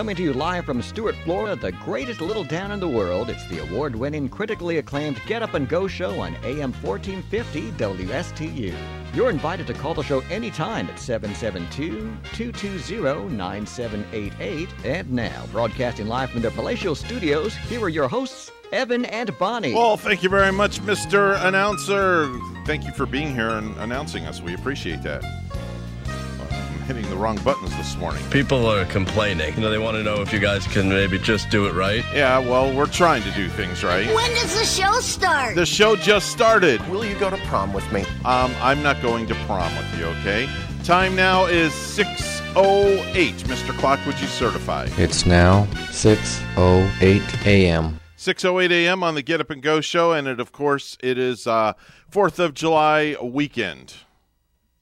coming to you live from Stuart, Florida, the greatest little town in the world. It's the award winning, critically acclaimed Get Up and Go show on AM 1450 WSTU. You're invited to call the show anytime at 772 220 9788. And now, broadcasting live from the palatial studios, here are your hosts, Evan and Bonnie. Well, thank you very much, Mr. Announcer. Thank you for being here and announcing us. We appreciate that. I'm hitting the wrong buttons this morning. People are complaining. You know, they want to know if you guys can maybe just do it right. Yeah, well, we're trying to do things right. When does the show start? The show just started. Will you go to prom with me? Um, I'm not going to prom with you, okay? Time now is 6.08. Mr. Clock, would you certify? It's now 6:08 a.m. 6.08 a.m. on the Get Up and Go show, and it, of course, it is uh, 4th of July weekend.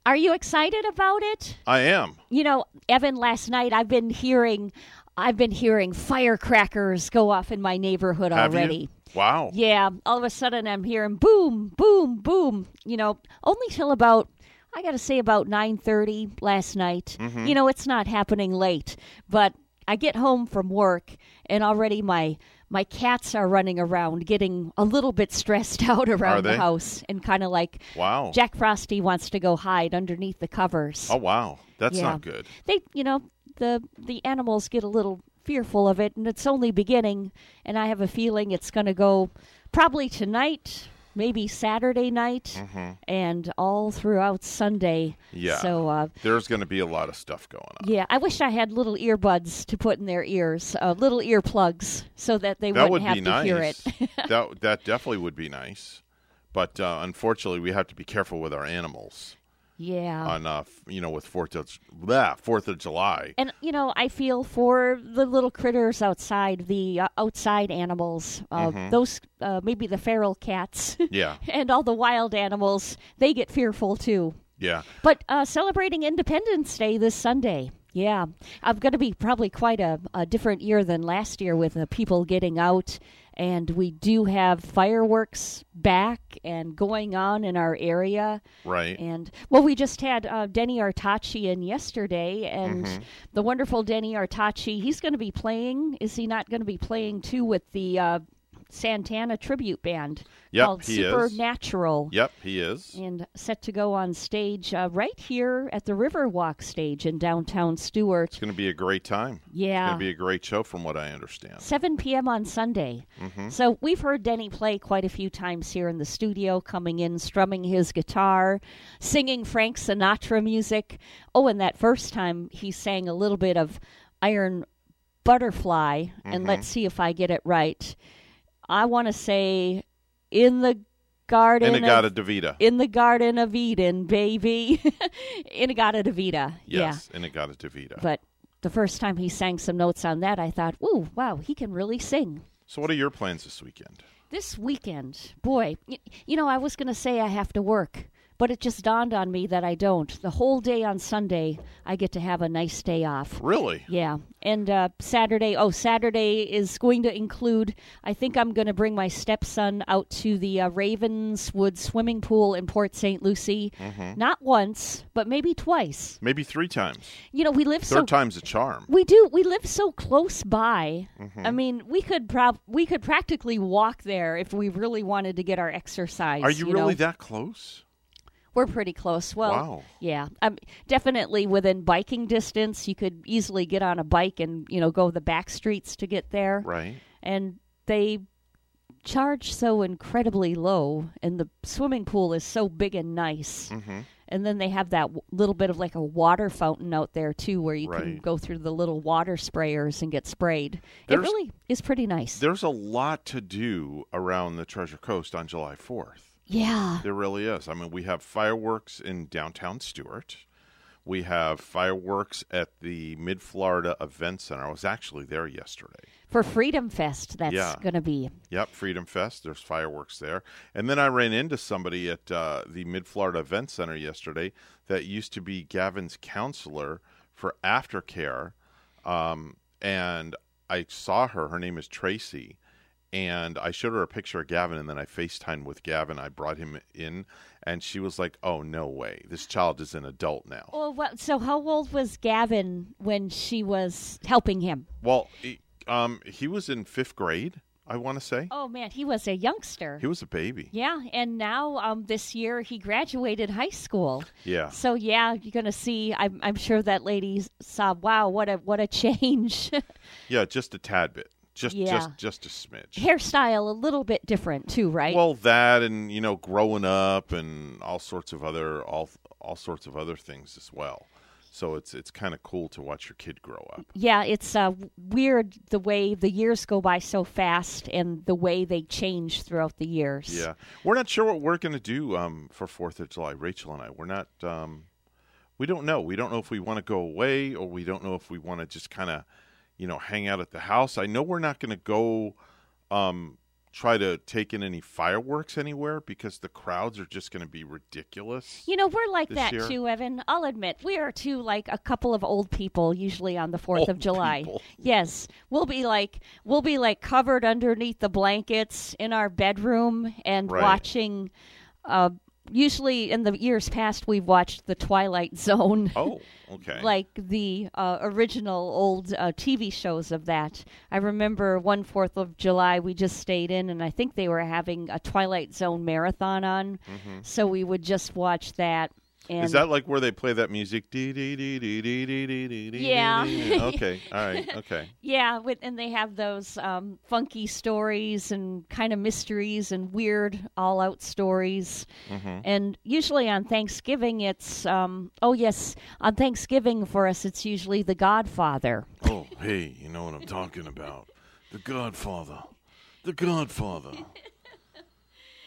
Are you excited about it? I am. You know, Evan, last night I've been hearing I've been hearing firecrackers go off in my neighborhood Have already. you? Wow. Yeah, all of a sudden I'm hearing boom, boom, boom. You know, only till about I got to say about 9:30 last night. Mm-hmm. You know, it's not happening late, but I get home from work and already my my cats are running around getting a little bit stressed out around the house and kind of like Wow. Jack Frosty wants to go hide underneath the covers. Oh, wow. That's Yeah. not good. They, you know, the the animals get a little fearful of it, and it's only beginning. And I have a feeling it's going to go probably tonight, maybe Saturday night, and all throughout Sunday. Mm-hmm. Yeah. So, uh, There's going to be a lot of stuff going on. yeah, I wish I had little earbuds to put in their ears, uh, little earplugs, so that they that wouldn't would have to nice. hear it. that that definitely would be nice. But uh, unfortunately, we have to be careful with our animals yeah. on uh, you know with Fourth of blah, Fourth of July. And you know, I feel for the little critters outside, the uh, outside animals, uh, those uh, maybe the feral cats, Yeah, and all the wild animals. They get fearful too. yeah. But uh, celebrating Independence Day this Sunday. Yeah, I'm going to be probably quite a, a different year than last year with the people getting out, and we do have fireworks back and going on in our area. Right. And well, we just had uh, Denny Artachi in yesterday, and Mm-hmm. the wonderful Denny Artachi. He's going to be playing. Is he not going to be playing too with the uh, Santana tribute band Yep, called he is. Supernatural? Yep, he is. And set to go on stage uh, right here at the Riverwalk stage in downtown Stuart. It's going to be a great time. Yeah. It's going to be a great show, from what I understand. 7 p.m. on Sunday. Mm-hmm. So we've heard Denny play quite a few times here in the studio, coming in, strumming his guitar, singing Frank Sinatra music. Oh, and that first time he sang a little bit of Iron Butterfly, and Mm-hmm. let's see if I get it right. I want to say, in the garden. Inagata of, Davida. in the Garden of Eden, baby. In-A-Gadda-Da-Vida. yes, In-A-Gadda-Da-Vida. Yeah. But the first time he sang some notes on that, I thought, ooh, wow, he can really sing. so, what are your plans this weekend? This weekend, boy, y- you know, I was going to say I have to work, but it just dawned on me that I don't. The whole day on Sunday, I get to have a nice day off. Really? Yeah. And uh, Saturday, oh, Saturday is going to include, I think I'm going to bring my stepson out to the uh, Ravenswood swimming pool in Port St. Lucie. Not once, but maybe twice. Maybe three times. You know, we live Third so time's a charm. we do. We live so close by. I mean, we could prob- we could practically walk there if we really wanted to get our exercise. Are you, know? really that close? We're pretty close. Well, Wow. yeah, I'm definitely within biking distance. You could easily get on a bike and you know go the back streets to get there. Right. And they charge so incredibly low, and the swimming pool is so big and nice. Mm-hmm. And then they have that w- little bit of like a water fountain out there too, where you can go through the little water sprayers and get sprayed. There's- it really is pretty nice. There's a lot to do around the Treasure Coast on July 4th. Yeah, There really is. I mean, we have fireworks in downtown Stuart. We have fireworks at the Mid Florida Event Center. I was actually there yesterday. for Freedom Fest, that's Yeah. going to be. Yep, Freedom Fest. There's fireworks there. And then I ran into somebody at uh, the Mid Florida Event Center yesterday that used to be Gavin's counselor for aftercare. Um, and I saw her. Her name is Tracy. And I showed her a picture of Gavin, and then I FaceTimed with Gavin. I brought him in, and she was like, "Oh no way! This child is an adult now." Well, what, so how old was Gavin when she was helping him? Well, he, um, he was in fifth grade, I want to say. Oh man, he was a youngster. He was a baby. Yeah, and now um, this year he graduated high school. Yeah. So yeah, you're gonna see. I'm, I'm sure that lady saw. Wow, what a what a change. Yeah, just a tad bit. Just Yeah. just just a smidge. Hairstyle a little bit different too, right? Well, that and you know, growing up and all sorts of other all all sorts of other things as well. So it's it's kind of cool to watch your kid grow up. yeah, it's uh, weird the way the years go by so fast and the way they change throughout the years. Yeah, we're not sure what we're going to do um, for Fourth of July. Rachel and I, we're not. Um, we don't know. We don't know if we want to go away or we don't know if we want to just kind of, you know, hang out at the house. I know we're not going to go um, try to take in any fireworks anywhere because the crowds are just going to be ridiculous. You know, we're like that year? too, Evan. I'll admit, we are too like a couple of old people usually on the 4th of July. people. Yes. We'll be like we'll be like covered underneath the blankets in our bedroom and Right. watching uh usually in the years past we've watched the Twilight Zone. Oh, okay. like the uh, original old uh, TV shows of that. I remember one Fourth of July we just stayed in, and I think they were having a Twilight Zone marathon on, so we would just watch that. And Mm-hmm. Is that like where they play that music? Dee, dee, dee, dee, dee, dee, dee, dee, dee, Yeah. dee? Okay. All right. Okay. yeah, with, and they have those um, funky stories and kind of mysteries and weird all-out stories. Mm-hmm. And usually on Thanksgiving, it's um, oh yes, on Thanksgiving for us, it's usually The Godfather. Oh, hey, you know what I'm talking about? The Godfather. The Godfather.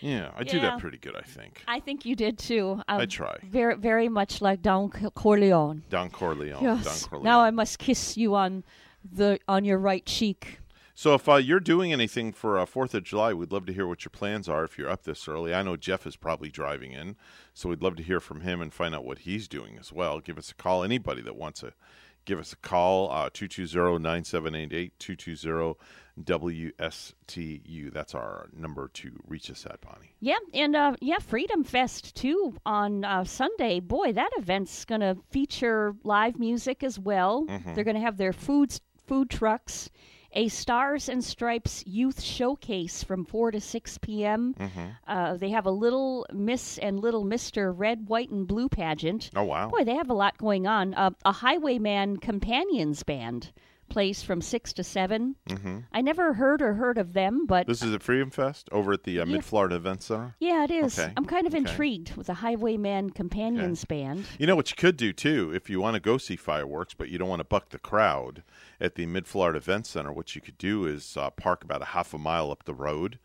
Yeah, I do Yeah. that pretty good, I think. I think you did too. Um, I try. Very, very much like Don Corleone. Don Corleone. yes. Don Corleone. Now I must kiss you on the on your right cheek. So if uh, you're doing anything for uh, Fourth of July, we'd love to hear what your plans are. If you're up this early, I know Jeff is probably driving in, so we'd love to hear from him and find out what he's doing as well. Give us a call. Anybody that wants to give us a call, uh, 220-9788, 220-WSTU. That's our number to reach us at, Bonnie. Yeah, and uh, yeah, Freedom Fest too on uh, Sunday. Boy, that event's going to feature live music as well. Mm-hmm. They're going to have their food food trucks, a Stars and Stripes youth showcase from four to six p.m. Mm-hmm. Uh, they have a Little Miss and Little Mister Red, White, and Blue pageant. Oh, wow. Boy, they have a lot going on. Uh, a Highwayman Companions band plays from six to 7 Mm-hmm. I never heard or heard of them, but This is a Freedom Fest over at the uh, Yeah. Mid Florida Event Center. yeah, it is. Okay, I'm kind of okay. intrigued with the Highwayman Companions band. You know what you could do too, if you want to go see fireworks, but you don't want to buck the crowd at the Mid Florida Event Center. What you could do is uh, park about a half a mile up the road,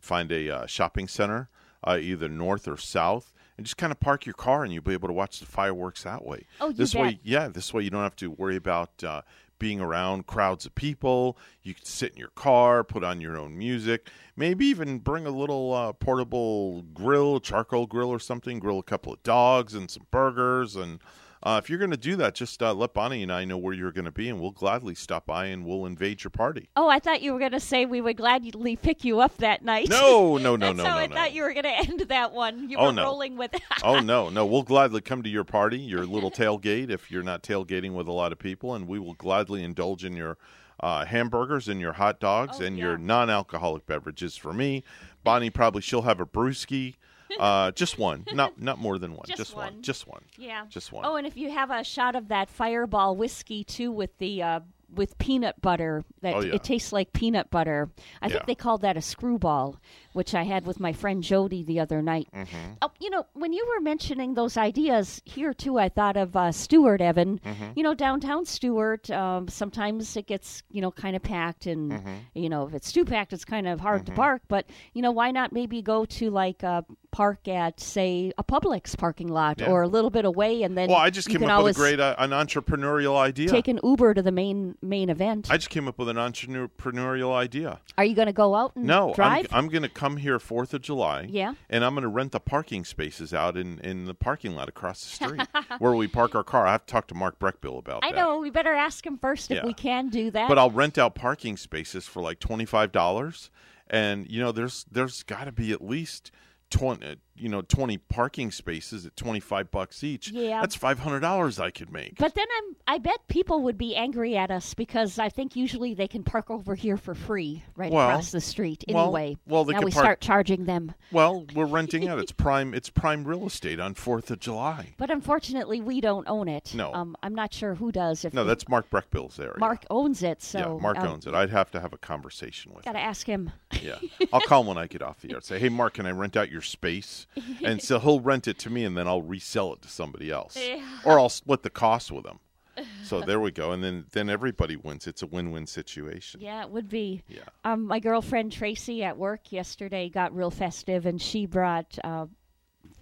find a uh, shopping center, uh, either north or south, and just kind of park your car, and you'll be able to watch the fireworks that way. Oh, you this way, yeah, this way you don't have to worry about. Uh, being around crowds of people, you can sit in your car, put on your own music, maybe even bring a little uh, portable grill, charcoal grill or something, grill a couple of dogs and some burgers. And uh, if you're going to do that, just uh, let Bonnie and I know where you're going to be, and we'll gladly stop by and we'll invade your party. Oh, I thought you were going to say we would gladly pick you up that night. No, no, no, no, how no, I no. thought you were going to end that one. You Oh, were no. rolling with oh no, no, we'll gladly come to your party, your little tailgate, if you're not tailgating with a lot of people, and we will gladly indulge in your uh, hamburgers and your hot dogs Oh, and yeah. your non-alcoholic beverages. For me, Bonnie probably she'll have a brewski, uh, just one, not not more than one, Just one. one. just one, Yeah. just one. Oh, and if you have a shot of that Fireball whiskey too, with the uh, with peanut butter, that Oh, yeah. it tastes like peanut butter. I Yeah. think they called that a screwball, which I had with my friend Jody the other night. Mm-hmm. Oh, you know, when you were mentioning those ideas here too, I thought of uh, Stuart Evan. Mm-hmm. You know, downtown Stuart. Um, sometimes it gets you know kind of packed, and Mm-hmm. you know if it's too packed, it's kind of hard to park. But you know, why not maybe go to like a park at say a Publix parking lot Yeah. or a little bit away, and then well, I just came up with a great uh, an entrepreneurial idea. take an Uber to the main main event. I just came up with an entrepreneurial idea. Are you going to go out and No, I'm. I'm going to come here Fourth of July. Yeah. and I'm going to rent the parking spaces out in, in the parking lot across the street where we park our car. I have to talk to Mark Breckbill about it. I that. know. We better ask him first if we can do that. But I'll rent out parking spaces for like twenty five dollars, and you know there's there's got to be at least 20 uh, you know 20 parking spaces at 25 bucks each Yeah. that's $500 i could make But then I'm I bet people would be angry at us because I think usually they can park over here for free right Well, across the street anyway. well, they now we park- start charging them. well we're renting out it's prime it's prime real estate on 4th of july But unfortunately, we don't own it. No. Um, I'm not sure who does. If no that's mark breckbill's area Mark owns it. So yeah mark um, owns it i'd have to have a conversation with Got to him ask him. yeah i'll call him when i get off the air say hey mark can i rent out your space and so he'll rent it to me and then i'll resell it to somebody else or i'll split the cost with him so there we go and then then everybody wins it's a win-win situation Yeah, it would be. Yeah. Um, my girlfriend Tracy at work yesterday got real festive, and she brought uh,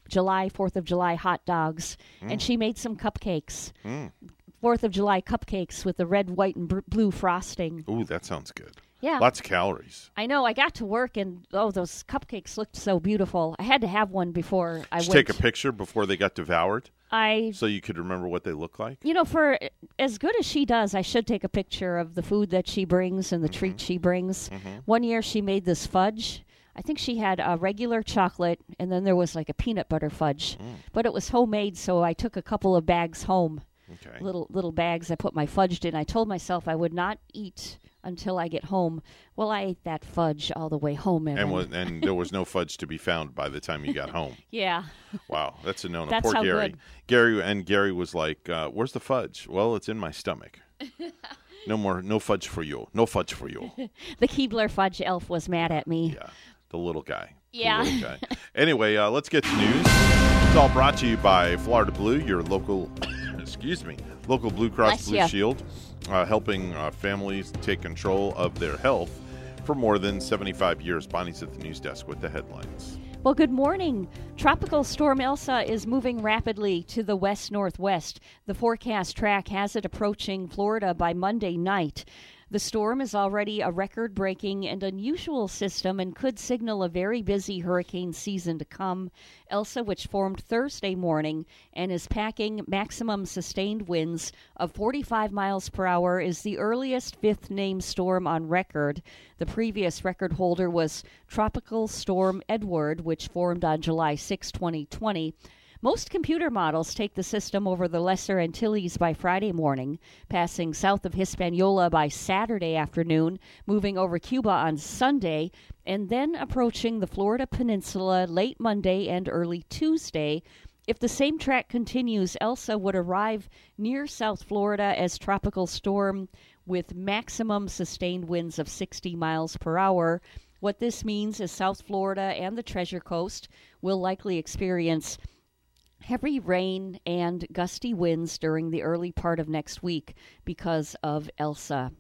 July Fourth of July hot dogs, Mm. and she made some cupcakes. Fourth of July cupcakes with the red, white, and br- blue frosting. Ooh, that sounds good. Yeah. Lots of calories. I know. I got to work, and oh, those cupcakes looked so beautiful. I had to have one before I you went. take a picture before they got devoured I so you could remember what they look like? you know, for as good as she does, I should take a picture of the food that she brings and the Mm-hmm. treat she brings. One year she made this fudge. I think she had a regular chocolate, and then there was like a peanut butter fudge, Mm. but it was homemade. So I took a couple of bags home, Okay. little little bags. I put my fudge in. I told myself I would not eat until I get home. Well, I ate that fudge all the way home, Evan. And was, and there was no fudge to be found by the time you got home. yeah, Wow, that's a no. That's Poor how Gary. good. Gary and Gary was like, uh, "Where's the fudge?" Well, it's in my stomach. no more, no fudge for you. No fudge for you. the Keebler fudge elf was mad at me. Yeah, the little guy. Yeah. little guy. Anyway, uh, let's get to news. It's all brought to you by Florida Blue, your local, excuse me, local Blue Cross Bless Blue ya. Shield, uh, helping uh, families take control of their health for more than 75 years. Bonnie's at the news desk with the headlines. Well, good morning. Tropical storm Elsa is moving rapidly to the west northwest. The forecast track has it approaching Florida by Monday night. The storm is already a record breaking and unusual system and could signal a very busy hurricane season to come. Elsa, which formed Thursday morning and is packing maximum sustained winds of 45 miles per hour, is the earliest fifth named storm on record. The previous record holder was Tropical Storm Edward, which formed on July 6, 2020. Most computer models take the system over the Lesser Antilles by Friday morning, passing south of Hispaniola by Saturday afternoon, moving over Cuba on Sunday, and then approaching the Florida Peninsula late Monday and early Tuesday. If the same track continues, Elsa would arrive near South Florida as tropical storm with maximum sustained winds of 60 miles per hour. What this means is South Florida and the Treasure Coast will likely experience heavy rain and gusty winds during the early part of next week because of Elsa.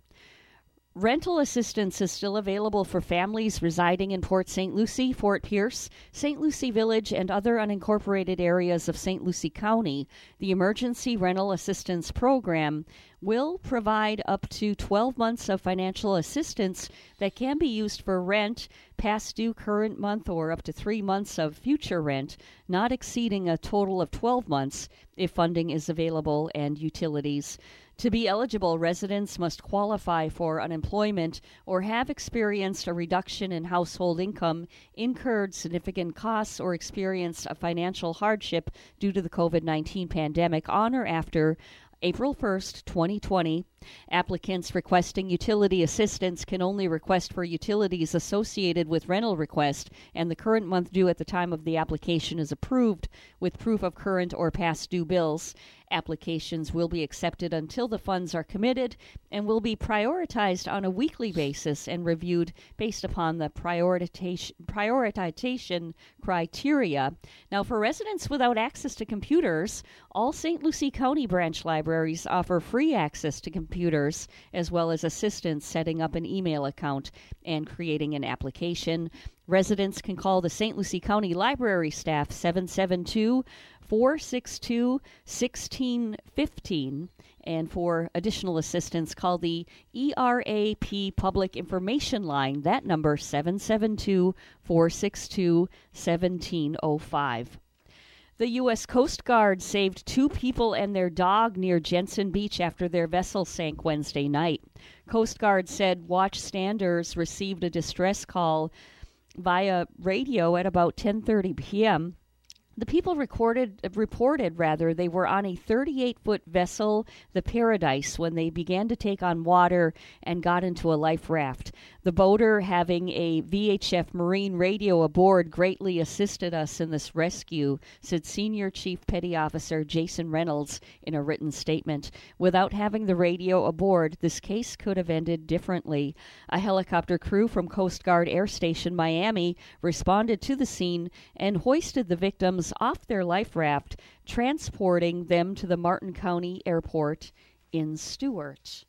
Rental assistance is still available for families residing in Port St. Lucie, Fort Pierce, St. Lucie Village, and other unincorporated areas of St. Lucie County. The Emergency Rental Assistance Program will provide up to 12 months of financial assistance that can be used for rent, past due current month, or up to three months of future rent, not exceeding a total of 12 months if funding is available and utilities. To be eligible, residents must qualify for unemployment or have experienced a reduction in household income, incurred significant costs, or experienced a financial hardship due to the COVID 19 pandemic on or after April 1st, 2020. Applicants requesting utility assistance can only request for utilities associated with rental request, and the current month due at the time of the application is approved with proof of current or past due bills. Applications will be accepted until the funds are committed and will be prioritized on a weekly basis and reviewed based upon the prioritization, prioritization criteria. Now, for residents without access to computers, all St. Lucie County branch libraries offer free access to computers as well as assistance setting up an email account and creating an application. Residents can call the St. Lucie County Library staff 772 462 1615. And for additional assistance, call the ERAP Public Information Line. That number 772 462 1705. The U.S. Coast Guard saved two people and their dog near Jensen Beach after their vessel sank Wednesday night. Coast Guard said watchstanders received a distress call via radio at about 10:30 p.m. The people recorded reported rather they were on a 38-foot vessel, the Paradise, when they began to take on water and got into a life raft. The boater, having a VHF Marine radio aboard, greatly assisted us in this rescue, said Senior Chief Petty Officer Jason Reynolds in a written statement. Without having the radio aboard, this case could have ended differently. A helicopter crew from Coast Guard Air Station Miami responded to the scene and hoisted the victims off their life raft, transporting them to the Martin County Airport in Stuart.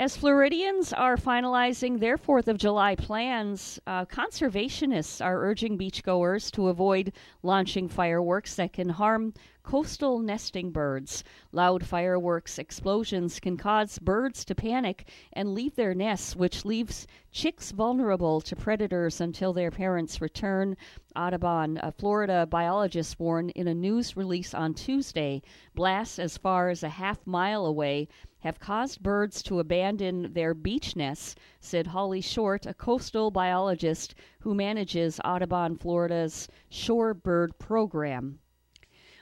As Floridians are finalizing their 4th of July plans, uh, conservationists are urging beachgoers to avoid launching fireworks that can harm coastal nesting birds. Loud fireworks explosions can cause birds to panic and leave their nests, which leaves chicks vulnerable to predators until their parents return. Audubon, a Florida biologist, warned in a news release on Tuesday blasts as far as a half mile away have caused birds to abandon their beach nests, said Holly Short, a coastal biologist who manages Audubon Florida's Shore Bird Program.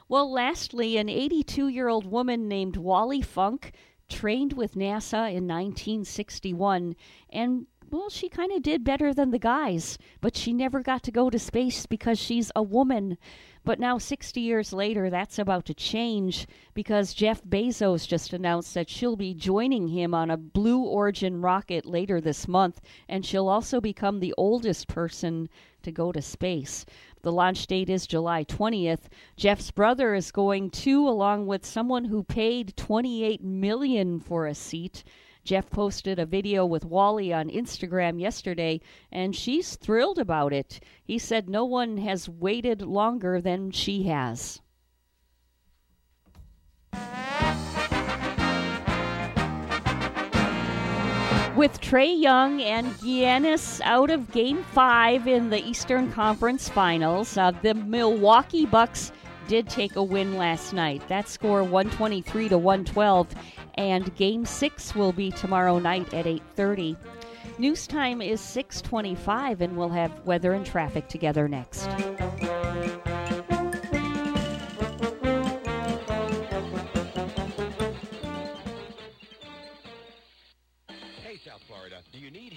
Well, lastly, an 82 year old woman named Wally Funk trained with NASA in 1961 and well, she kind of did better than the guys, but she never got to go to space because she's a woman. But now, 60 years later, that's about to change because Jeff Bezos just announced that she'll be joining him on a Blue Origin rocket later this month, and she'll also become the oldest person to go to space. The launch date is July 20th. Jeff's brother is going too, along with someone who paid 28 million for a seat. Jeff posted a video with Wally on Instagram yesterday, and she's thrilled about it. He said no one has waited longer than she has. With Trae Young and Giannis out of Game 5 in the Eastern Conference Finals, uh, the Milwaukee Bucks did take a win last night. That score 123 to 112 and game 6 will be tomorrow night at 8:30. News time is 6:25 and we'll have weather and traffic together next.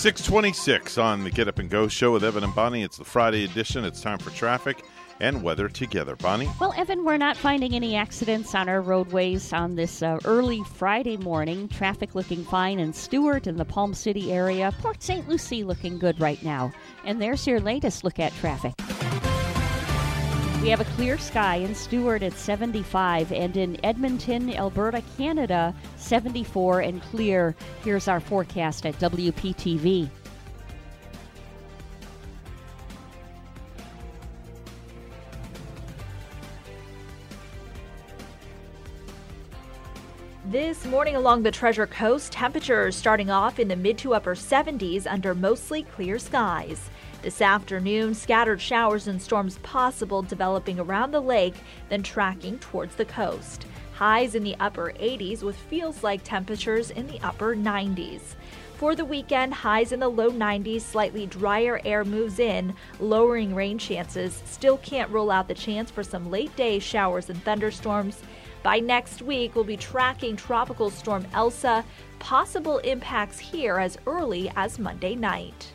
626 on the Get Up and Go show with Evan and Bonnie. It's the Friday edition. It's time for traffic and weather together. Bonnie? Well, Evan, we're not finding any accidents on our roadways on this uh, early Friday morning. Traffic looking fine in Stuart and the Palm City area. Port St. Lucie looking good right now. And there's your latest look at traffic. We have a clear sky in Stuart at 75 and in Edmonton, Alberta, Canada, 74 and clear. Here's our forecast at WPTV. This morning along the Treasure Coast, temperatures starting off in the mid to upper 70s under mostly clear skies. This afternoon, scattered showers and storms possible developing around the lake, then tracking towards the coast. Highs in the upper 80s with feels like temperatures in the upper 90s. For the weekend, highs in the low 90s, slightly drier air moves in, lowering rain chances. Still can't rule out the chance for some late day showers and thunderstorms. By next week, we'll be tracking Tropical Storm Elsa, possible impacts here as early as Monday night.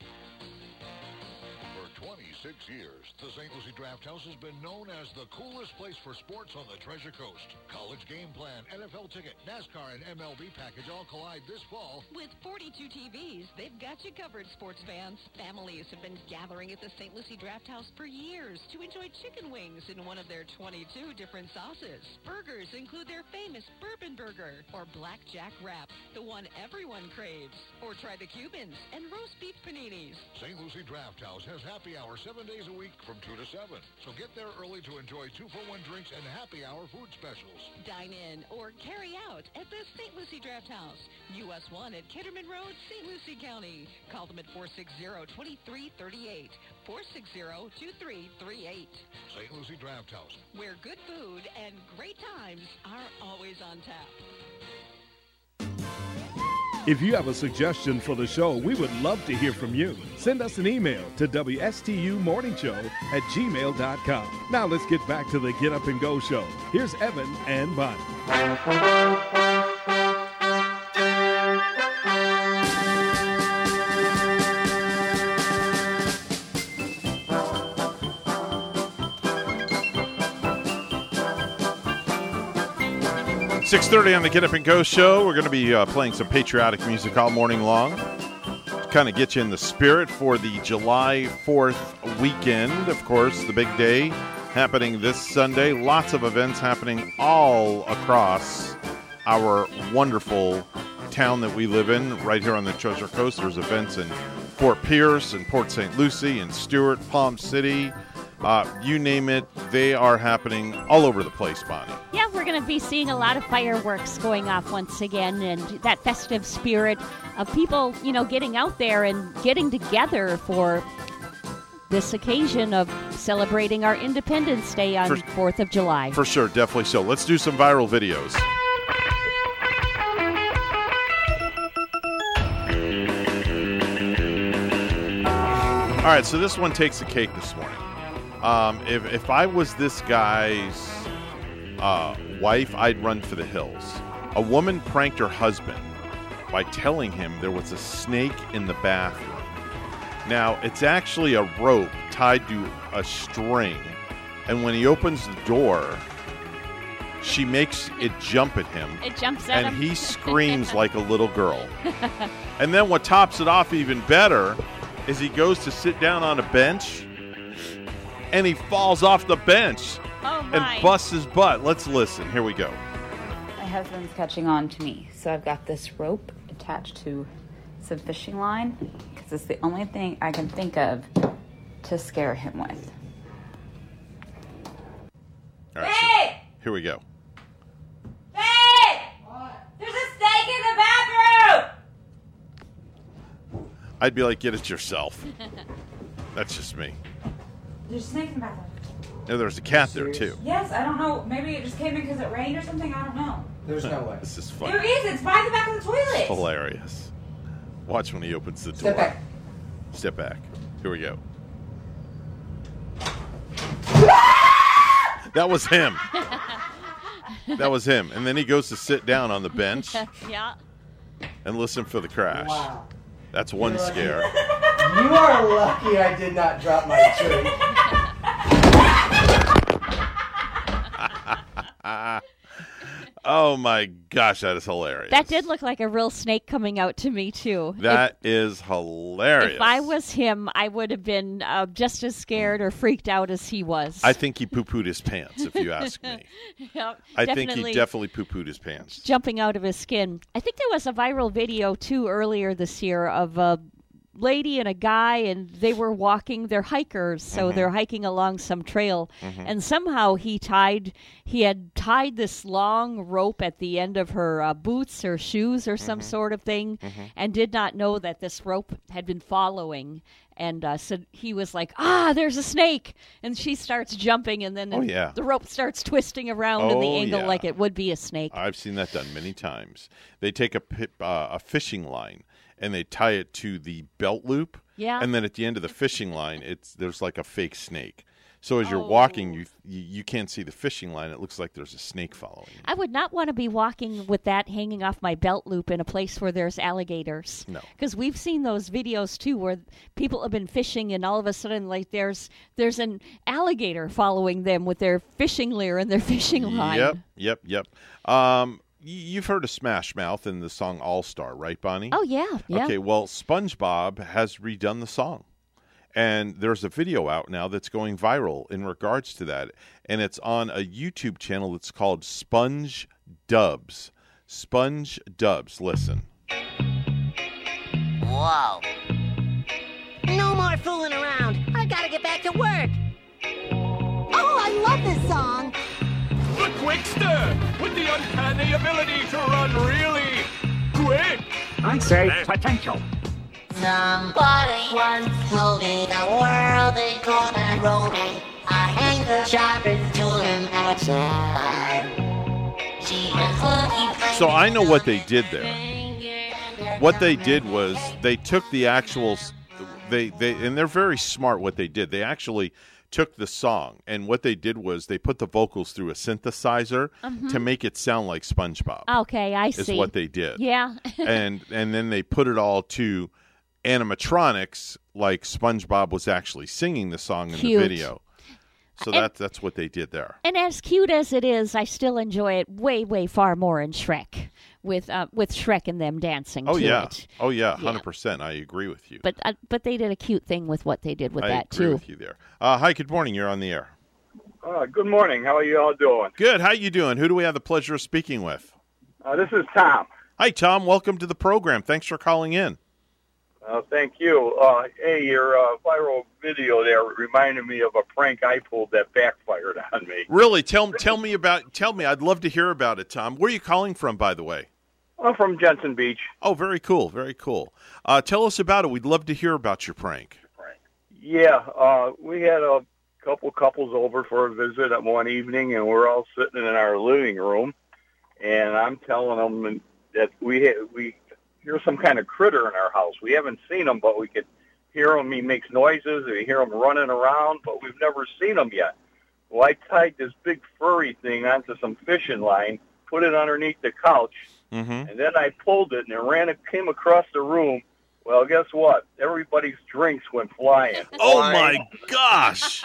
For 26 years, the St. Lucie Draft House has been known as the coolest place for sports on the Treasure Coast. College game plan, NFL ticket, NASCAR, and MLB package all collide this fall. With 42 TVs, they've got you covered, sports fans. Families have been gathering at the St. Lucie Draft House for years to enjoy chicken wings in one of their 22 different sauces. Burgers include their famous bourbon burger or blackjack wrap, the one everyone craves. Or try the Cubans and roast beef paninis. St. Lucie Draft House has happy hour seven days a week from 2 to 7. So get there early to enjoy two-for-one drinks and happy hour food specials. Dine in or carry out at the St. Lucie Draft House, US 1 at Kitterman Road, St. Lucie County. Call them at 460-2338, 460-2338. St. Lucie Draft House. Where good food and great times are always on tap. If you have a suggestion for the show, we would love to hear from you. Send us an email to WSTUmorningshow at gmail.com. Now let's get back to the Get Up and Go show. Here's Evan and Bonnie. 6.30 on the Get Up and Go show. We're going to be uh, playing some patriotic music all morning long kind of get you in the spirit for the July 4th weekend. Of course, the big day happening this Sunday. Lots of events happening all across our wonderful town that we live in right here on the Treasure Coast. There's events in Fort Pierce and Port St. Lucie and Stuart, Palm City. Uh, you name it, they are happening all over the place, Bonnie. Yeah, we're going to be seeing a lot of fireworks going off once again, and that festive spirit of people, you know, getting out there and getting together for this occasion of celebrating our Independence Day on For- 4th of July. For sure, definitely so. Let's do some viral videos. All right, so this one takes the cake this morning. Um, if, if I was this guy's uh, wife, I'd run for the hills. A woman pranked her husband by telling him there was a snake in the bathroom. Now, it's actually a rope tied to a string, and when he opens the door, she makes it jump at him. It jumps at and him. he screams like a little girl. And then what tops it off even better is he goes to sit down on a bench and he falls off the bench Oh, my. and busts his butt. Let's listen. Here we go. My husband's catching on to me, so I've got this rope attached to some fishing line because it's the only thing I can think of to scare him with. All right, so here we go. Hey! There's a snake in the bathroom! I'd be like, get it yourself. That's just me. There's a snake in the bathroom. No, there's a cat there too. Yes, I don't know. Maybe it just came in because it rained or something. I don't know. There's no way. This is funny. There is. It's by the back of the toilet. Hilarious. Watch when he opens the door. Step back. Step back. Here we go. That was him. that was him. And then he goes to sit down on the bench yeah. and listen for the crash. Wow. That's one You're lucky. scare. You are lucky I did not drop my tree. oh my gosh, that is hilarious. That did look like a real snake coming out to me too. That is hilarious. If, if I was him, I would have been uh, just as scared or freaked out as he was. I think he poo pooed his pants, if you ask me. Yep, I think he definitely poo pooed his pants. jumping out of his skin. I think there was a viral video too earlier this year of a lady and a guy and they were walking they're hikers so Mm-hmm. they're hiking along some trail Mhm. and somehow he tied he had tied this long rope at the end of her uh, boots or shoes or Mm-hmm. some sort of thing Mhm. and did not know that this rope had been following and uh, so he was like ah there's a snake and she starts jumping and then Oh, yeah. the rope starts twisting around in the Oh, angle yeah. like it would be a snake I've seen that done many times. They take a uh, a fishing line and they tie it to the belt loop. Yeah. And then at the end of the fishing line, it's there's like a fake snake. So as you're Oh. walking, you, you you can't see the fishing line. It looks like there's a snake following. you. I would not want to be walking with that hanging off my belt loop in a place where there's alligators. No. Because we've seen those videos too where people have been fishing and all of a sudden like there's there's an alligator following them with their fishing lure and their fishing line. Yep, yep, yep. Um, you've heard of Smash Mouth in the song All Star, right, Bonnie? Oh yeah, yeah. Okay, well, SpongeBob has redone the song. And there's a video out now that's going viral in regards to that. And it's on a YouTube channel that's called Sponge Dubs. Sponge Dubs. Listen. Whoa. No more fooling around. I gotta get back to work. Oh, I love this song. The Quickster, with the uncanny ability to run really quick. I'd say potential. Somebody once told me the world is gonna roll me. I hang the sharpest tool him outside. She was looking for So I know what they did there. What they did was they took the actual they they and they're very smart what they did. They actually took the song and what they did was they put the vocals through a synthesizer Mhm. to make it sound like SpongeBob. Okay, I see. is what they did. Yeah. and and then they put it all to animatronics like SpongeBob was actually singing the song in Cute. the video. So And- that's that's what they did there. And as cute as it is, I still enjoy it way, way far more in Shrek, with uh, with Shrek and them dancing. Oh to yeah. it. Oh yeah, Yeah. 100%. I agree with you. But uh, but they did a cute thing with what they did with I that agree too. with you there. Uh, hi, good morning. You're on the air. Uh, good morning. How are you all doing? Good. How are you doing? Who do we have the pleasure of speaking with? Uh, this is Tom. Hi, Tom. Welcome to the program. Thanks for calling in. Uh, thank you. Uh, hey, your uh, viral video there reminded me of a prank I pulled that backfired on me. Really? Tell tell me about. Tell me. I'd love to hear about it, Tom. Where are you calling from, by the way? I'm from Jensen Beach. Oh, very cool. Very cool. Uh, tell us about it. We'd love to hear about your prank. Yeah, uh, we had a couple couples over for a visit at one evening, and we're all sitting in our living room, and I'm telling them that we ha- we hear some kind of critter in our house. We haven't seen him, but we could hear him. He makes noises. We hear him running around, but we've never seen him yet. Well, I tied this big furry thing onto some fishing line, put it underneath the couch, Mm-hmm. and then I pulled it and it ran. It came across the room. Well, guess what? Everybody's drinks went flying. Oh my gosh!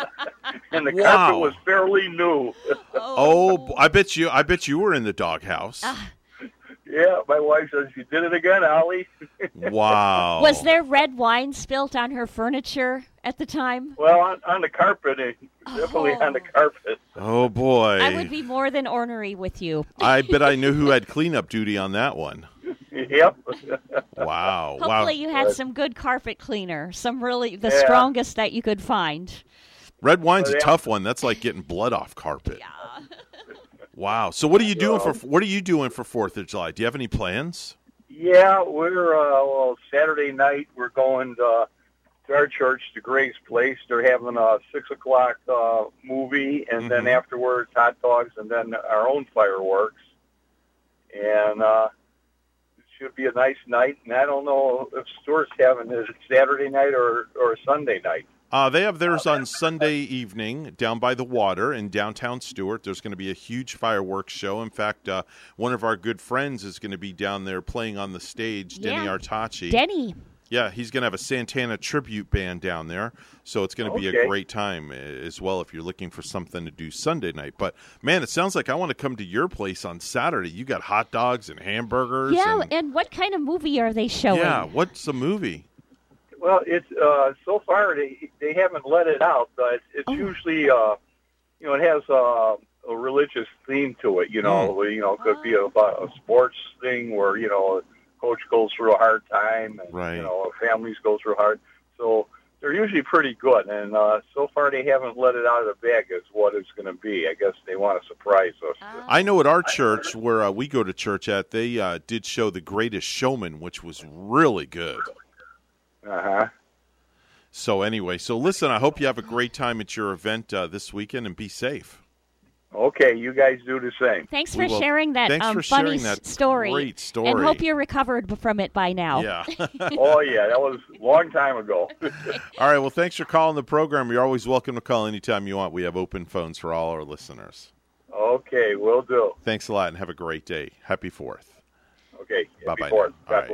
and the Wow. carpet was fairly new. Oh, b- I bet you. I bet you were in the doghouse. Yeah, my wife says you did it again, Ollie. Wow. Was there red wine spilt on her furniture at the time? well, on, on the carpet, eh, definitely on the carpet. Oh boy. I would be more than ornery with you. I bet I knew who had cleanup duty on that one. Yep. Wow. Hopefully, wow. you had some good carpet cleaner, some really the Yeah. strongest that you could find. Red wine's a yeah. tough one. That's like getting blood off carpet. Wow. So what are you doing for what are you doing for Fourth of July? Do you have any plans? Yeah, we're uh, well Saturday night. We're going to, to our church, to Grace Place. They're having a six o'clock uh, movie, and then Mhm. afterwards hot dogs, and then our own fireworks. And uh, it should be a nice night. And I don't know if Stuart's having it Saturday night or or Sunday night. Uh, they have theirs on Sunday evening down by the water in downtown Stuart. There's going to be a huge fireworks show. In fact, uh, one of our good friends is going to be down there playing on the stage, Denny Yeah. Artachi. Denny. Yeah, he's going to have a Santana tribute band down there. So it's going to be a great time uh, as well if you're looking for something to do Sunday night. But man, it sounds like I want to come to your place on Saturday. You got hot dogs and hamburgers. Yeah, and, and what kind of movie are they showing? yeah. What's the movie? Well, it's uh, so far they they haven't let it out, but it's Oh. usually uh, you know it has uh, a religious theme to it. You know, where, you know it could be about a sports thing where you know a coach goes through a hard time, and Right. you know families go through hard. So they're usually pretty good, and uh, so far they haven't let it out of the bag as what it's going to be. I guess they want to surprise us. I know at our church, where uh, we go to church at, they uh, did show The Greatest Showman, which was really good. Uh huh. So anyway, so listen, I hope you have a great time at your event uh, this weekend and be safe. Okay, you guys do the same. Thanks We for will- sharing that thanks um, for funny sharing that story. great story. And hope you're recovered from it by now. Yeah. oh yeah, that was a long time ago. all right. Well, thanks for calling the program. You're always welcome to call anytime you want. We have open phones for all our listeners. okay, we'll do. Thanks a lot and have a great day. Happy Fourth. Okay, Bye bye. before. All right.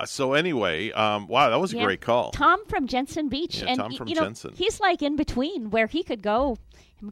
Uh, so anyway, um, wow, that was a Yeah. great call. Tom from Jensen Beach, Yeah, and Tom from you know Jensen. he's like in between where he could go.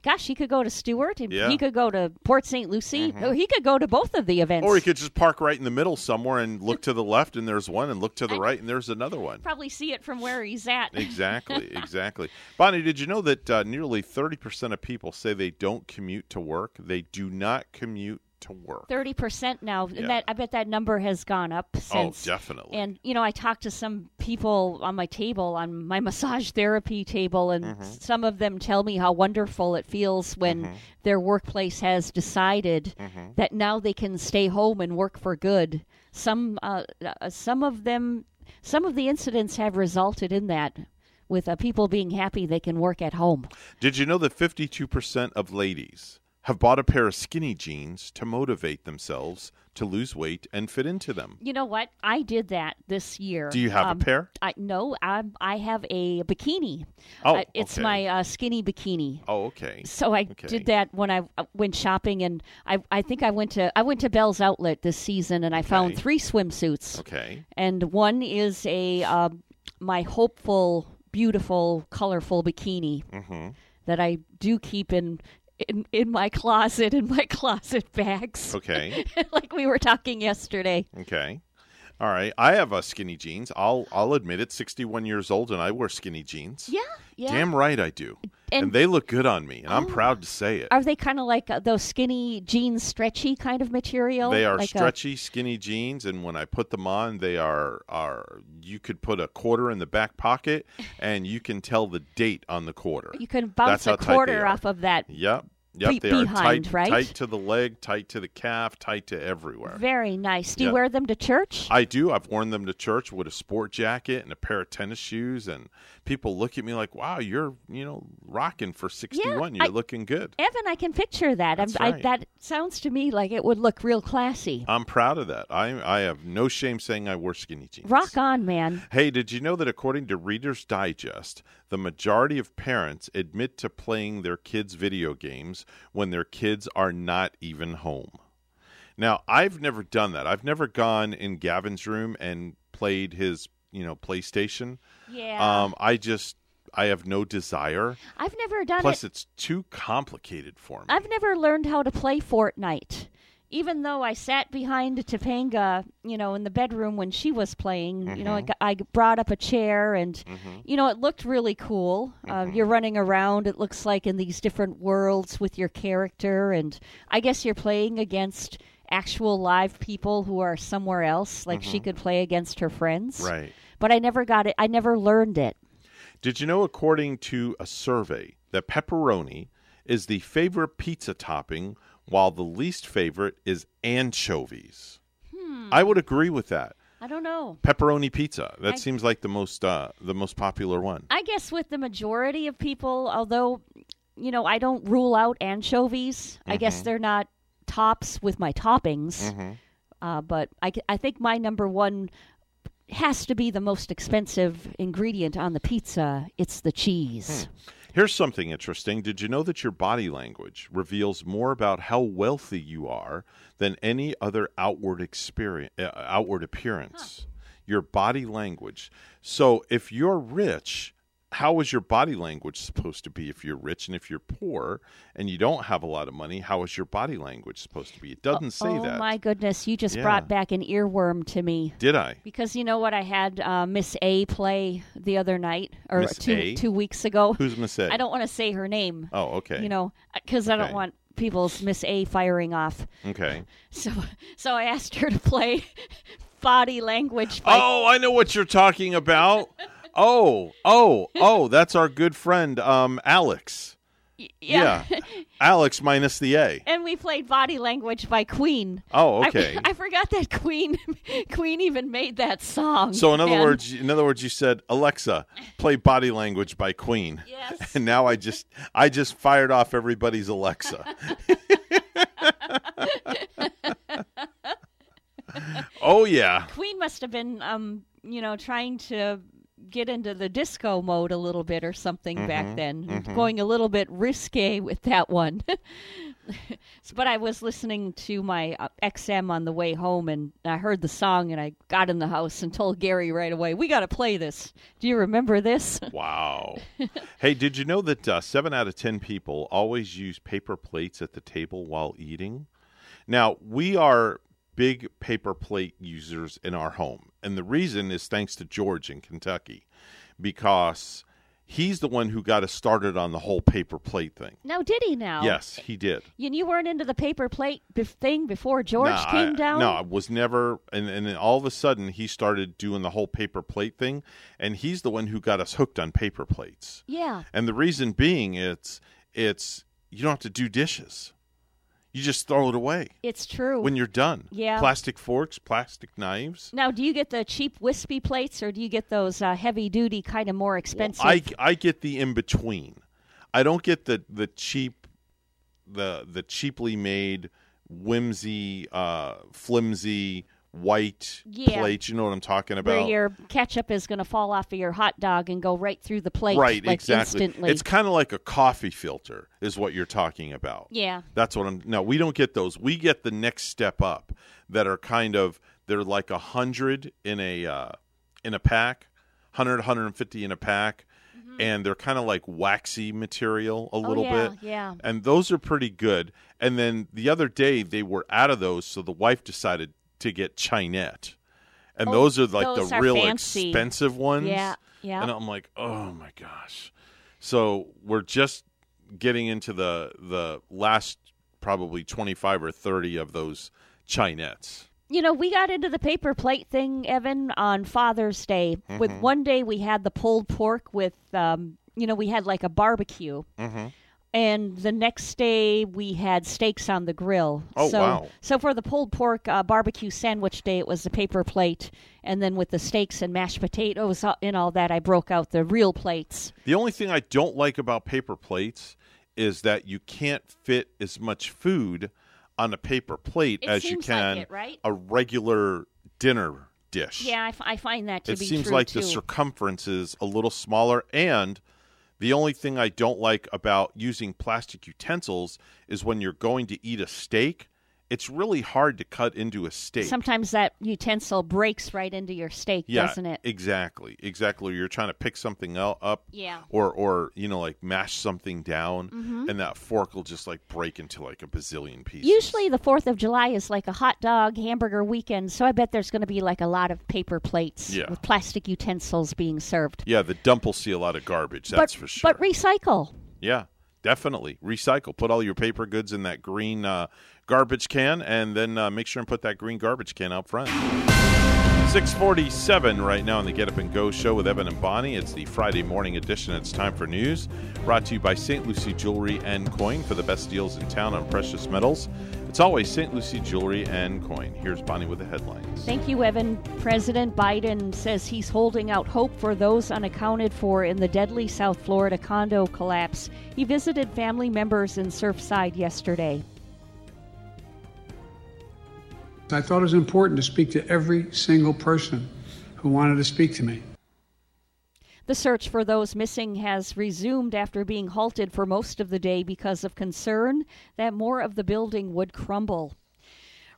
Gosh, he could go to Stuart, and Yeah. he could go to Port St. Lucie. Mhm. He could go to both of the events. Or he could just park right in the middle somewhere and look to the left and there's one, and look to the right and there's another one. probably see it from where he's at. Exactly, exactly. Bonnie, did you know that uh, nearly 30% of people say they don't commute to work? They do not commute to work. Thirty percent now, Yeah. and that I bet that number has gone up Oh, definitely. And you know, I talked to some people on my table, on my massage therapy table, and Mm-hmm. some of them tell me how wonderful it feels when their workplace has decided Mm-hmm. that now they can stay home and work for good. Some, uh, uh, some of them, some of the incidents have resulted in that. With uh, people being happy they can work at home. Did you know that 52% of ladies have bought a pair of skinny jeans to motivate themselves to lose weight and fit into them? You know what? I did that this year. Do you have a Um, pair? I no. I I have a bikini. Oh, Uh, it's okay. my uh, skinny bikini. Oh, okay. So I Okay. did that when I uh, went shopping, and I I think I went to I went to Bealls Outlet this season, and I found Okay. three swimsuits. Okay. And one is a uh, my hopeful, beautiful, colorful bikini Mhm. that I do keep in. In, in my closet, in my closet bags. Okay. like we were talking yesterday. Okay. All right. I have uh, skinny jeans. I'll I'll admit it. 61 years old and I wear skinny jeans. Yeah, yeah. Damn right I do. And, And- they look good on me, and I'm Oh. proud to say it. Are they kind of like uh, those skinny jeans, stretchy kind of material? They are like a- stretchy, skinny jeans, and when I put them on, they are are. You could put a quarter in the back pocket, and you can tell the date on the quarter. you can bounce That's a quarter off of that. Yep, yep. Be- they are tight, right? tight to the leg, tight to the calf, tight to everywhere. Very nice. Do you Yeah. wear them to church? I do. I've worn them to church with a sport jacket and a pair of tennis shoes, and people look at me like, "Wow, you're you know rocking for 61. you're I- looking good." Evan, I can picture that. I'm- That's I, that sounds to me like it would look real classy. I'm proud of that. I I have no shame saying I wear skinny jeans. Rock on, man. Hey, did you know that according to Reader's Digest, the majority of parents admit to playing their kids' video games when their kids are not even home? Now, I've never done that. I've never gone in Gavin's room and played his, you know, PlayStation. Yeah. Um, I just I have no desire. I've never done Plus, it. Plus, it's too complicated for me. I've never learned how to play Fortnite. Even though I sat behind Topanga, you know, in the bedroom when she was playing, you know, I, Mhm. I brought up a chair and, Mhm. you know, it looked really cool. Uh, Mm-hmm. you're running around, it looks like in these different worlds with your character, and I guess you're playing against actual live people who are somewhere else, like she Mhm. could play against her friends. Right. But I never got it, I never learned it. Did you know, according to a survey, that pepperoni is the favorite pizza topping, while the least favorite is anchovies? Hmm. I would agree with that. I don't know. Pepperoni pizza. That I- seems like the most uh, the most popular one. I guess with the majority of people, although you know I don't rule out anchovies. I guess Mhm. they're not tops with my toppings. Mhm. Uh, but I, I think my number one has to be the most expensive ingredient on the pizza. It's the cheese. Here's something interesting. Did you know that your body language reveals more about how wealthy you are than any other outward experience, uh, outward appearance? Your body language. So if you're rich, how is your body language supposed to be if you're rich and if you're poor and you don't have a lot of money how is your body language supposed to be it doesn't say that. oh my goodness, you just Yeah. brought back an earworm to me. did i Because you know what, I had uh, Miss A play the other night or Miss two A? two weeks ago. Who's Miss A? I don't want to say her name. oh okay You know, because I don't want people's Miss A firing off. okay So, so I asked her to play body language. By, oh i know what you're talking about oh oh oh that's our good friend um alex yeah. alex minus the a and we played body language by Queen. Oh, I- okay. I, forgot that Queen Queen even made that song. so in other man. words in other words you said alexa play body language by queen Yes. and now i just i just fired off everybody's alexa oh yeah Queen must have been, um, you know, trying to get into the disco mode a little bit or something back Mhm, then, mhm. going a little bit risque with that one. but I was listening to my uh, XM on the way home, and I heard the song, and I got in the house and told Gary right away, "We got to play this. Do you remember this?" Wow. hey, did you know that uh, seven out of 10 people always use paper plates at the table while eating? Now, we are big paper plate users in our home. And the reason is thanks to George in Kentucky because he's the one who got us started on the whole paper plate thing. now, did he now? Yes, he did. And you weren't into the paper plate bef- thing before George No, came I, down? No, I was never. And, and then all of a sudden, he started doing the whole paper plate thing. And he's the one who got us hooked on paper plates. Yeah. And the reason being, it's it's you don't have to do dishes. You just throw it away It's true. when you're done. Yeah. Plastic forks, plastic knives. Now, do you get the cheap wispy plates or do you get those uh, heavy duty, kind of more expensive? I, I get the in between. I don't get the the cheap the the cheaply made whimsy uh flimsy white Yeah. plates. You know what I'm talking where about? your ketchup is going to fall off of your hot dog and go right through the plate, right, like exactly. instantly. It's kind of like a coffee filter, is what you're talking about. Yeah. That's what I'm. No, we don't get those. We get the next step up that are kind of they're like a hundred in a uh, in a pack, 100, 150 in a pack, and they're kind of like waxy material a Mm-hmm. Oh, little yeah, bit. yeah. And those are pretty good. And then the other day they were out of those, so the wife decided to get Chinette. And Oh, those are like those the are real fancy. expensive ones. Yeah, yeah. And I'm like, oh my gosh. So we're just getting into the the last probably 25 or 30 of those Chinettes. You know, we got into the paper plate thing, Evan, on Father's Day. With Mhm. one day we had the pulled pork with, um, you know, we had like a barbecue. Mm-hmm. And the next day we had steaks on the grill. Oh, so, wow. So for the pulled pork uh, barbecue sandwich day, it was the paper plate, and then with the steaks and mashed potatoes uh, and all that, I broke out the real plates. The only thing I don't like about paper plates is that you can't fit as much food on a paper plate It as you seems like can it, right? a regular dinner dish. Yeah, I, f- I find that to it be seems like too. the circumference is a little smaller and the only thing I don't like about using plastic utensils is when you're going to eat a steak, it's really hard to cut into a steak. Sometimes that utensil breaks right into your steak, yeah, doesn't it? exactly, exactly. You're trying to pick something up, Yeah. or or you know like mash something down, Mhm. and that fork will just like break into like a bazillion pieces. Usually the 4th of July is like a hot dog hamburger weekend, so I bet there's going to be like a lot of paper plates Yeah. with plastic utensils being served. Yeah, the dump will see a lot of garbage. That's but, for sure. But recycle. Yeah, definitely recycle. Put all your paper goods in that green uh, garbage can, and then uh, make sure and put that green garbage can out front. 647 right now on the Get Up and Go show with Evan and Bonnie. It's the Friday morning edition. It's time for news. Brought to you by St. Lucie Jewelry and Coin for the best deals in town on precious metals. It's always St. Lucie Jewelry and Coin. Here's Bonnie with the headlines. Thank you, Evan. President Biden says he's holding out hope for those unaccounted for in the deadly South Florida condo collapse. He visited family members in Surfside yesterday. I thought it was important to speak to every single person who wanted to speak to me. The search for those missing has resumed after being halted for most of the day because of concern that more of the building would crumble.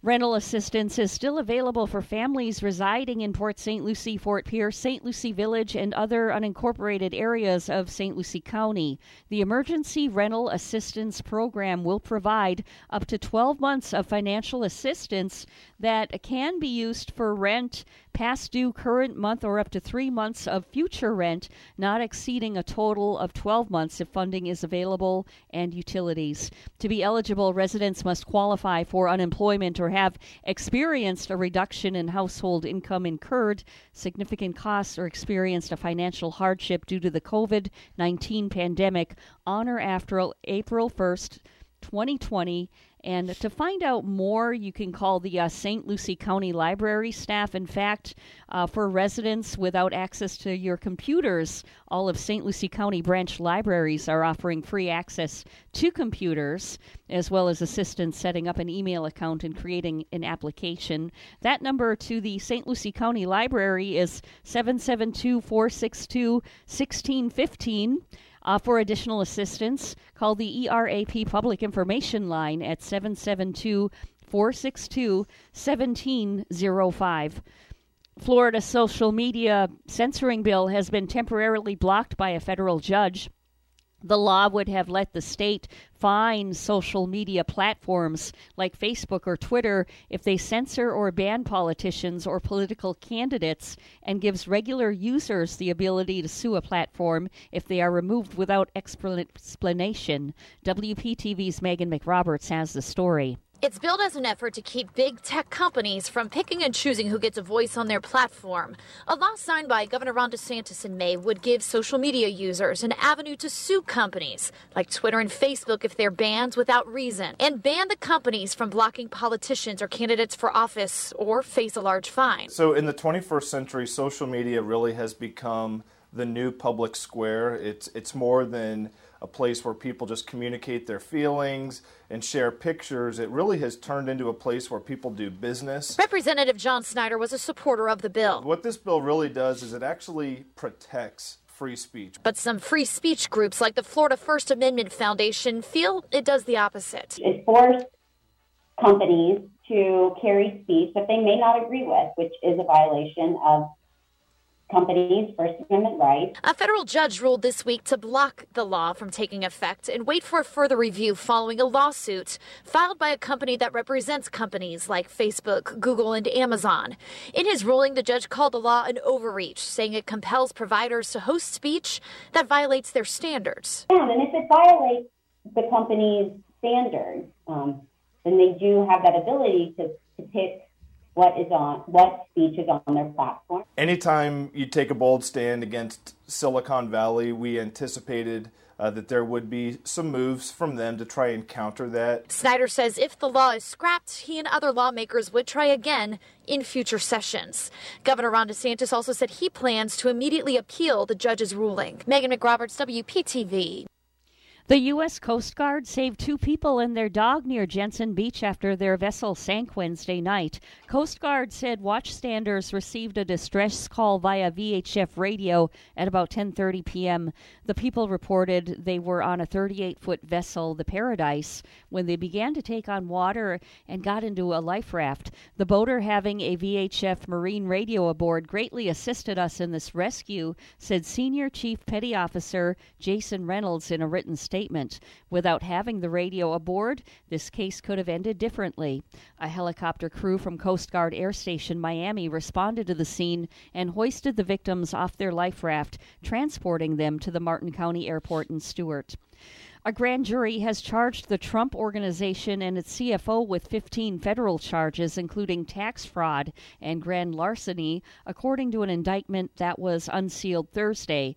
Rental assistance is still available for families residing in Port St. Lucie, Fort Pierce, St. Lucie Village, and other unincorporated areas of St. Lucie County. The Emergency Rental Assistance Program will provide up to 12 months of financial assistance that can be used for rent past due current month or up to three months of future rent, not exceeding a total of 12 months if funding is available, and utilities. To be eligible, residents must qualify for unemployment or have experienced a reduction in household income incurred, significant costs, or experienced a financial hardship due to the COVID 19 pandemic on or after April 1st, 2020 and to find out more, you can call the uh, St. Lucie County Library staff. In fact, uh, for residents without access to your computers, all of St. Lucie County branch libraries are offering free access to computers, as well as assistance setting up an email account and creating an application. That number to the St. Lucie County Library is 772 462 1615. Uh, for additional assistance, call the ERAP Public Information Line at 772 462 1705. Florida's social media censoring bill has been temporarily blocked by a federal judge. The law would have let the state fine social media platforms like Facebook or Twitter if they censor or ban politicians or political candidates and gives regular users the ability to sue a platform if they are removed without explanation. WPTV's Megan McRoberts has the story. It's billed as an effort to keep big tech companies from picking and choosing who gets a voice on their platform. A law signed by Governor Ron DeSantis in May would give social media users an avenue to sue companies like Twitter and Facebook if they're banned without reason, and ban the companies from blocking politicians or candidates for office or face a large fine. So, in the 21st century, social media really has become the new public square. It's it's more than a place where people just communicate their feelings and share pictures. It really has turned into a place where people do business. Representative John Snyder was a supporter of the bill. What this bill really does is it actually protects free speech. But some free speech groups like the Florida First Amendment Foundation feel it does the opposite. It forced companies to carry speech that they may not agree with, which is a violation of companies' First Amendment rights. A federal judge ruled this week to block the law from taking effect and wait for a further review following a lawsuit filed by a company that represents companies like Facebook, Google, and Amazon. In his ruling, the judge called the law an overreach, saying it compels providers to host speech that violates their standards. Yeah, and if it violates the company's standards, um, then they do have that ability to, to pick what is on what speech is on their platform. Anytime you take a bold stand against Silicon Valley, we anticipated uh, that there would be some moves from them to try and counter that. Snyder says if the law is scrapped, he and other lawmakers would try again in future sessions. Governor Ron DeSantis also said he plans to immediately appeal the judge's ruling. Megan McRoberts, WPTV. The U.S. Coast Guard saved two people and their dog near Jensen Beach after their vessel sank Wednesday night. Coast Guard said watchstanders received a distress call via VHF radio at about 10:30 p.m. The people reported they were on a 38-foot vessel, the Paradise, when they began to take on water and got into a life raft. The boater, having a VHF marine radio aboard, greatly assisted us in this rescue, said Senior Chief Petty Officer Jason Reynolds in a written statement statement. Without having the radio aboard, this case could have ended differently. A helicopter crew from Coast Guard Air Station Miami responded to the scene and hoisted the victims off their life raft, transporting them to the Martin County Airport in Stuart. A grand jury has charged the Trump Organization and its CFO with 15 federal charges, including tax fraud and grand larceny, according to an indictment that was unsealed Thursday.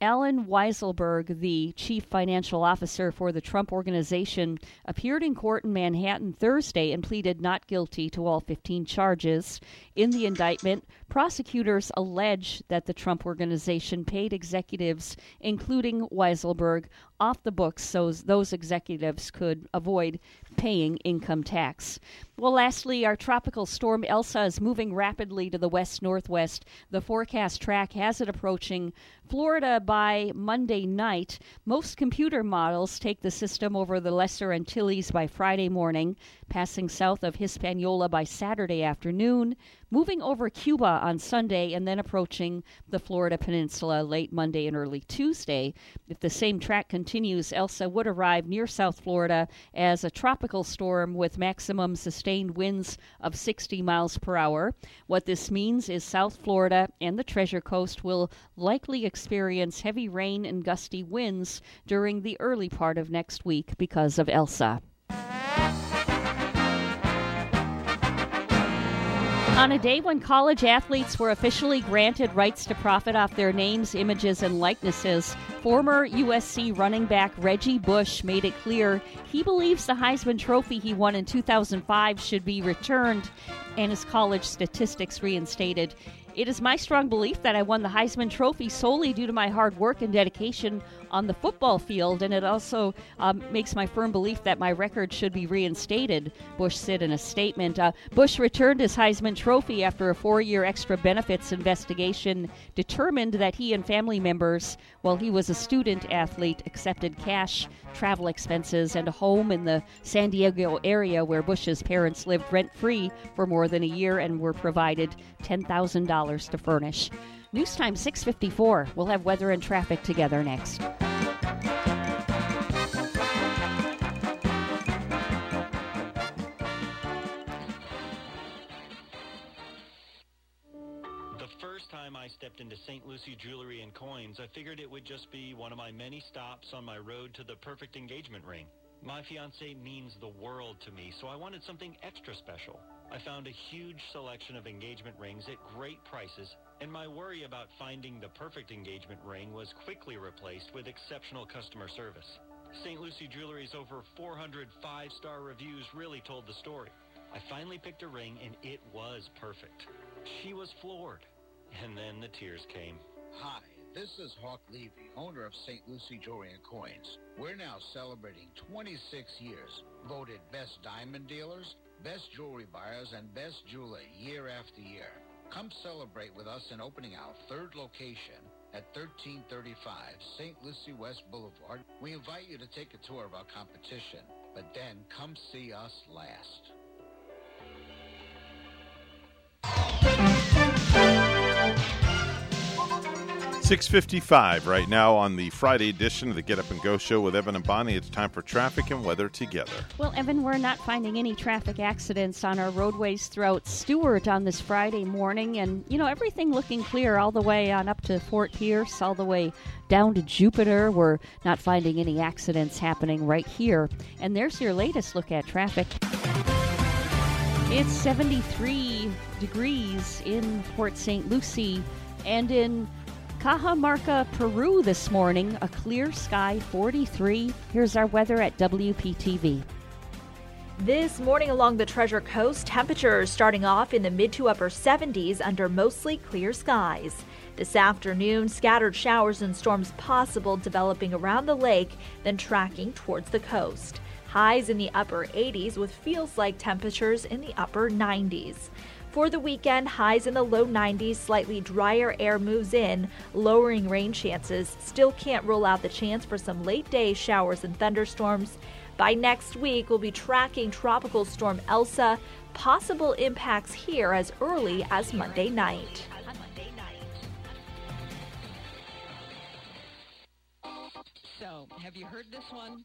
Allen Weisselberg, the chief financial officer for the Trump Organization, appeared in court in Manhattan Thursday and pleaded not guilty to all 15 charges. In the indictment, prosecutors allege that the Trump Organization paid executives, including Weisselberg, off the books so those executives could avoid paying income tax. Well, lastly, our tropical storm Elsa is moving rapidly to the west northwest. The forecast track has it approaching Florida by Monday night. Most computer models take the system over the Lesser Antilles by Friday morning, passing south of Hispaniola by Saturday afternoon, moving over Cuba on Sunday, and then approaching the Florida Peninsula late Monday and early Tuesday. If the same track continues, Elsa would arrive near South Florida as a tropical storm with maximum sustained winds of 60 miles per hour. What this means is South Florida and the Treasure Coast will likely experience heavy rain and gusty winds during the early part of next week because of Elsa. On a day when college athletes were officially granted rights to profit off their names, images, and likenesses, former USC running back Reggie Bush made it clear he believes the Heisman Trophy he won in 2005 should be returned and his college statistics reinstated. It is my strong belief that I won the Heisman Trophy solely due to my hard work and dedication on the football field, and it also um, makes my firm belief that my record should be reinstated, Bush said in a statement. Uh, Bush returned his Heisman Trophy after a four year extra benefits investigation determined that he and family members, while he was a student athlete, accepted cash, travel expenses, and a home in the San Diego area where Bush's parents lived rent free for more than a year and were provided $10,000 to furnish. News time 654. We'll have weather and traffic together next. The first time I stepped into St. Lucie Jewelry and Coins, I figured it would just be one of my many stops on my road to the perfect engagement ring. My fiance means the world to me, so I wanted something extra special. I found a huge selection of engagement rings at great prices, and my worry about finding the perfect engagement ring was quickly replaced with exceptional customer service. St. Lucie Jewelry's over 400 five-star reviews really told the story. I finally picked a ring, and it was perfect. She was floored. And then the tears came. Hi, this is Hawk Levy, owner of St. Lucie Jewelry and Coins. We're now celebrating 26 years, voted best diamond dealers, best jewelry buyers, and best jeweler year after year. Come celebrate with us in opening our third location at 1335 St. Lucie West Boulevard. We invite you to take a tour of our competition, but then come see us last. 655 right now on the Friday edition of the Get Up and Go show with Evan and Bonnie. It's time for traffic and weather together. Well, Evan, we're not finding any traffic accidents on our roadways throughout Stuart on this Friday morning. And, you know, everything looking clear all the way on up to Fort Pierce, all the way down to Jupiter. We're not finding any accidents happening right here. And there's your latest look at traffic. It's 73 degrees in Port St. Lucie and in Cajamarca, Peru this morning, a clear sky 43. Here's our weather at WPTV. This morning along the Treasure Coast, temperatures starting off in the mid to upper 70s under mostly clear skies. This afternoon, scattered showers and storms possible developing around the lake, then tracking towards the coast. Highs in the upper 80s with feels like temperatures in the upper 90s. For the weekend, highs in the low 90s, slightly drier air moves in, lowering rain chances. Still can't rule out the chance for some late day showers and thunderstorms. By next week, we'll be tracking Tropical Storm Elsa, possible impacts here as early as Monday night. So, have you heard this one?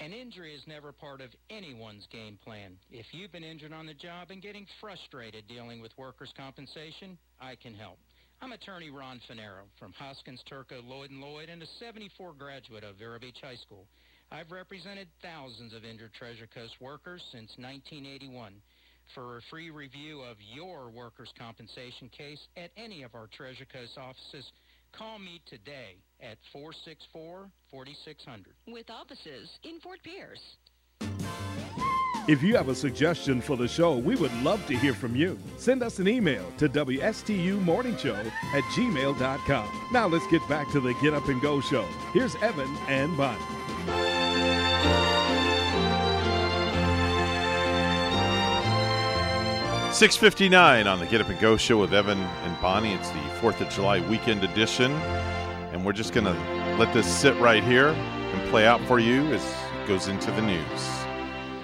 An injury is never part of anyone's game plan. If you've been injured on the job and getting frustrated dealing with workers' compensation, I can help. I'm attorney Ron Finero from Hoskins, Turco, Lloyd & Lloyd and a 74 graduate of Vero Beach High School. I've represented thousands of injured Treasure Coast workers since 1981. For a free review of your workers' compensation case at any of our Treasure Coast offices, Call me today at 464 4600. With offices in Fort Pierce. If you have a suggestion for the show, we would love to hear from you. Send us an email to WSTUmorningshow at gmail.com. Now let's get back to the Get Up and Go show. Here's Evan and Bonnie. 659 on the Get Up and Go show with Evan and Bonnie. It's the 4th of July weekend edition. And we're just going to let this sit right here and play out for you as it goes into the news.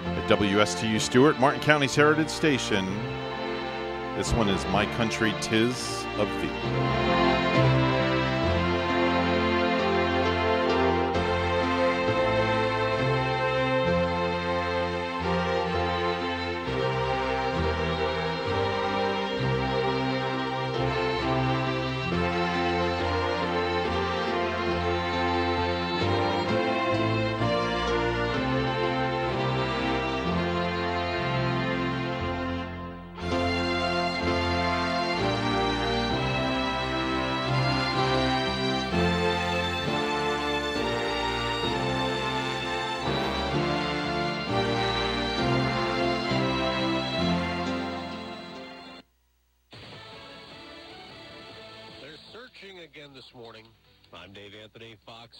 At WSTU Stuart, Martin County's Heritage Station. This one is My Country Tis of Thee.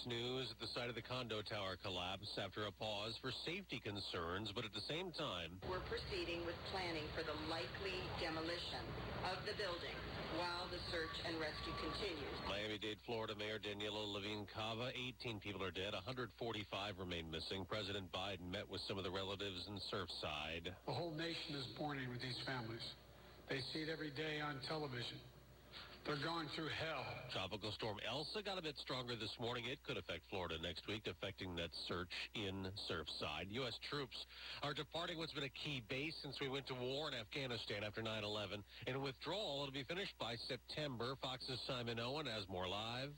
News, at the site of the condo tower collapse after a pause for safety concerns, but at the same time, We're proceeding with planning for the likely demolition of the building while the search and rescue continues. Miami-Dade, Florida Mayor Daniella Levine Cava, 18 people are dead, 145 remain missing. President Biden met with some of the relatives in Surfside. The whole nation is mourning with these families. They see it every day on television. They're going through hell. Tropical storm Elsa got a bit stronger this morning. It could affect Florida next week, affecting that search in Surfside. U.S. troops are departing what's been a key base since we went to war in Afghanistan after 9-11. In withdrawal, it'll be finished by September. Fox's Simon Owen has more live.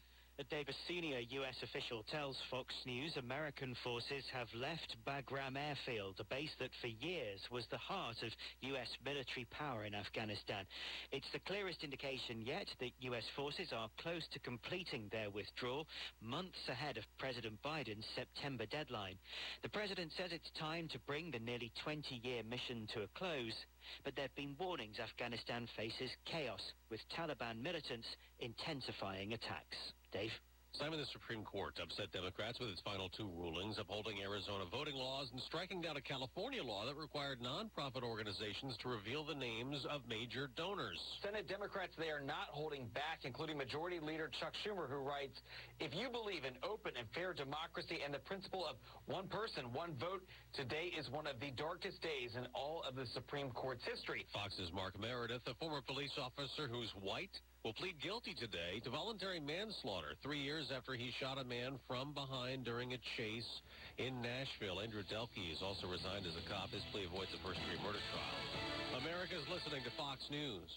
David, senior U.S. official tells Fox News American forces have left Bagram Airfield, a base that for years was the heart of U.S. military power in Afghanistan. It's the clearest indication yet that U.S. forces are close to completing their withdrawal, months ahead of President Biden's September deadline. The president says it's time to bring the nearly 20-year mission to a close, but there have been warnings Afghanistan faces chaos, with Taliban militants intensifying attacks. Dave? Simon, the Supreme Court upset Democrats with its final two rulings, upholding Arizona voting laws and striking down a California law that required nonprofit organizations to reveal the names of major donors. Senate Democrats, they are not holding back, including Majority Leader Chuck Schumer, who writes, if you believe in open and fair democracy and the principle of one person, one vote, today is one of the darkest days in all of the Supreme Court's history. Fox's Mark Meredith, a former police officer who's white, will plead guilty today to voluntary manslaughter three years after he shot a man from behind during a chase in Nashville. Andrew Delke has also resigned as a cop. His plea avoids a first-degree murder trial. America's listening to Fox News.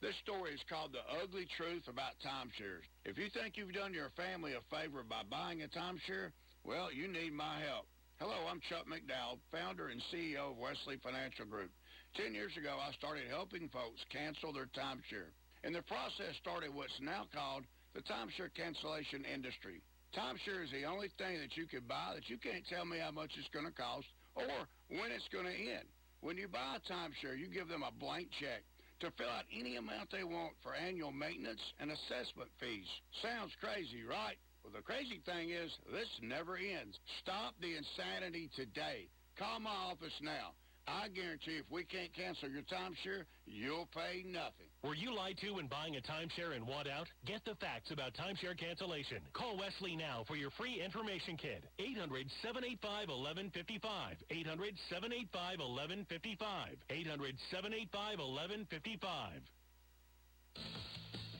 This story is called The Ugly Truth About Timeshares. If you think you've done your family a favor by buying a timeshare, well, you need my help. Hello, I'm Chuck McDowell, founder and CEO of Wesley Financial Group. Ten years ago, I started helping folks cancel their timeshare. And the process started what's now called the timeshare cancellation industry. Timeshare is the only thing that you can buy that you can't tell me how much it's going to cost or when it's going to end. When you buy a timeshare, you give them a blank check to fill out any amount they want for annual maintenance and assessment fees. Sounds crazy, right? Well, the crazy thing is, this never ends. Stop the insanity today. Call my office now. I guarantee if we can't cancel your timeshare, you'll pay nothing. Were you lied to when buying a timeshare and want out? Get the facts about timeshare cancellation. Call Wesley now for your free information kit. 800-785-1155. 800-785-1155. 800-785-1155.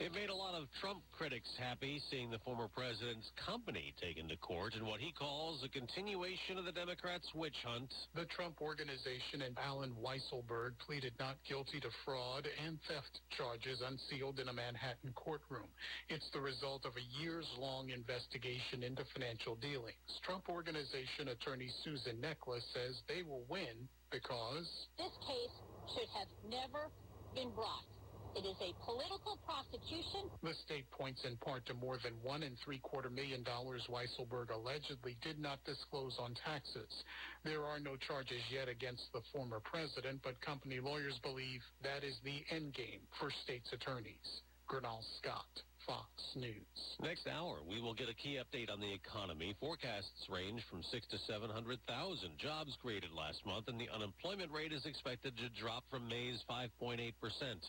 It made a lot of Trump critics happy seeing the former president's company taken to court in what he calls a continuation of the Democrats' witch hunt. The Trump Organization and Allen Weisselberg pleaded not guilty to fraud and theft charges unsealed in a Manhattan courtroom. It's the result of a years-long investigation into financial dealings. Trump Organization attorney Susan Necheles says they will win because This case should have never been brought. It is a political prosecution. The state points in part to more than one and three quarter million dollars Weisselberg allegedly did not disclose on taxes. There are no charges yet against the former president, but company lawyers believe that is the end game for state's attorneys. Gernal Scott, Fox News. Next hour, we will get a key update on the economy. Forecasts range from six to 700,000 jobs created last month, and the unemployment rate is expected to drop from May's 5.8%.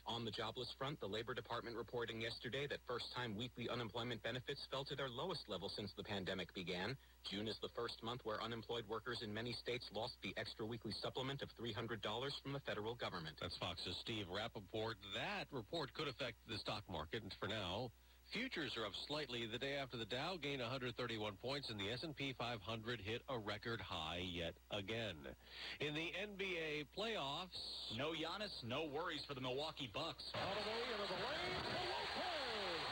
On the jobless front, the Labor Department reporting yesterday that first-time weekly unemployment benefits fell to their lowest level since the pandemic began. June is the first month where unemployed workers in many states lost the extra weekly supplement of $300 from the federal government. That's Fox's Steve Rappaport. That report could affect the stock market, and for now, Futures are up slightly the day after the Dow gained 131 points and the S&P 500 hit a record high yet again. In the NBA playoffs, no Giannis, no worries for the Milwaukee Bucks. Holiday into the lane to Lopez.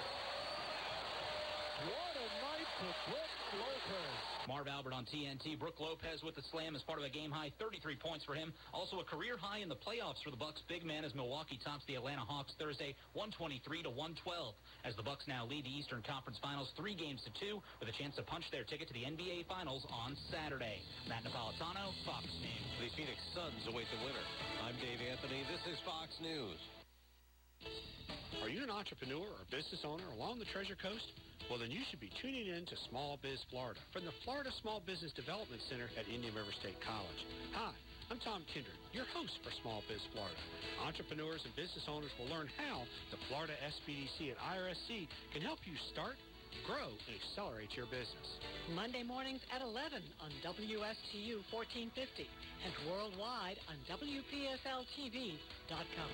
What a night for Brook Lopez. Marv Albert on TNT. Brook Lopez with the slam as part of a game high 33 points for him. Also a career high in the playoffs for the Bucks. Big man as Milwaukee tops the Atlanta Hawks Thursday 123 to 112 as the Bucks now lead the Eastern Conference Finals three games to two with a chance to punch their ticket to the NBA Finals on Saturday. Matt Napolitano, Fox News. The Phoenix Suns await the winner. I'm Dave Anthony. This is Fox News. Are you an entrepreneur or business owner along the Treasure Coast? Well, then you should be tuning in to Small Biz Florida from the Florida Small Business Development Center at Indian River State College. Hi, I'm Tom Kindred, your host for Small Biz Florida. Entrepreneurs and business owners will learn how the Florida SBDC and IRSC can help you start, grow, and accelerate your business. Monday mornings at 11 on WSTU 1450 and worldwide on WPSLTV.com.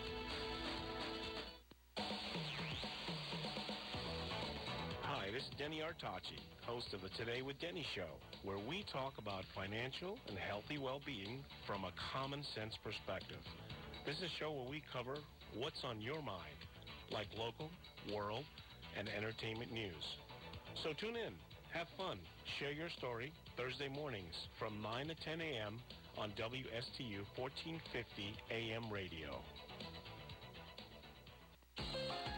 Hi, this is Denny Artachi, host of the Today with Denny show, where we talk about financial and healthy well-being from a common sense perspective. This is a show where we cover what's on your mind, like local, world, and entertainment news. So tune in, have fun, share your story Thursday mornings from 9 to 10 a.m. on WSTU 1450 AM radio.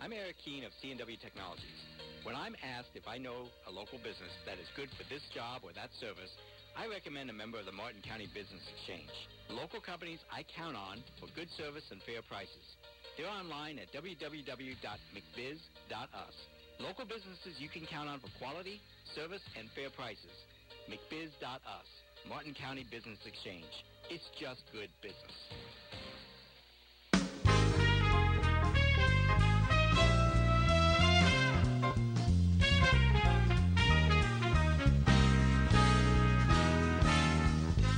I'm Eric Keene of C&W Technologies. When I'm asked if I know a local business that is good for this job or that service, I recommend a member of the Martin County Business Exchange. Local companies I count on for good service and fair prices. They're online at www.mcbiz.us. Local businesses you can count on for quality, service, and fair prices. mcbiz.us. Martin County Business Exchange. It's just good business.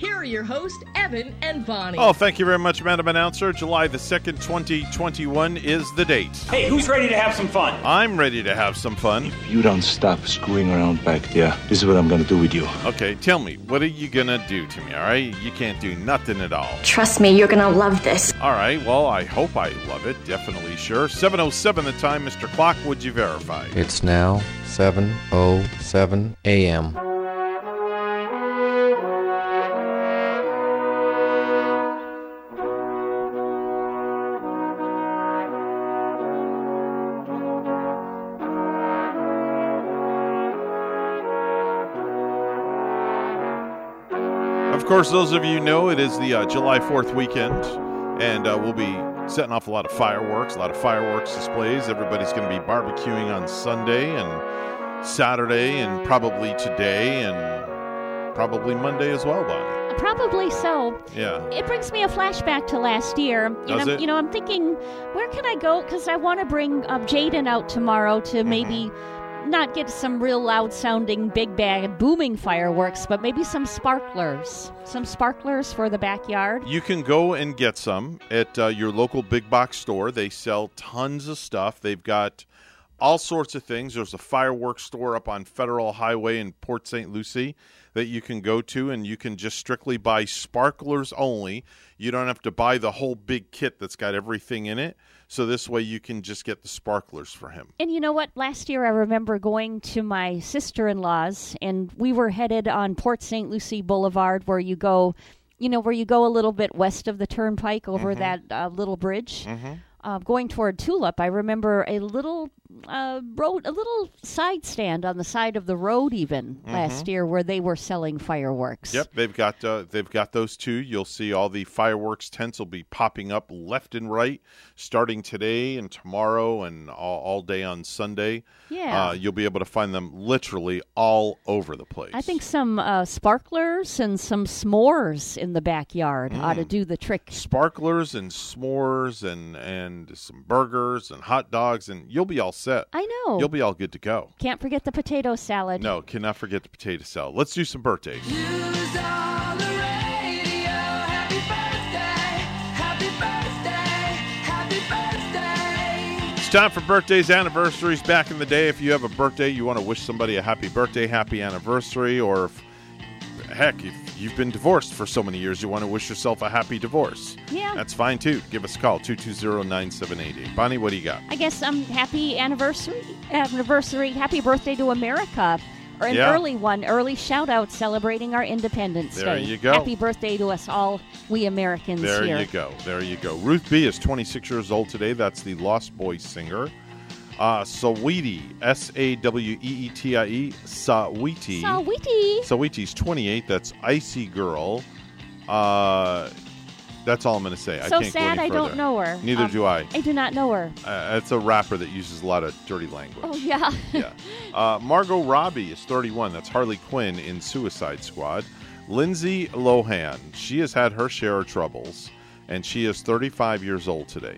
here are your hosts, Evan and Bonnie. Oh, thank you very much, Madam Announcer. July the 2nd, 2021 is the date. Hey, who's ready to have some fun? I'm ready to have some fun. If you don't stop screwing around back there. This is what I'm gonna do with you. Okay, tell me, what are you gonna do to me, all right? You can't do nothing at all. Trust me, you're gonna love this. All right, well, I hope I love it. Definitely sure. 707 the time, Mr. Clock. Would you verify? It's now 7:07 a.m. course, those of you know it is the uh, July 4th weekend, and uh, we'll be setting off a lot of fireworks, a lot of fireworks displays. Everybody's going to be barbecuing on Sunday and Saturday, and probably today, and probably Monday as well, Bonnie. Probably so. Yeah. It brings me a flashback to last year. Does and I'm, it? You know, I'm thinking, where can I go? Because I want to bring uh, Jaden out tomorrow to Mm-hmm. maybe not get some real loud sounding big bag booming fireworks, but maybe some sparklers. Some sparklers for the backyard. You can go and get some at uh, your local big box store. They sell tons of stuff. They've got all sorts of things. There's a fireworks store up on Federal Highway in Port St. Lucie that you can go to, and you can just strictly buy sparklers only. You don't have to buy the whole big kit that's got everything in it. So this way you can just get the sparklers for him. And you know what? Last year I remember going to my sister in law's, and we were headed on Port St. Lucie Boulevard, where you go, you know, where you go a little bit west of the turnpike over Mhm. that uh, little bridge. Mhm. Uh, going toward Tulip, I remember a little uh, road, a little side stand on the side of the road, even last Mhm. year, where they were selling fireworks. Yep, they've got uh, they've got those too. You'll see all the fireworks tents will be popping up left and right, starting today and tomorrow and all, all day on Sunday. Yeah. uh, you'll be able to find them literally all over the place. I think some uh, sparklers and some s'mores in the backyard ought to Mm. do the trick. Sparklers and s'mores and and some burgers and hot dogs and you'll be all set. I know. You'll be all good to go. Can't forget the potato salad. No, cannot forget the potato salad. Let's do some birthdays. It's time for birthdays, anniversaries. Back in the day, if you have a birthday, you want to wish somebody a happy birthday, happy anniversary, or if, heck, if you've been divorced for so many years, you want to wish yourself a happy divorce. Yeah. That's fine too. Give us a call, 220 9788. Bonnie, what do you got? I guess um happy anniversary anniversary happy birthday to America. Or an Yeah. early one, early shout out celebrating our Independence There Day. you go. Happy birthday to us all, we Americans There here. you go. There you go. Ruth B is 26 years old today. That's the Lost Boys singer. Uh, Saweetie, S A W E E T I E, Saweetie. Saweetie. Saweetie's 28. That's Icy Girl. Uh, that's all I'm going to say. I So can't go sad any I don't know her. Neither Um, do I. I do not know her. Uh, it's a rapper that uses a lot of dirty language. Oh yeah. yeah. Uh, Margot Robbie is 31. That's Harley Quinn in Suicide Squad. Lindsay Lohan, she has had her share of troubles, and she is 35 years old today.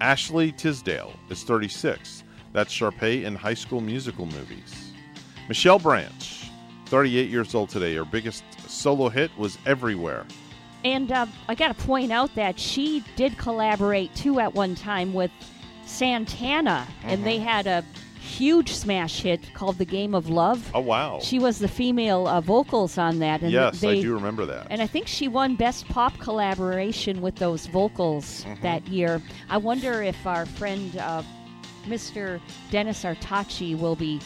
Ashley Tisdale is 36. That's Sharpay in High School Musical movies. Michelle Branch, 38 years old today. Her biggest solo hit was Everywhere. And uh, I got to point out that she did collaborate too at one time with Santana, and Mhm. they had a huge smash hit called "The Game of Love." Oh, wow. She was the female uh, vocals on that, and yes, they, I do remember that. And I think she won Best Pop Collaboration with those vocals Mhm. that year. I wonder if our friend uh, Mr. Dennis Artachi will be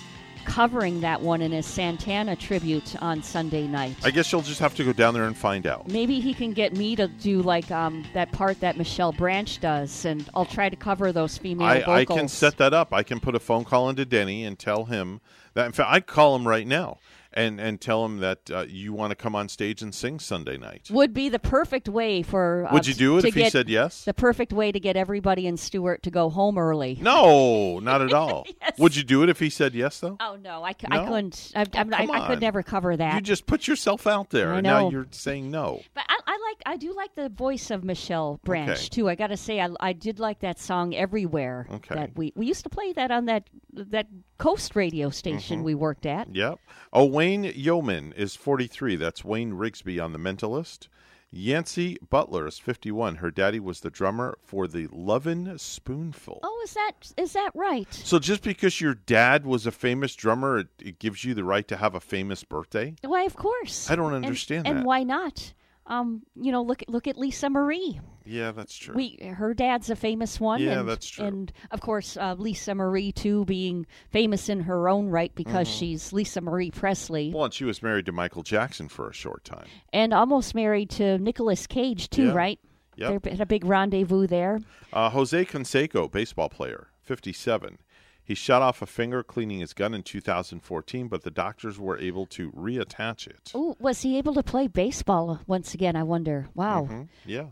covering that one in his Santana tribute on Sunday night. I guess you'll just have to go down there and find out. Maybe he can get me to do like um, that part that Michelle Branch does, and I'll try to cover those female I, vocals. I can set that up. I can put a phone call into Denny and tell him that. In fact, I call him right now and and tell him that uh, you want to come on stage and sing Sunday night. Would be the perfect way for. Uh, Would you do it if he said yes? The perfect way to get everybody in Stuart to go home early. No, not at all. Would you do it if he said yes, though? Oh no, I, c- No? I couldn't. I, I'm, I, I could never cover that. You just put yourself out there, and now you're saying no. But I, I like I do like the voice of Michelle Branch Okay. too. I got to say I, I did like that song everywhere. Okay. That we we used to play that on that that coast radio station Mm-hmm. we worked at. Yep. Oh, Wayne Yeoman is 43. That's Wayne Rigsby on The Mentalist. Yancey Butler is 51. Her daddy was the drummer for the Lovin' Spoonful. Oh, is that is that right? So just because your dad was a famous drummer, it, it gives you the right to have a famous birthday? Why, of course. I don't understand and, that. why not? Um, you know, look at look at Lisa Marie. Yeah, that's true. We her dad's a famous one. Yeah, and, that's true. And of course, uh, Lisa Marie too, being famous in her own right because Mhm. she's Lisa Marie Presley, well, and she was married to Michael Jackson for a short time. and almost married to Nicolas Cage too, Yeah. right? Yep. They had a big rendezvous there. Uh, Jose Canseco, baseball player, 57. He shot off a finger cleaning his gun in 2014, but the doctors were able to reattach it. Oh, was he able to play baseball once again? I wonder. Wow. Mhm. Yeah.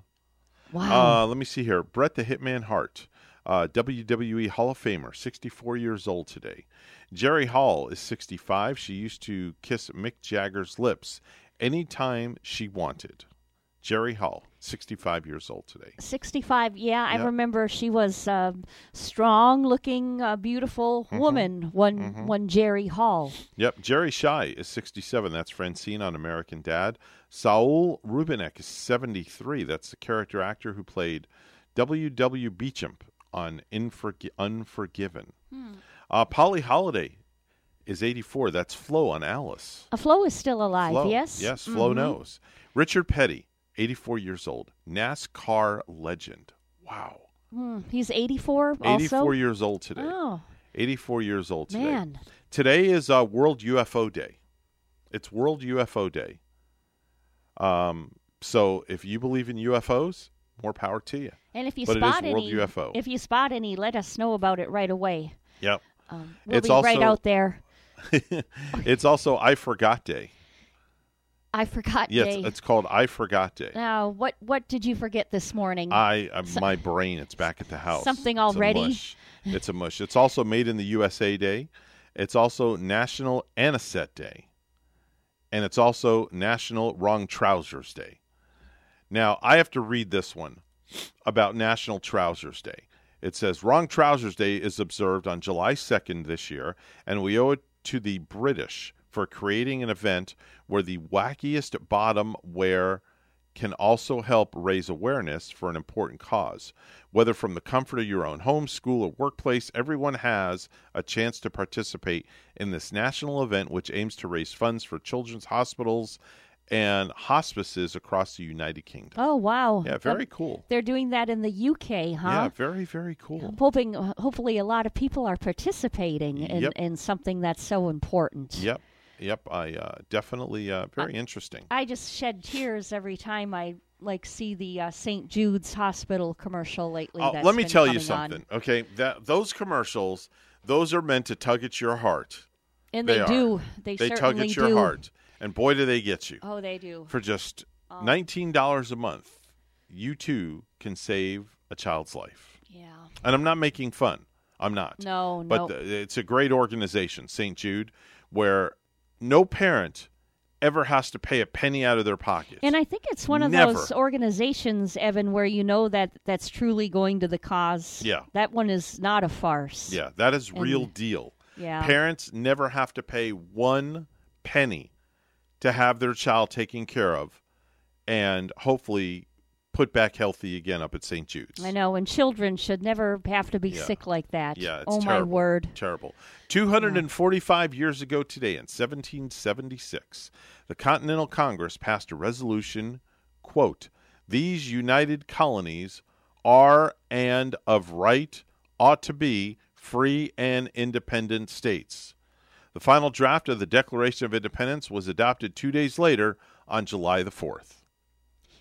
Wow. Uh, let me see here. Brett the Hitman Hart, uh, WWE Hall of Famer, 64 years old today. Jerry Hall is 65. She used to kiss Mick Jagger's lips anytime she wanted. Jerry Hall, 65 years old today. 65 yeah i remember she was a strong looking uh, beautiful Mhm. woman one Mhm. one jerry hall Yep, Jerry Shy is 67. That's Francine on American Dad. Saul Rubinek is 73. That's the character actor who played W.W. Beauchamp on Unforgiven. Hmm. Uh, Polly Holliday is 84. That's Flo on Alice. a flo is still alive Flo. yes Yes, Flo Mhm. knows. Richard Petty, 84 years old. NASCAR legend. Wow. Hmm, he's 84 also 84 years old today. oh 84 years old today. Man. Today is uh, World UFO Day. It's World UFO Day. Um, so if you believe in UFOs, more power to you. and if you but spot any UFO. if you spot any let us know about it right away Yep. um, we'll It's be right out there it's also I Forgot Day. i forgot Yes, Jay. it's called I Forgot Day. now what what did you forget this morning I uh, my brain, it's back at the house. Something It's a already? mush. It's a mush. It's also Made in the USA Day. It's also National Anisette Day, and it's also National Wrong Trousers Day. Now I have to read this one about National Trousers Day. It says Wrong Trousers Day is observed on July 2nd this year, and we owe it to the British for creating an event where the wackiest bottom wear can also help raise awareness for an important cause. Whether from the comfort of your own home, school, or workplace, everyone has a chance to participate in this national event, which aims to raise funds for children's hospitals and hospices across the United Kingdom. oh wow Yeah, very cool. they're doing that in the uk huh Yeah, very, very cool. I'm hoping, uh, hopefully, a lot of people are participating in, Yep. in something that's so important. Yep, yep. I uh, definitely uh, very interesting. I just shed tears every time I like see the uh, St. Jude's Hospital commercial lately. Oh, let me tell you coming on. something. Okay, that those commercials, those are meant to tug at your heart. And they are. do. They tug certainly at your do. heart, and boy, do they get you. Oh, they do. For just Oh. nineteen dollars a month, you too can save a child's life. Yeah. And I'm not making fun. I'm not. No, But no. the- it's a great organization, St. Jude, where no parent ever has to pay a penny out of their pocket. And I think it's one of Never. those organizations, Evan, where you know that that's truly going to the cause. Yeah. That one is not a farce. Yeah, that is And- real deal. Yeah. Parents never have to pay one penny to have their child taken care of and hopefully put back healthy again up at St. Jude's. I know, and children should never have to be Yeah. sick like that. Yeah, it's oh terrible. my word. Terrible. 245 years ago today, in 1776, the Continental Congress passed a resolution, quote, these united colonies are and of right ought to be free and independent states. The final draft of the Declaration of Independence was adopted two days later on July the 4th.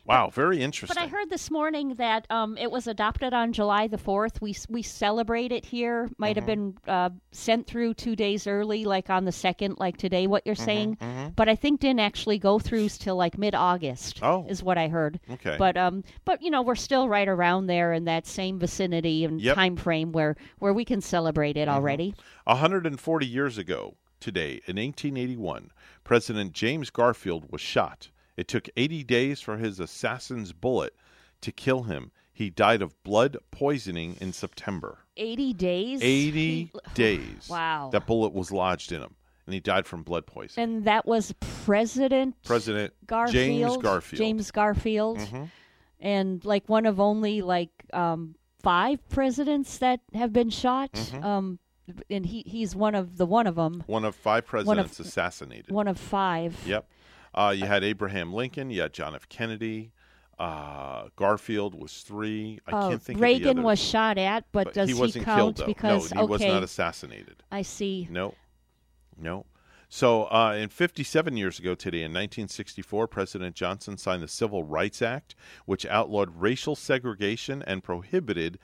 Wow, very interesting. But I heard this morning that um, it was adopted on July the fourth. We we celebrate it here. Might have Mm-hmm. been uh, sent through two days early, like on the second, like today. What you're Mhm, saying, mhm. but I think didn't actually go through till like mid August. Oh. is what I heard. Okay. But um, but you know we're still right around there in that same vicinity and Yep. time frame where where we can celebrate it already. 140 years ago today, in 1881, President James Garfield was shot. It took 80 days for his assassin's bullet to kill him. He died of blood poisoning in September. Eighty days. 80 days. Wow. That bullet was lodged in him, and he died from blood poisoning. And that was President President Garfield. James Garfield. James Garfield. Mhm. And like one of only like um, five presidents that have been shot. Mhm. Um, and he he's one of the one of them. One of five One of- presidents assassinated. One of five. Yep. Uh, you had Abraham Lincoln. You had John F. Kennedy. Uh, Garfield was three. I Oh, can't think Reagan of the other. was shot at, but, does he wasn't count killed because no, he was not assassinated. I see. No, no. So, uh, in 57 years ago today, in 1964, President Johnson signed the Civil Rights Act, which outlawed racial segregation and prohibited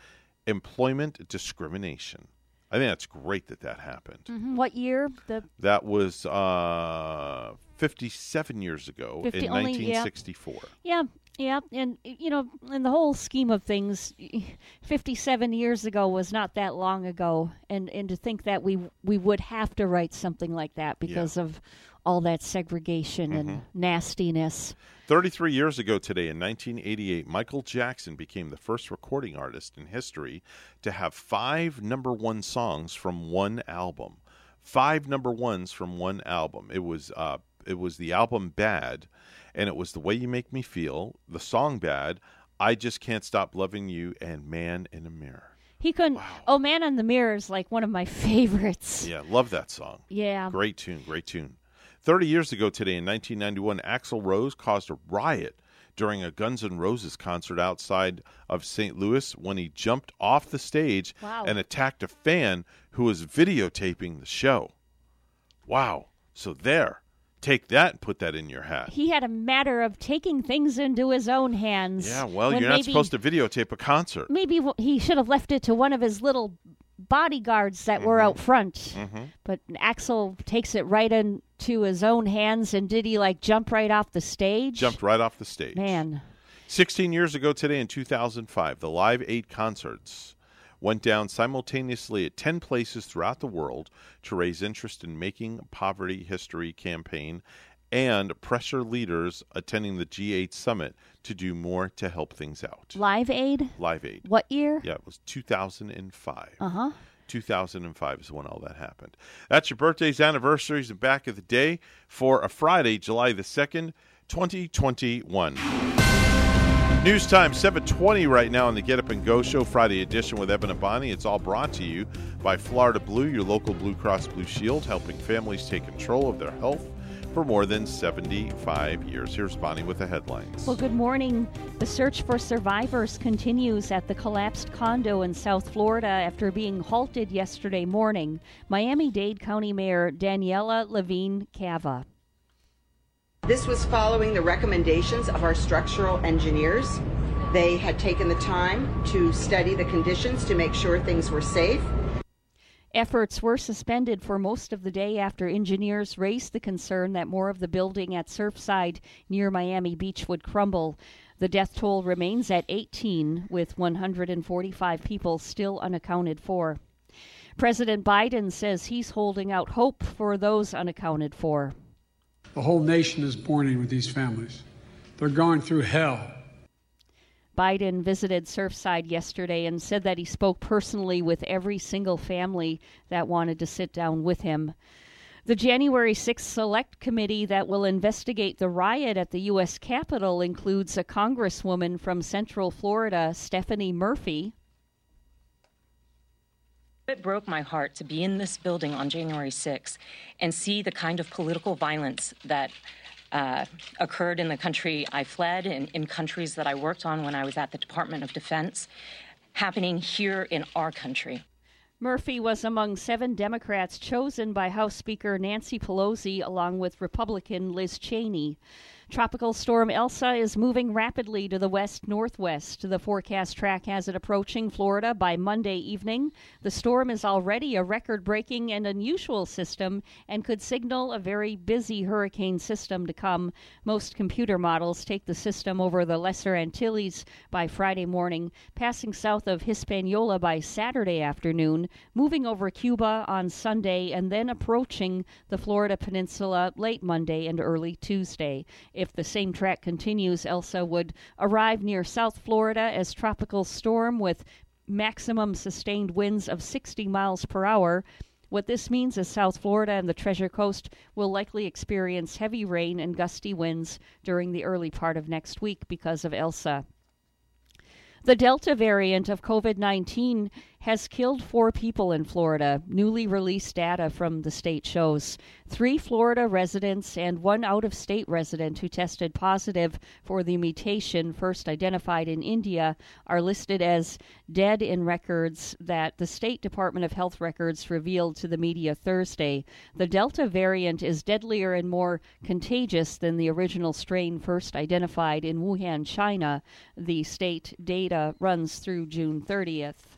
employment discrimination. I think that's great that that happened. Mhm. What year? The That was uh, 57 years ago 50 in only- yeah. 1964. Yeah, yeah, and you know, in the whole scheme of things, fifty-seven years ago was not that long ago, and and to think that we we would have to write something like that because of all that segregation and Mhm. nastiness. 33 years ago today, in 1988, Michael Jackson became the first recording artist in history to have five number one songs from one album. Five number ones from one album. It was uh, it was the album Bad, and it was The Way You Make Me Feel, the song Bad, I Just Can't Stop Loving You, and Man in a Mirror. He couldn't. Oh, Man in the Mirror is like one of my favorites. Yeah, love that song. Yeah. Great tune, great tune. 30 years ago today, in 1991, Axl Rose caused a riot during a Guns N' Roses concert outside of St. Louis when he jumped off the stage Wow. and attacked a fan who was videotaping the show. Wow. So there. Take that and put that in your hat. He had a matter of taking things into his own hands. Yeah, well, you're not maybe- supposed to videotape a concert. Maybe he should have left it to one of his little bodyguards that were out front. Mhm. But Axl takes it right into his own hands, and did he like jump right off the stage? Jumped right off the stage. Man, 16 years ago today in 2005, the Live 8 concerts went down simultaneously at 10 places throughout the world to raise interest in Making Poverty History campaign and pressure leaders attending the G8 summit to do more to help things out. Live Aid. Live Aid. What year? Yeah, it was 2005. Uh huh. 2005 is when all that happened. That's your birthdays, anniversaries, and back of the day for a Friday, July the 2nd, 2021. News time 720 right now on the Get Up and Go Show Friday edition with Evan and Bonnie. It's all brought to you by Florida Blue, your local Blue Cross Blue Shield, helping families take control of their health for more than 75 years. Here's Bonnie with the headlines. Well, good morning. The search for survivors continues at the collapsed condo in South Florida after being halted yesterday morning. Miami Dade County Mayor Daniella Levine Cava. This was following the recommendations of our structural engineers. They had taken the time to study the conditions to make sure things were safe. Efforts were suspended for most of the day after engineers raised the concern that more of the building at Surfside near Miami Beach would crumble. The death toll remains at 18, with 145 people still unaccounted for. President Biden says he's holding out hope for those unaccounted for. The whole nation is mourning with these families. They're going through hell. Biden visited Surfside yesterday and said that he spoke personally with every single family that wanted to sit down with him. The January 6th Select Committee that will investigate the riot at the U.S. Capitol includes a congresswoman from Central Florida, Stephanie Murphy. It broke my heart to be in this building on January 6th and see the kind of political violence that uh, occurred in the country I fled and in countries that I worked on when I was at the Department of Defense happening here in our country. Murphy was among seven Democrats chosen by House Speaker Nancy Pelosi, along with Republican Liz Cheney. Tropical storm Elsa is moving rapidly to the west northwest. The forecast track has it approaching Florida by Monday evening. The storm is already a record breaking and unusual system and could signal a very busy hurricane system to come. Most computer models take the system over the Lesser Antilles by Friday morning, passing south of Hispaniola by Saturday afternoon, moving over Cuba on Sunday, and then approaching the Florida Peninsula late Monday and early Tuesday. If the same track continues, Elsa would arrive near South Florida as tropical storm with maximum sustained winds of 60 miles per hour. What this means is South Florida and the Treasure Coast will likely experience heavy rain and gusty winds during the early part of next week because of Elsa. The Delta variant of COVID 19 has killed four people in Florida. Newly released data from the state shows three Florida residents and one out of state resident who tested positive for the mutation first identified in India are listed as dead in records that the State Department of Health records revealed to the media Thursday. The Delta variant is deadlier and more contagious than the original strain first identified in Wuhan, China. The state data runs through June 30th.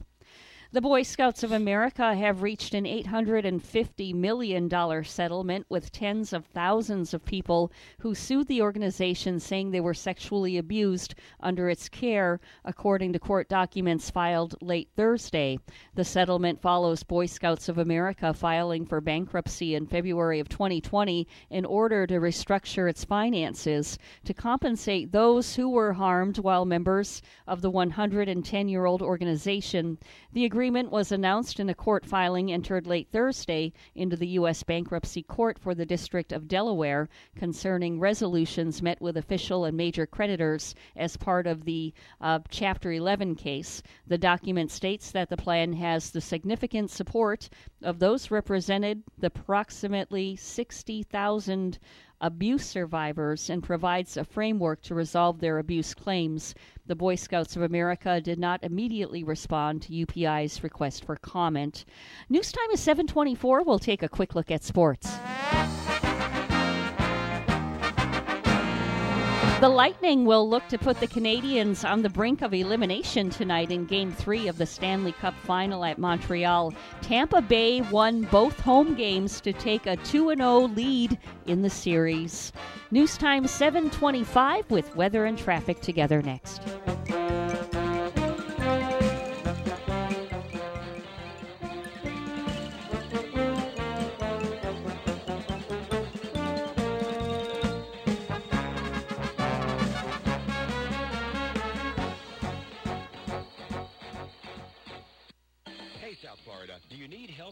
The Boy Scouts of America have reached an $850 million settlement with tens of thousands of people who sued the organization saying they were sexually abused under its care, according to court documents filed late Thursday. The settlement follows Boy Scouts of America filing for bankruptcy in February of 2020 in order to restructure its finances to compensate those who were harmed while members of the 110 year old organization. The agreement was announced in a court filing entered late Thursday into the U.S. Bankruptcy Court for the District of Delaware concerning resolutions met with official and major creditors as part of the uh, Chapter 11 case. The document states that the plan has the significant support of those represented, the approximately 60,000 abuse survivors and provides a framework to resolve their abuse claims. The Boy Scouts of America did not immediately respond to UPI's request for comment. News time is 724. We'll take a quick look at sports. The Lightning will look to put the Canadiens on the brink of elimination tonight in Game 3 of the Stanley Cup final at Montreal. Tampa Bay won both home games to take a 2 0 lead in the series. News time 725 with weather and traffic together next.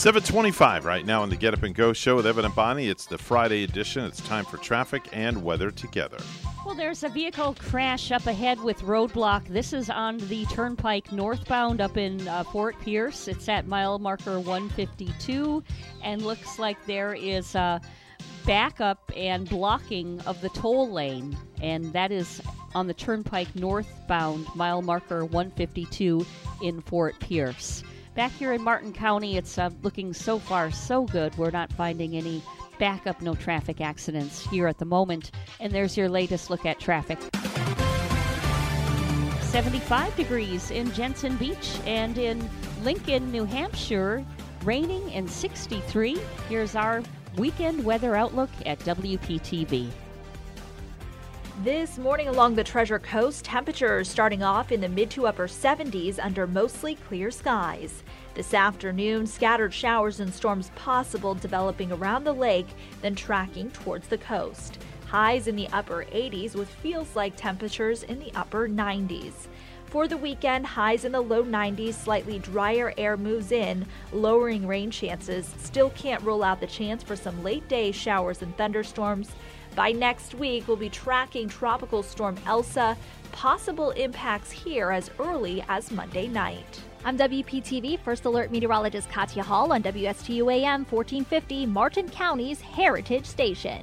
725 right now on the Get Up and Go show with Evan and Bonnie. It's the Friday edition. It's time for traffic and weather together. Well, there's a vehicle crash up ahead with roadblock. This is on the Turnpike northbound up in uh, Fort Pierce. It's at mile marker 152 and looks like there is a backup and blocking of the toll lane. And that is on the Turnpike northbound mile marker 152 in Fort Pierce. Back here in Martin County, it's uh, looking so far so good. We're not finding any backup, no traffic accidents here at the moment. And there's your latest look at traffic. 75 degrees in Jensen Beach and in Lincoln, New Hampshire, raining and 63. Here's our weekend weather outlook at WPTV. This morning along the Treasure Coast, temperatures starting off in the mid to upper 70s under mostly clear skies. This afternoon, scattered showers and storms possible developing around the lake, then tracking towards the coast. Highs in the upper 80s with feels like temperatures in the upper 90s. For the weekend, highs in the low 90s, slightly drier air moves in, lowering rain chances. Still can't rule out the chance for some late day showers and thunderstorms. By next week, we'll be tracking Tropical Storm Elsa, possible impacts here as early as Monday night. I'm WPTV First Alert Meteorologist Katya Hall on WSTU AM 1450, Martin County's Heritage Station.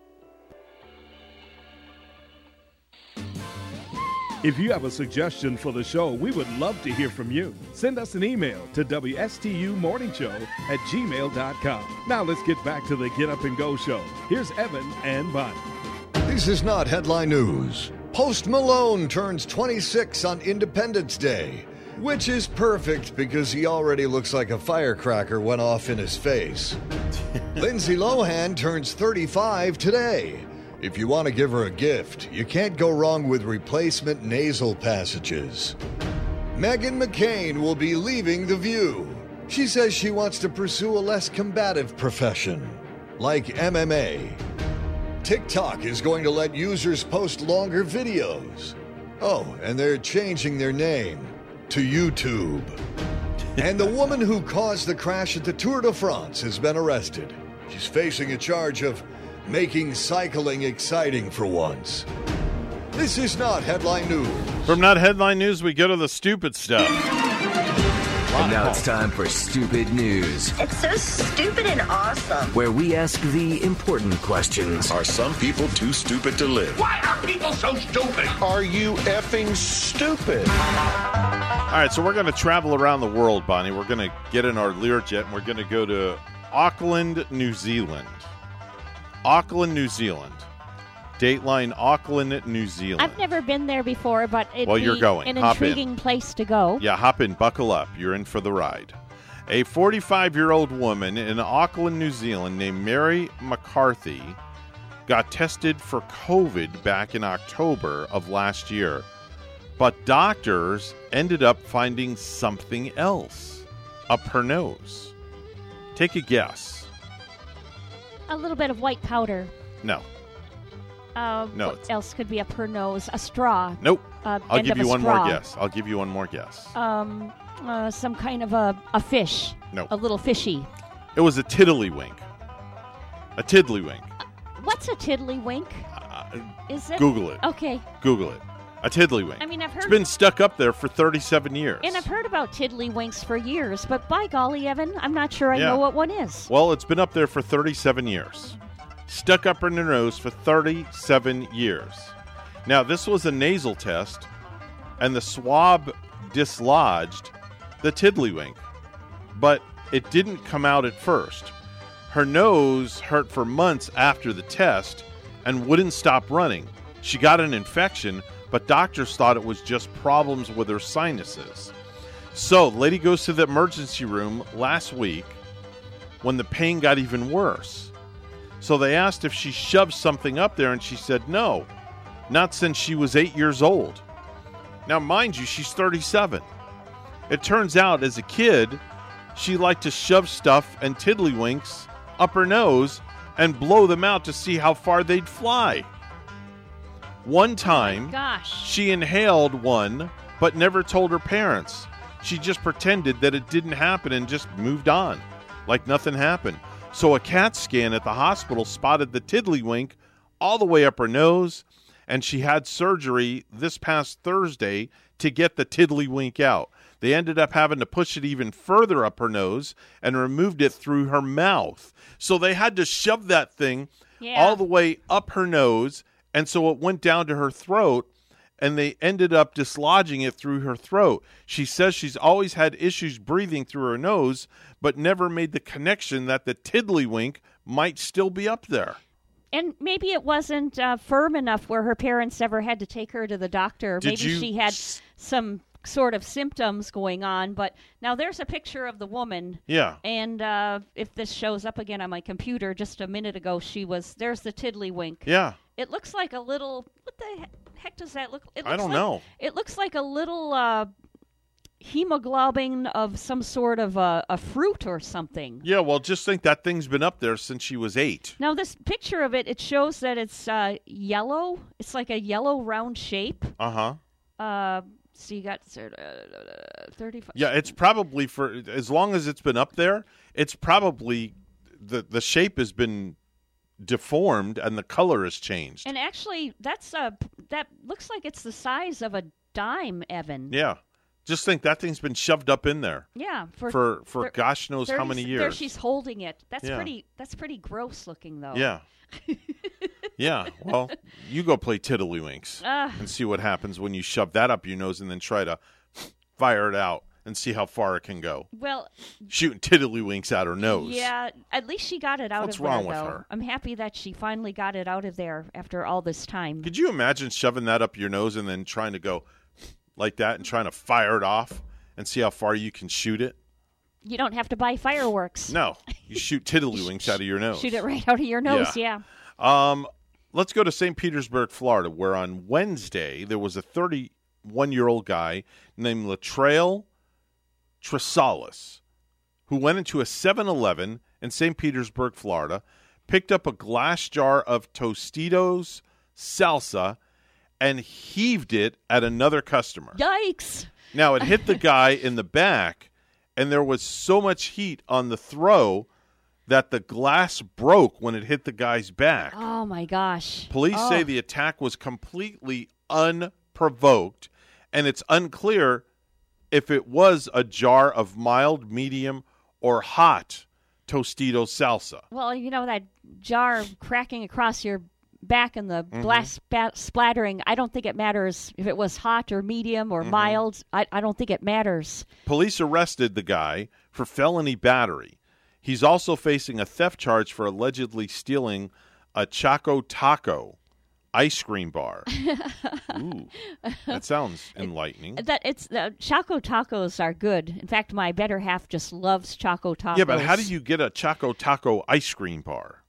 If you have a suggestion for the show, we would love to hear from you. Send us an email to WSTUmorningshow at gmail.com. Now let's get back to the Get Up and Go show. Here's Evan and Bonnie. This is not headline news. Post Malone turns 26 on Independence Day, which is perfect because he already looks like a firecracker went off in his face. Lindsay Lohan turns 35 today. If you want to give her a gift, you can't go wrong with replacement nasal passages. Meghan McCain will be leaving The View. She says she wants to pursue a less combative profession, like MMA. TikTok is going to let users post longer videos. Oh, and they're changing their name to YouTube. and the woman who caused the crash at the Tour de France has been arrested. She's facing a charge of making cycling exciting for once. This is not headline news. From not headline news, we go to the stupid stuff. And now it's time for Stupid News, It's so stupid and awesome. where we ask the important questions. Are some people too stupid to live? Why are people so stupid? Are you effing stupid? All right, so we're going to travel around the world, Bonnie. We're going to get in our Learjet and we're going to go to Auckland, New Zealand. Auckland, New Zealand. Dateline Auckland, New Zealand. I've never been there before, but it'd Well, you're going. an Hop in. intriguing place to go. Yeah, hop in, buckle up. You're in for the ride. A 45 year old woman in Auckland, New Zealand, named Mary McCarthy, got tested for COVID back in October of last year. But doctors ended up finding something else up her nose. Take a guess. A little bit of white powder. No. Uh, No, What it's- else could be up her nose? A straw. Nope. Uh, I'll end give of you one more guess. I'll give you one more guess. Um, uh, some kind of a, a fish. No. A little fishy. It was a tiddlywink. A tiddlywink. What's a tiddlywink? Is it? Uh, Google it. Okay. Google it. A tiddlywink. I mean, I've It's heard- been stuck up there for 37 years. And I've heard about tiddlywinks for years, but by golly, Evan, I'm not sure I Yeah. know what one is. Well, it's been up there for 37 years. Stuck up in her nose for 37 years. Now, this was a nasal test, and the swab dislodged the tiddlywink, but it didn't come out at first. Her nose hurt for months after the test and wouldn't stop running. She got an infection, but doctors thought it was just problems with her sinuses. So, lady goes to the emergency room last week when the pain got even worse. So they asked if she shoved something up there, and she said no, not since she was eight years old. Now, mind you, she's 37. It turns out as a kid, she liked to shove stuff and tiddlywinks up her nose and blow them out to see how far they'd fly. One time, Gosh. she inhaled one, but never told her parents. She just pretended that it didn't happen and just moved on, like nothing happened. So a CAT scan at the hospital spotted the tiddlywink all the way up her nose, and she had surgery this past Thursday to get the tiddlywink out. They ended up having to push it even further up her nose and removed it through her mouth. So they had to shove that thing Yeah. all the way up her nose, and so it went down to her throat, and they ended up dislodging it through her throat. She says she's always had issues breathing through her nose, but never made the connection that the tiddlywink might still be up there. And maybe it wasn't uh, firm enough where her parents ever had to take her to the doctor. Did maybe you she had some sort of symptoms going on. But now there's a picture of the woman. Yeah. And uh, if this shows up again on my computer, just a minute ago, she was there's the tiddlywink. Yeah. It looks like a little. What the heck does that look? It I don't like- know. It looks like a little uh, hemoglobin of some sort of a, a fruit or something. Yeah, well, just think that thing's been up there since she was eight. Now, this picture of it, it shows that it's uh, yellow. It's like a yellow round shape. Uh huh. Uh, so you got uh, 35. Yeah, it's probably for as long as it's been up there, it's probably the the shape has been deformed and the color has changed. And actually, that's a that looks like it's the size of a dime, Evan. Yeah. Just think that thing's been shoved up in there. Yeah, for for, for thir- gosh knows how 30 many There years. she's holding it. That's Yeah. pretty. That's pretty gross looking, though. Yeah. yeah. Well, you go play tiddlywinks Ah. and see what happens when you shove that up your nose and then try to fire it out and see how far it can go. Well, Shooting tiddlywinks out her nose. yeah. At least she got it out What's of there, wrong with though. her? I'm happy that she finally got it out of there after all this time. Could you imagine shoving that up your nose and then trying to go like that and trying to fire it off and see how far you can shoot it? You don't have to buy fireworks. No, you shoot tiddlywinks out of your nose. Shoot it right out of your nose. Yeah. Um, let's go to St. Petersburg, Florida, where on Wednesday there was a 31 year old guy named Latrell Tresalis who went into a 7 Eleven in St. Petersburg, Florida, picked up a glass jar of Tostitos salsa, and heaved it at another customer. Yikes! Now it hit the guy in the back, and there was so much heat on the throw that the glass broke when it hit the guy's back. Oh my gosh. Police Oh. say the attack was completely unprovoked, and it's unclear if it was a jar of mild, medium, or hot Tostito salsa. Well, you know that jar cracking across your back and the Mhm. glass spa- splattering. I don't think it matters if it was hot or medium or Mhm. mild. I, I don't think it matters. Police arrested the guy for felony battery. He's also facing a theft charge for allegedly stealing a Choco Taco ice cream bar. Ooh, that sounds enlightening. That it's uh, Choco tacos are good. In fact, my better half just loves Choco tacos. Yeah, but how do you get a Choco Taco ice cream bar?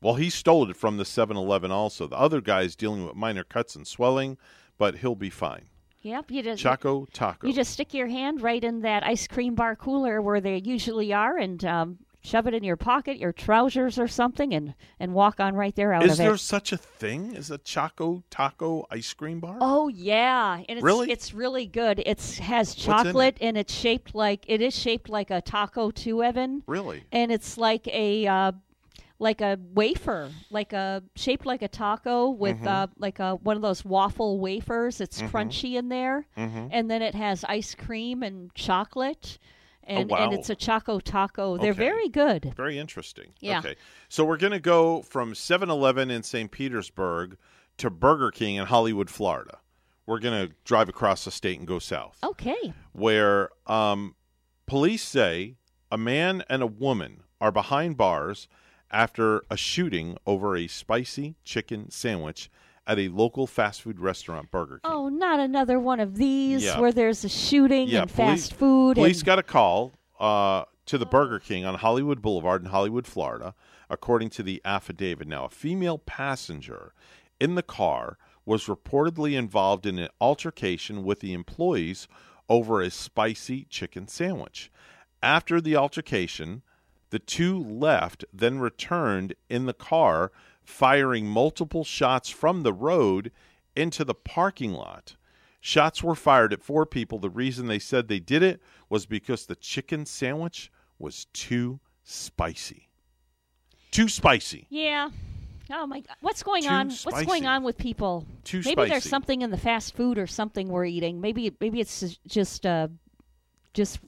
Well, he stole it from the 7 Eleven also. The other guy is dealing with minor cuts and swelling, but he'll be fine. Yep, you just Choco Taco. You just stick your hand right in that ice cream bar cooler where they usually are, and um, shove it in your pocket, your trousers or something, and and walk on right there out Is of there it. such a thing as a Choco Taco ice cream bar? Oh yeah, and it's Really? it's really good. It's has in it? chocolate and it's shaped like it is shaped like a taco too, Evan. Really? And it's like a uh, like a wafer, like a shaped like a taco with Mhm. uh, like a one of those waffle wafers. It's Mhm. crunchy in there, Mhm. and then it has ice cream and chocolate, and Oh, wow. and it's a choco taco. They're Okay. very good. Very interesting. Yeah. Okay. So we're going to go from 7 Eleven in St. Petersburg to Burger King in Hollywood, Florida. We're going to drive across the state and go south, Okay. where um, police say a man and a woman are behind bars after a shooting over a spicy chicken sandwich at a local fast food restaurant, Burger King. Oh, not another one of these Yeah. where there's a shooting and police- fast food. Police and, got a call uh, to the Burger King on Hollywood Boulevard in Hollywood, Florida, according to the affidavit. Now, a female passenger in the car was reportedly involved in an altercation with the employees over a spicy chicken sandwich. After the altercation, the two left, then returned in the car, firing multiple shots from the road into the parking lot. Shots were fired at four people. The reason they said they did it was because the chicken sandwich was too spicy. Too spicy. Yeah. Oh my God! What's going Too on? What's going on with people? Too maybe there's something in the fast food or something we're eating. Maybe maybe it's just uh, just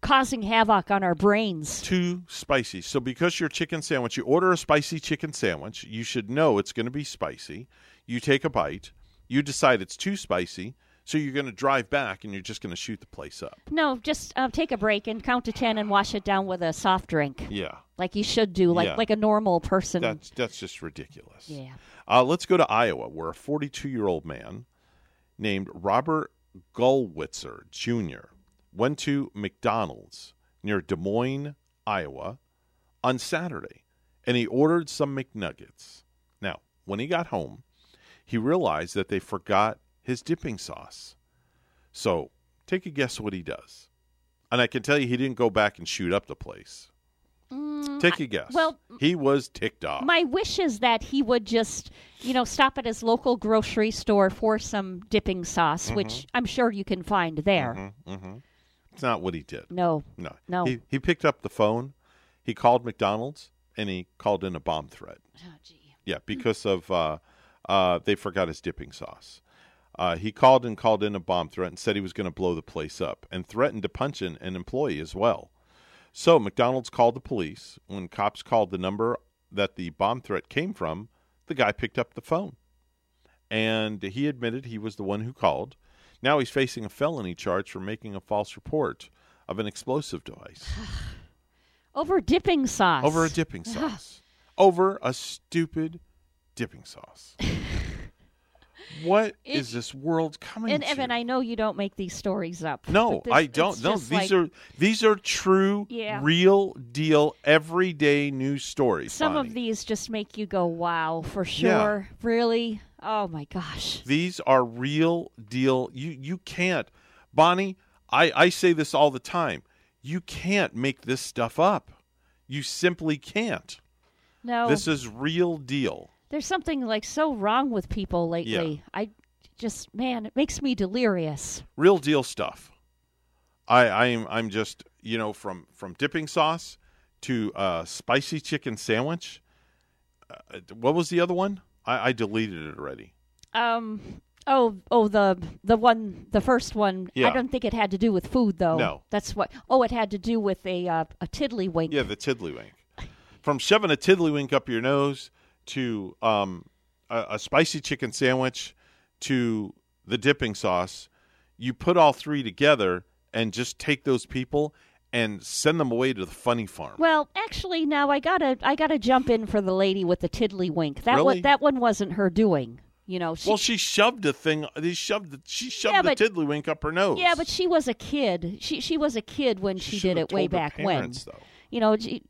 causing havoc on our brains. Too spicy. So, because your chicken sandwich, you order a spicy chicken sandwich, you should know it's going to be spicy. You take a bite, you decide it's too spicy, so you're going to drive back and you're just going to shoot the place up. No, just uh, take a break and count to ten and wash it down with a soft drink, Yeah. like you should do, like Yeah. like a normal person. That's that's just ridiculous. Yeah. Uh, let's go to Iowa, where a 42 year old man named Robert Gulwitzer Jr. went to McDonald's near Des Moines, Iowa, on Saturday, and he ordered some McNuggets. Now, when he got home, he realized that they forgot his dipping sauce. So, take a guess what he does. And I can tell you, he didn't go back and shoot up the place. Mm, Take a guess. Well, he was ticked off. My wish is that he would just, you know, stop at his local grocery store for some dipping sauce, which Mhm. I'm sure you can find there. hmm It's not what he did. No. No. No. He, he picked up the phone, he called McDonald's, and he called in a bomb threat. Oh, gee. Yeah, because of uh, uh, they forgot his dipping sauce. Uh, he called and called in a bomb threat and said he was going to blow the place up and threatened to punch an, an employee as well. So McDonald's called the police. When cops called the number that the bomb threat came from, the guy picked up the phone. And he admitted he was the one who called. Now he's facing a felony charge for making a false report of an explosive device Over dipping sauce. over a dipping sauce. over a stupid dipping sauce. What is It- this world coming And to? Evan, I know you don't make these stories up. No, this- I don't. No, these like are these are true, Yeah. real deal, everyday news stories. some Bonnie. of these just make you go, "Wow!" For Yeah. sure. Really? Oh my gosh. These are real deal. You you can't, Bonnie. I I say this all the time. You can't make this stuff up. You simply can't. No. This is real deal. There's something like so wrong with people lately. I just man, it makes me delirious. real deal stuff. I I'm I'm just you know from from dipping sauce to uh, spicy chicken sandwich. Uh, what was the other one? I, I deleted it already. Um. Oh, oh, the the one, the first one. Yeah. I don't think it had to do with food, though. No. that's what. Oh, it had to do with a uh, a tiddlywink. Yeah, the tiddlywink. From shoving a tiddlywink up your nose to um, a, a spicy chicken sandwich to the dipping sauce, you put all three together and just take those people and send them away to the funny farm. Well, actually, now I gotta I gotta jump in for the lady with the tiddlywink. That Really? one that one wasn't her doing. You know. She, well, she shoved a thing. They shoved. the- She shoved Yeah, the but- tiddlywink up her nose. Yeah, but she was a kid. She she was a kid when she, should did it way back parents, when. though. You know, it,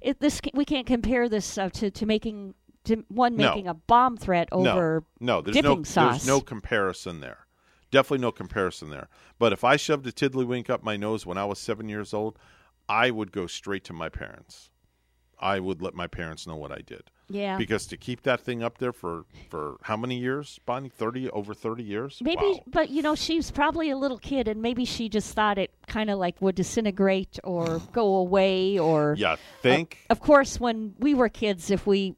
it- this we can't compare this uh, to to making one No. making a bomb threat over no, no, there's dipping no, sauce. there's no comparison there. Definitely no comparison there. But if I shoved a tiddlywink up my nose when I was seven years old, I would go straight to my parents. I would let my parents know what I did. Yeah. Because to keep that thing up there for for how many years, Bonnie? Thirty over thirty years. Maybe, Wow. but you know, she's probably a little kid, and maybe she just thought it kind of like would disintegrate or go away, or Yeah, think. Of, of course, when we were kids, if we,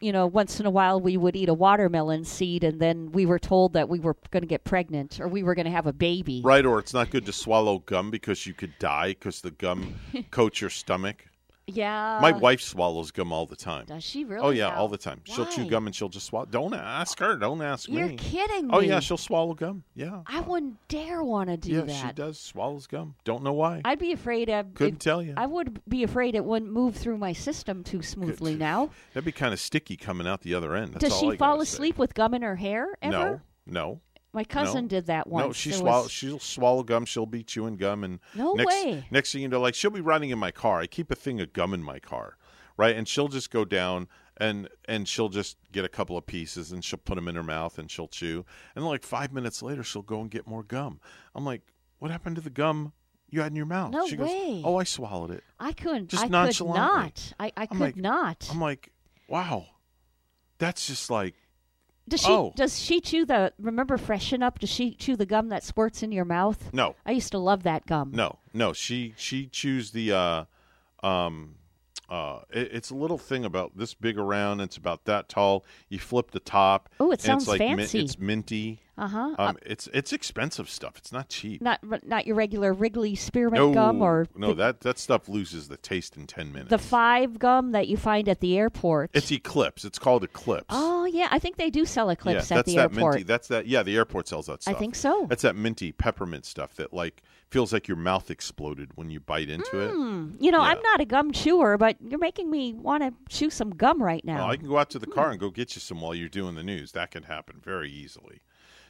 you know, once in a while we would eat a watermelon seed, and then we were told that we were going to get pregnant or we were going to have a baby. Right, or it's not good to swallow gum because you could die because the gum coats your stomach. Yeah. My wife swallows gum all the time. Does she really? Oh yeah, now? all the time. She'll chew gum and she'll just swallow. Don't ask her. Don't ask me. You're me. kidding Oh yeah, she'll swallow gum. Yeah. I wouldn't dare want to do yeah, that. she does. Swallows gum. Don't know why. I'd be afraid of. Couldn't if- tell you. I would be afraid it wouldn't move through my system too smoothly now. That'd be kind of sticky coming out the other end. That's Does she I fall gotta say. asleep with gum in her hair ever? No, no. My cousin no. did that once. No, she There swallow. was- She'll swallow gum. She'll be chewing gum, and No next, way. Next thing you know, like she'll be riding in my car. I keep a thing of gum in my car, right? And she'll just go down and and she'll just get a couple of pieces and she'll put them in her mouth and she'll chew. And like five minutes later, she'll go and get more gum. I'm like, what happened to the gum you had in your mouth? No she way. goes, oh, I swallowed it. I couldn't. Just I could not. I, I I'm could like- not. I'm like, wow, that's just like. Does she? oh. Does she chew the? Remember, freshen up. Does she chew the gum that squirts in your mouth? No. I used to love that gum. No, no. She she chews the uh, um, uh, it, it's a little thing about this big around. It's about that tall. You flip the top. Oh, it sounds it's like min- fancy. it's minty. Uh-huh. Um, it's it's expensive stuff. It's not cheap. Not not your regular Wrigley spearmint no, gum or no. the, that that stuff loses the taste in ten minutes. the five gum that you find at the airport. it's Eclipse. It's called Eclipse. Oh yeah, I think they do sell Eclipse yeah, at that's the that airport. minty. That's that. Yeah, the airport sells that stuff. I think so. That's that minty peppermint stuff that like feels like your mouth exploded when you bite into it. Hmm. You know, Yeah. I'm not a gum chewer, but you're making me want to chew some gum right now. Well, I can go out to the car and go get you some while you're doing the news. That can happen very easily.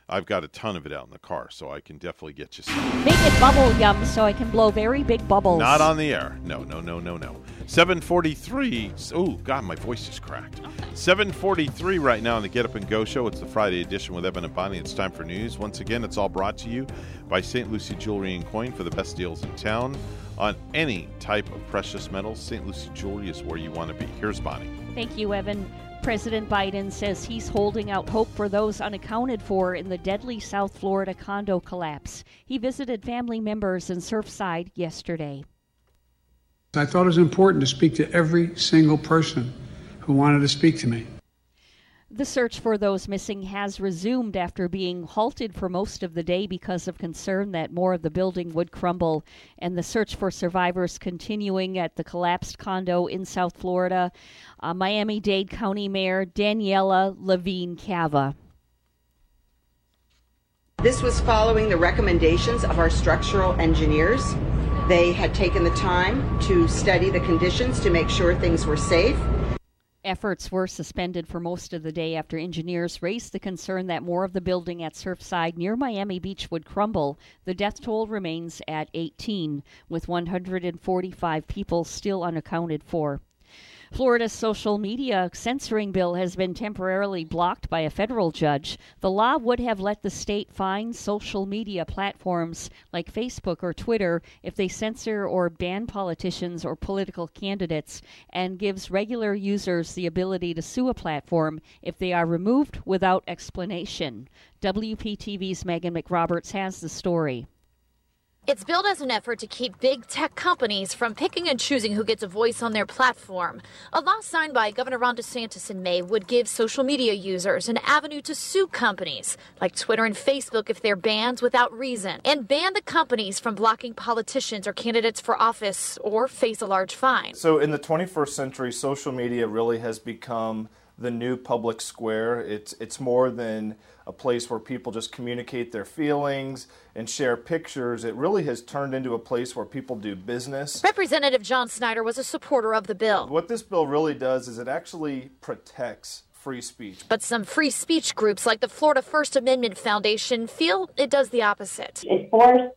I've got a ton of it out in the car, so I can definitely get you some. Make it bubble gum so I can blow very big bubbles. Not on the air. No, no, no, no, no. 743. Oh, God, my voice is cracked. 743 right now on the Get Up and Go show. It's the Friday edition with Evan and Bonnie. It's time for news. Once again, it's all brought to you by St. Lucie Jewelry and Coin for the best deals in town on any type of precious metals. St. Lucie Jewelry is where you want to be. Here's Bonnie. Thank you, Evan. President Biden says he's holding out hope for those unaccounted for in the deadly South Florida condo collapse. He visited family members in Surfside yesterday. I thought it was important to speak to every single person who wanted to speak to me. The search for those missing has resumed after being halted for most of the day because of concern that more of the building would crumble. And the search for survivors continuing at the collapsed condo in South Florida. Uh, Miami Dade County Mayor Daniella Levine Cava. This was following the recommendations of our structural engineers. They had taken the time to study the conditions to make sure things were safe. Efforts were suspended for most of the day after engineers raised the concern that more of the building at Surfside near Miami Beach would crumble. The death toll remains at 18, with 145 people still unaccounted for. Florida's social media censoring bill has been temporarily blocked by a federal judge. The law would have let the state fine social media platforms like Facebook or Twitter if they censor or ban politicians or political candidates and gives regular users the ability to sue a platform if they are removed without explanation. WPTV's Megan McRoberts has the story. It's billed as an effort to keep big tech companies from picking and choosing who gets a voice on their platform. A law signed by Governor Ron DeSantis in May would give social media users an avenue to sue companies like Twitter and Facebook if they're banned without reason, and ban the companies from blocking politicians or candidates for office or face a large fine. So, in the 21st century, social media really has become the new public square. It's it's more than a place where people just communicate their feelings and share pictures. It really has turned into a place where people do business. Representative John Snyder was a supporter of the bill. What this bill really does is it actually protects free speech. But some free speech groups like the Florida First Amendment Foundation feel it does the opposite. It forced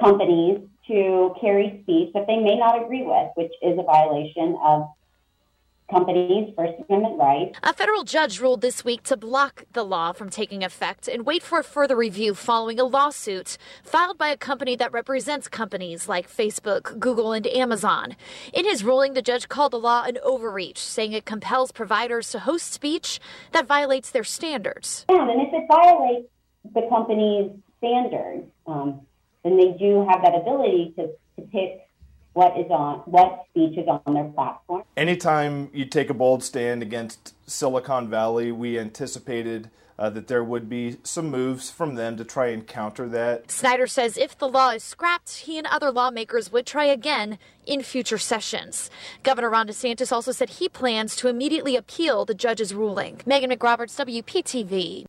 companies to carry speech that they may not agree with, which is a violation of companies' First Amendment rights. A federal judge ruled this week to block the law from taking effect and wait for a further review following a lawsuit filed by a company that represents companies like Facebook, Google, and Amazon. In his ruling, the judge called the law an overreach, saying it compels providers to host speech that violates their standards. And if it violates the company's standards, um, then they do have that ability to, to pick what is on what speech is on their platform. Anytime you take a bold stand against Silicon Valley, we anticipated uh, that there would be some moves from them to try and counter that. Snyder says if the law is scrapped, he and other lawmakers would try again in future sessions. Governor Ron DeSantis also said he plans to immediately appeal the judge's ruling. Megan McRoberts, WPTV.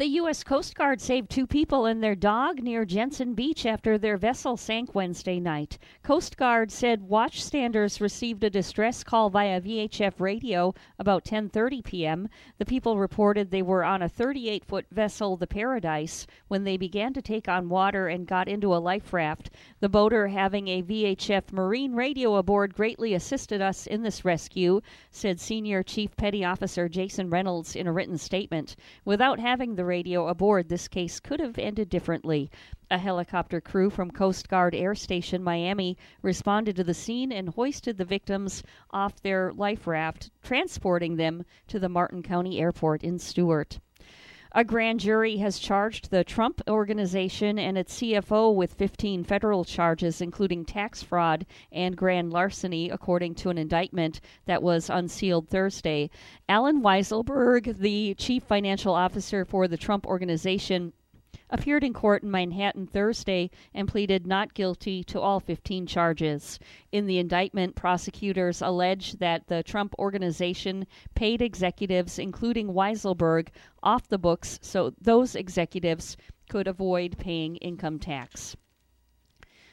The U.S. Coast Guard saved two people and their dog near Jensen Beach after their vessel sank Wednesday night. Coast Guard said watchstanders received a distress call via VHF radio about 10:30 p.m. The people reported they were on a 38-foot vessel, the Paradise, when they began to take on water and got into a life raft. The boater, having a VHF marine radio aboard, greatly assisted us in this rescue, said Senior Chief Petty Officer Jason Reynolds in a written statement. Without having the radio aboard, this case could have ended differently. A helicopter crew from Coast Guard Air Station Miami responded to the scene and hoisted the victims off their life raft, transporting them to the Martin County Airport in Stuart. A grand jury has charged the Trump Organization and its CFO with 15 federal charges, including tax fraud and grand larceny, according to an indictment that was unsealed Thursday. Allen Weisselberg, the chief financial officer for the Trump Organization, appeared in court in Manhattan Thursday and pleaded not guilty to all 15 charges. In the indictment, prosecutors allege that the Trump organization paid executives, including Weisselberg, off the books so those executives could avoid paying income tax.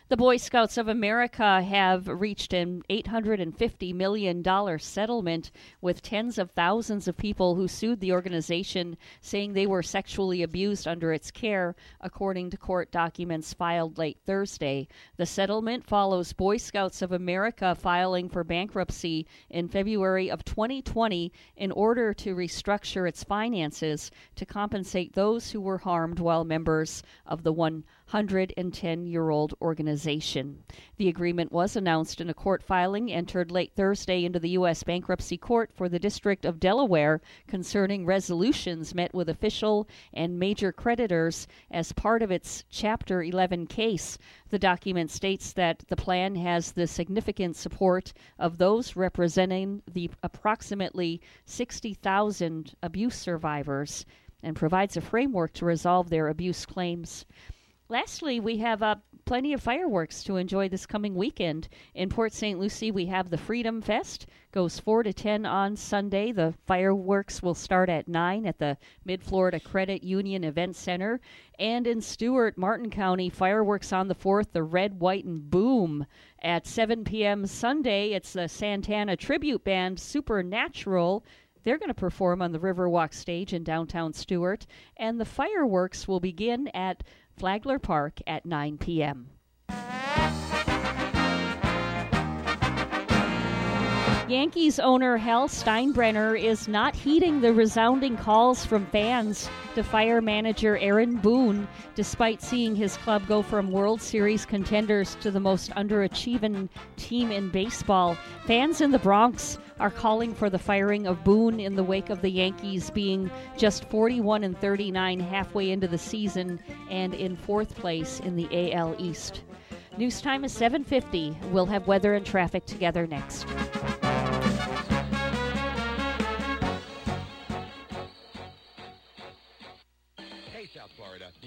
The Boy Scouts of America have reached an $850 million settlement with tens of thousands of people who sued the organization, saying they were sexually abused under its care, according to court documents filed late Thursday. The settlement follows Boy Scouts of America filing for bankruptcy in February of 2020 in order to restructure its finances to compensate those who were harmed while members of the 110 year old organization. The agreement was announced in a court filing entered late Thursday into the U.S. Bankruptcy Court for the District of Delaware concerning resolutions met with official and major creditors as part of its Chapter 11 case. The document states that the plan has the significant support of those representing the approximately 60,000 abuse survivors and provides a framework to resolve their abuse claims. Lastly, we have uh, plenty of fireworks to enjoy this coming weekend. In Port St. Lucie, we have the Freedom Fest. Goes 4 to 10 on Sunday. The fireworks will start at 9 at the Mid Florida Credit Union Event Center. And in Stuart, Martin County, fireworks on the 4th, the Red, White, and Boom. At 7 p.m. Sunday, it's the Santana Tribute Band Supernatural. They're going to perform on the Riverwalk stage in downtown Stuart. And the fireworks will begin at Flagler Park at 9 p.m. Yankees owner Hal Steinbrenner is not heeding the resounding calls from fans to fire manager Aaron Boone, despite seeing his club go from World Series contenders to the most underachieving team in baseball. Fans in the Bronx are calling for the firing of Boone in the wake of the Yankees being just 41 and 39 halfway into the season and in fourth place in the AL East. News time is 7:50. We'll have weather and traffic together next.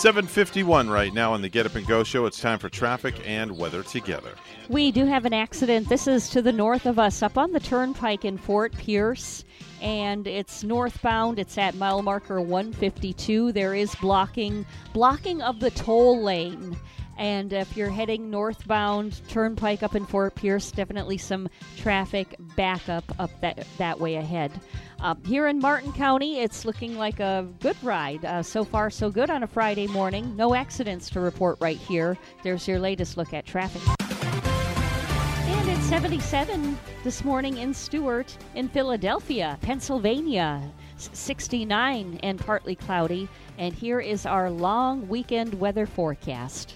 751 right now on the Get Up and Go show. It's time for traffic and weather together. We do have an accident. This is to the north of us, up on the turnpike in Fort Pierce, and it's northbound. It's at mile marker 152. There is blocking, blocking of the toll lane. And if you're heading northbound, Turnpike up in Fort Pierce, definitely some traffic backup up that that way ahead. Uh, here in Martin County, it's looking like a good ride. Uh, so far, so good on a Friday morning. No accidents to report right here. There's your latest look at traffic. And it's 77 this morning in Stuart, in Philadelphia, Pennsylvania. 69 and partly cloudy. And here is our long weekend weather forecast.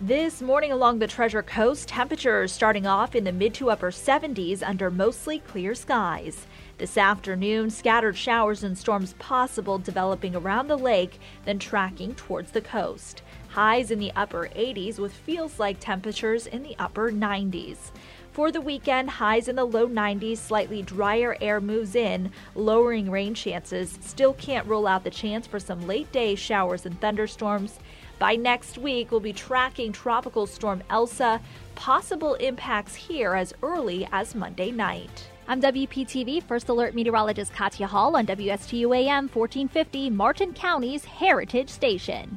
This morning along the Treasure Coast, temperatures starting off in the mid to upper 70s under mostly clear skies. This afternoon, scattered showers and storms possible developing around the lake, then tracking towards the coast. Highs in the upper 80s with feels like temperatures in the upper 90s. For the weekend, highs in the low 90s, slightly drier air moves in, lowering rain chances. Still can't rule out the chance for some late day showers and thunderstorms. By next week, we'll be tracking Tropical Storm Elsa, possible impacts here as early as Monday night. I'm WPTV First Alert Meteorologist Katya Hall on WSTU AM 1450, Martin County's Heritage Station.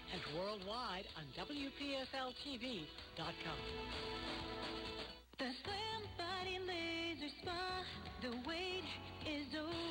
and worldwide on WPSLTV.com. The Body Laser Spa, the wait is over.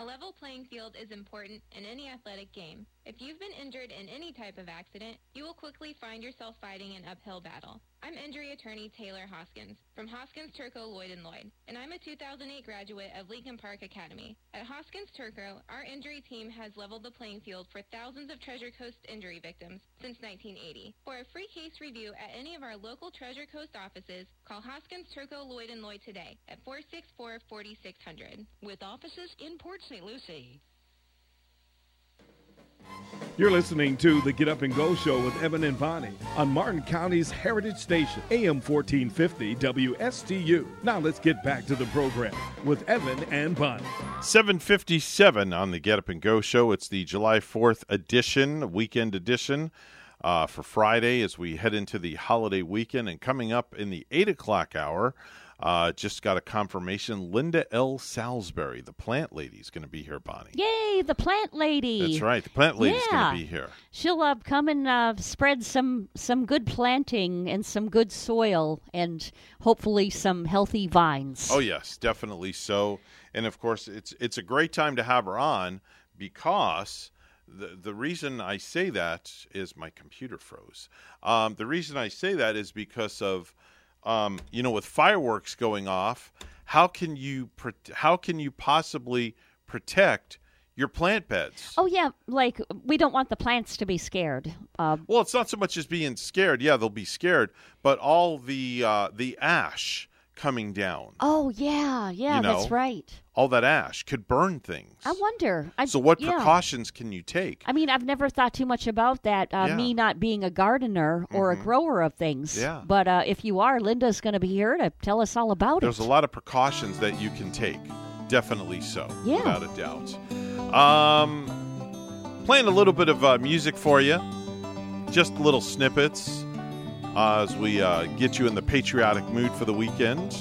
A level playing field is important in any athletic game. If you've been injured in any type of accident, you will quickly find yourself fighting an uphill battle. I'm injury attorney Taylor Hoskins from Hoskins Turco Lloyd & Lloyd, and I'm a 2008 graduate of Lincoln Park Academy. At Hoskins Turco, our injury team has leveled the playing field for thousands of Treasure Coast injury victims since 1980. For a free case review at any of our local Treasure Coast offices, call Hoskins Turco Lloyd & Lloyd today at 464-4600. With offices in Port St. Lucie. You're listening to the Get Up and Go Show with Evan and Bonnie on Martin County's Heritage Station, AM 1450 WSTU. Now let's get back to the program with Evan and Bonnie. 757 on the Get Up and Go show. It's the July 4th edition, weekend edition uh, for Friday as we head into the holiday weekend. And coming up in the 8 o'clock hour, uh, just got a confirmation. Linda L. Salisbury, the plant lady, is going to be here, Bonnie. Yay, the plant lady. That's right. The plant lady's Yeah. going to be here. She'll uh, come and uh, spread some some good planting and some good soil and hopefully some healthy vines. Oh yes, definitely so. And of course, it's it's a great time to have her on because the the reason I say that is my computer froze. Um, the reason I say that is because of um, you know with fireworks going off, how can you how can you possibly protect your plant beds? Oh yeah, like we don't want the plants to be scared. Uh, Well, it's not so much as being scared. Yeah, they'll be scared, but all the uh, the ash coming down. oh yeah, yeah, You know, that's right. All that ash could burn things. I wonder. I, so, what yeah. precautions can you take? I mean, I've never thought too much about that. Uh, Yeah. Me not being a gardener or a grower of things. Yeah. But uh, if you are, Linda's going to be here to tell us all about There's it. There's a lot of precautions that you can take. Definitely so, Yeah. without a doubt. Um, playing a little bit of uh, music for you, just little snippets uh, as we uh, get you in the patriotic mood for the weekend.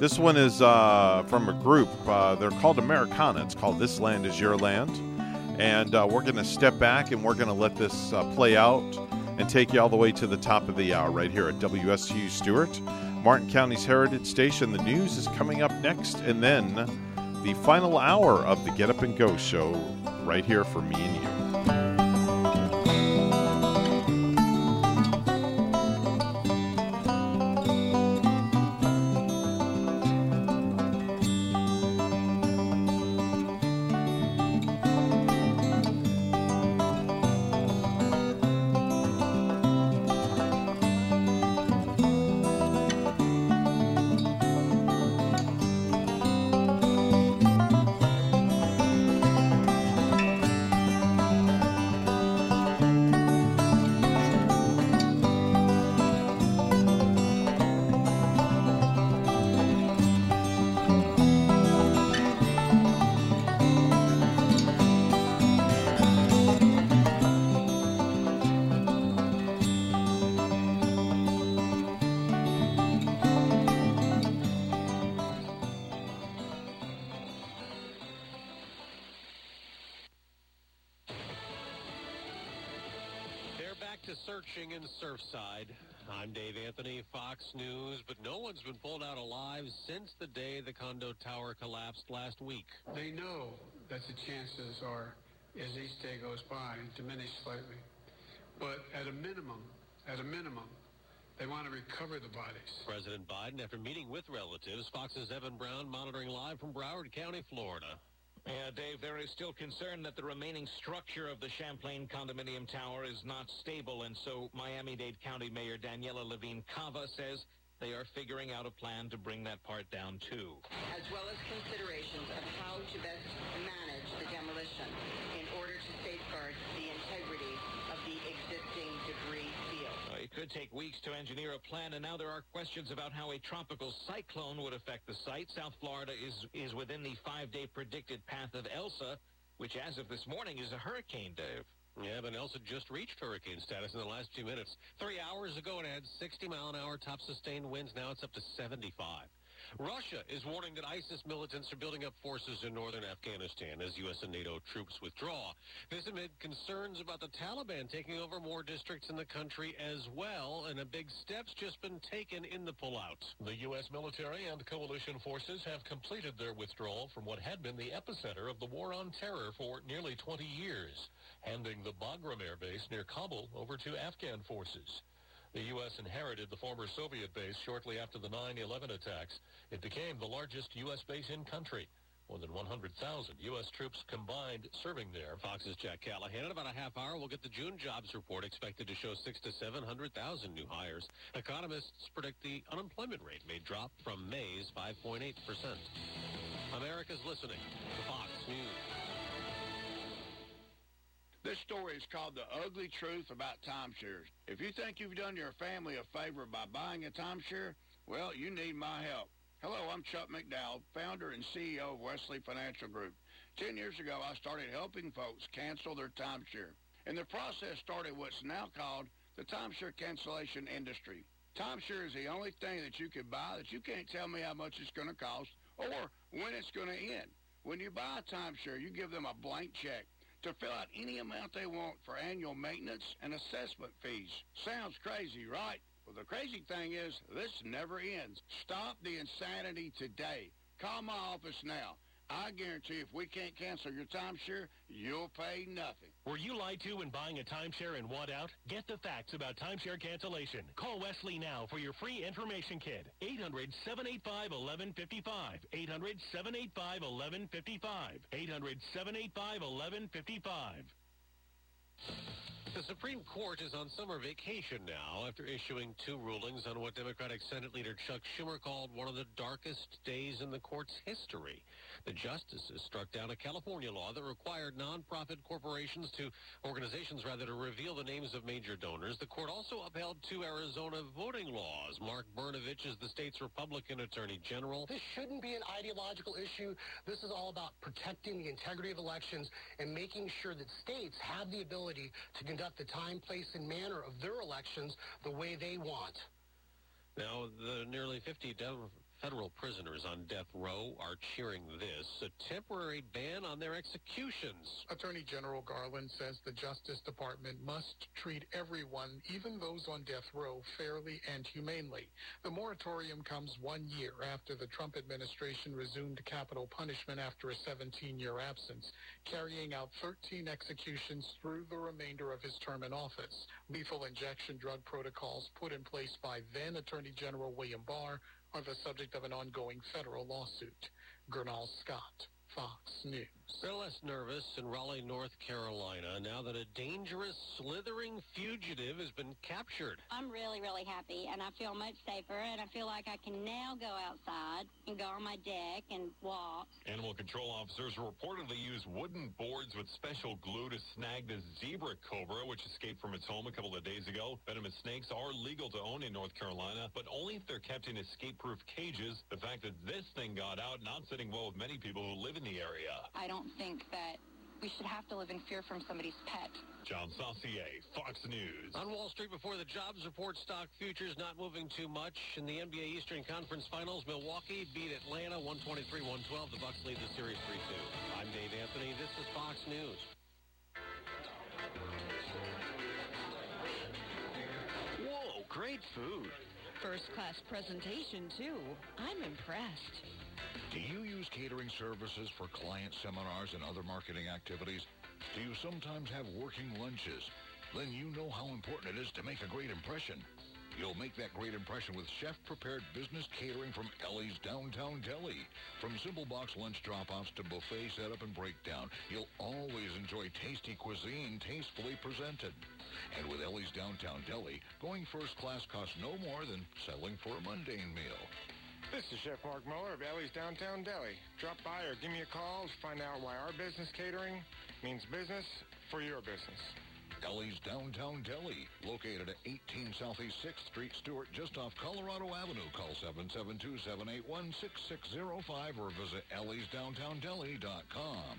This one is uh, from a group. Uh, they're called Americana. It's called This Land Is Your Land. And uh, we're going to step back and we're going to let this uh, play out and take you all the way to the top of the hour right here at WSU Stuart, Martin County's Heritage Station. The news is coming up next, and then the final hour of the Get Up and Go show right here for me and you. Chances are, as each day goes by, diminish slightly. But at a minimum, at a minimum, they want to recover the bodies. President Biden, after meeting with relatives, Fox's Evan Brown monitoring live from Broward County, Florida. Yeah, Dave, there is still concern that the remaining structure of the Champlain condominium tower is not stable, and so Miami-Dade County Mayor Daniella Levine Cava says they are figuring out a plan to bring that part down too. as well as considerations of how to best manage the demolition in order to safeguard the integrity of the existing debris field. Uh, It could take weeks to engineer a plan, and now there are questions about how a tropical cyclone would affect the site. South Florida is, is within the five-day predicted path of Elsa, which as of this morning is a hurricane, Dave. Yeah, but Elsa just reached hurricane status in the last few minutes. Three hours ago, it had 60 mile an hour top sustained winds. Now it's up to 75. Russia is warning that ISIS militants are building up forces in northern Afghanistan as U.S. and NATO troops withdraw. This amid concerns about the Taliban taking over more districts in the country as well, and a big step's just been taken in the pullout. The U.S. military and coalition forces have completed their withdrawal from what had been the epicenter of the war on terror for nearly 20 years, handing the Bagram air base near Kabul over to Afghan forces. The U.S. inherited the former Soviet base shortly after the 9-11 attacks. It became the largest U.S. base in country. More than 100,000 U.S. troops combined serving there. Fox's Jack Callahan. In about a half hour, we'll get the June jobs report expected to show six to 700,000 new hires. Economists predict the unemployment rate may drop from May's 5.8%. America's listening Fox News. This story is called The Ugly Truth About Timeshares. If you think you've done your family a favor by buying a timeshare, well, you need my help. Hello, I'm Chuck McDowell, founder and CEO of Wesley Financial Group. Ten years ago, I started helping folks cancel their timeshare. And the process started what's now called the timeshare cancellation industry. Timeshare is the only thing that you can buy that you can't tell me how much it's going to cost or when it's going to end. When you buy a timeshare, you give them a blank check to fill out any amount they want for annual maintenance and assessment fees. Sounds crazy, right? Well, the crazy thing is, this never ends. Stop the insanity today. Call my office now. I guarantee if we can't cancel your timeshare, you'll pay nothing. Were you lied to when buying a timeshare and want out? Get the facts about timeshare cancellation. Call Wesley now for your free information kit. 800-785-1155. 800-785-1155. 800-785-1155. The Supreme Court is on summer vacation now after issuing two rulings on what Democratic Senate Leader Chuck Schumer called one of the darkest days in the court's history. The justices struck down a California law that required nonprofit corporations to, organizations rather, to reveal the names of major donors. The court also upheld two Arizona voting laws. Mark Brnovich is the state's Republican Attorney General. This shouldn't be an ideological issue. This is all about protecting the integrity of elections and making sure that states have the ability to conduct the time, place, and manner of their elections the way they want. Now, the nearly 50 Dem- federal prisoners on death row are cheering this, a temporary ban on their executions. Attorney General Garland says the Justice Department must treat everyone, even those on death row, fairly and humanely. The moratorium comes one year after the Trump administration resumed capital punishment after a 17-year absence, carrying out 13 executions through the remainder of his term in office. Lethal injection drug protocols put in place by then Attorney General William Barr are the subject of an ongoing federal lawsuit. Gurnal Scott, Fox News. They're less nervous in Raleigh, North Carolina, now that a dangerous, slithering fugitive has been captured. I'm really, really happy, and I feel much safer, and I feel like I can now go outside and go on my deck and walk. Animal control officers reportedly used wooden boards with special glue to snag the zebra cobra, which escaped from its home a couple of days ago. Venomous snakes are legal to own in North Carolina, but only if they're kept in escape-proof cages. The fact that this thing got out, not sitting well with many people who live in the area. I don't think that we should have to live in fear from somebody's pet. John Saucier, Fox News. On Wall Street before the jobs report, stock futures not moving too much. In the NBA Eastern Conference Finals, Milwaukee beat Atlanta 123-112. The Bucks lead the series 3-2. I'm Dave Anthony. This is Fox News. Whoa, great food. First class presentation, too. I'm impressed. Do you use catering services for client seminars and other marketing activities? Do you sometimes have working lunches? Then you know how important it is to make a great impression. You'll make that great impression with chef-prepared business catering from Ellie's Downtown Deli. From simple box lunch drop-offs to buffet setup and breakdown, you'll always enjoy tasty cuisine tastefully presented. And with Ellie's Downtown Deli, going first class costs no more than settling for a mundane meal. This is Chef Mark Muller of Ellie's Downtown Deli. Drop by or give me a call to find out why our business catering means business for your business. Ellie's Downtown Deli, located at 18 Southeast 6th Street, Stuart, just off Colorado Avenue. Call 772-781-6605 or visit elliesdowntowndeli.com.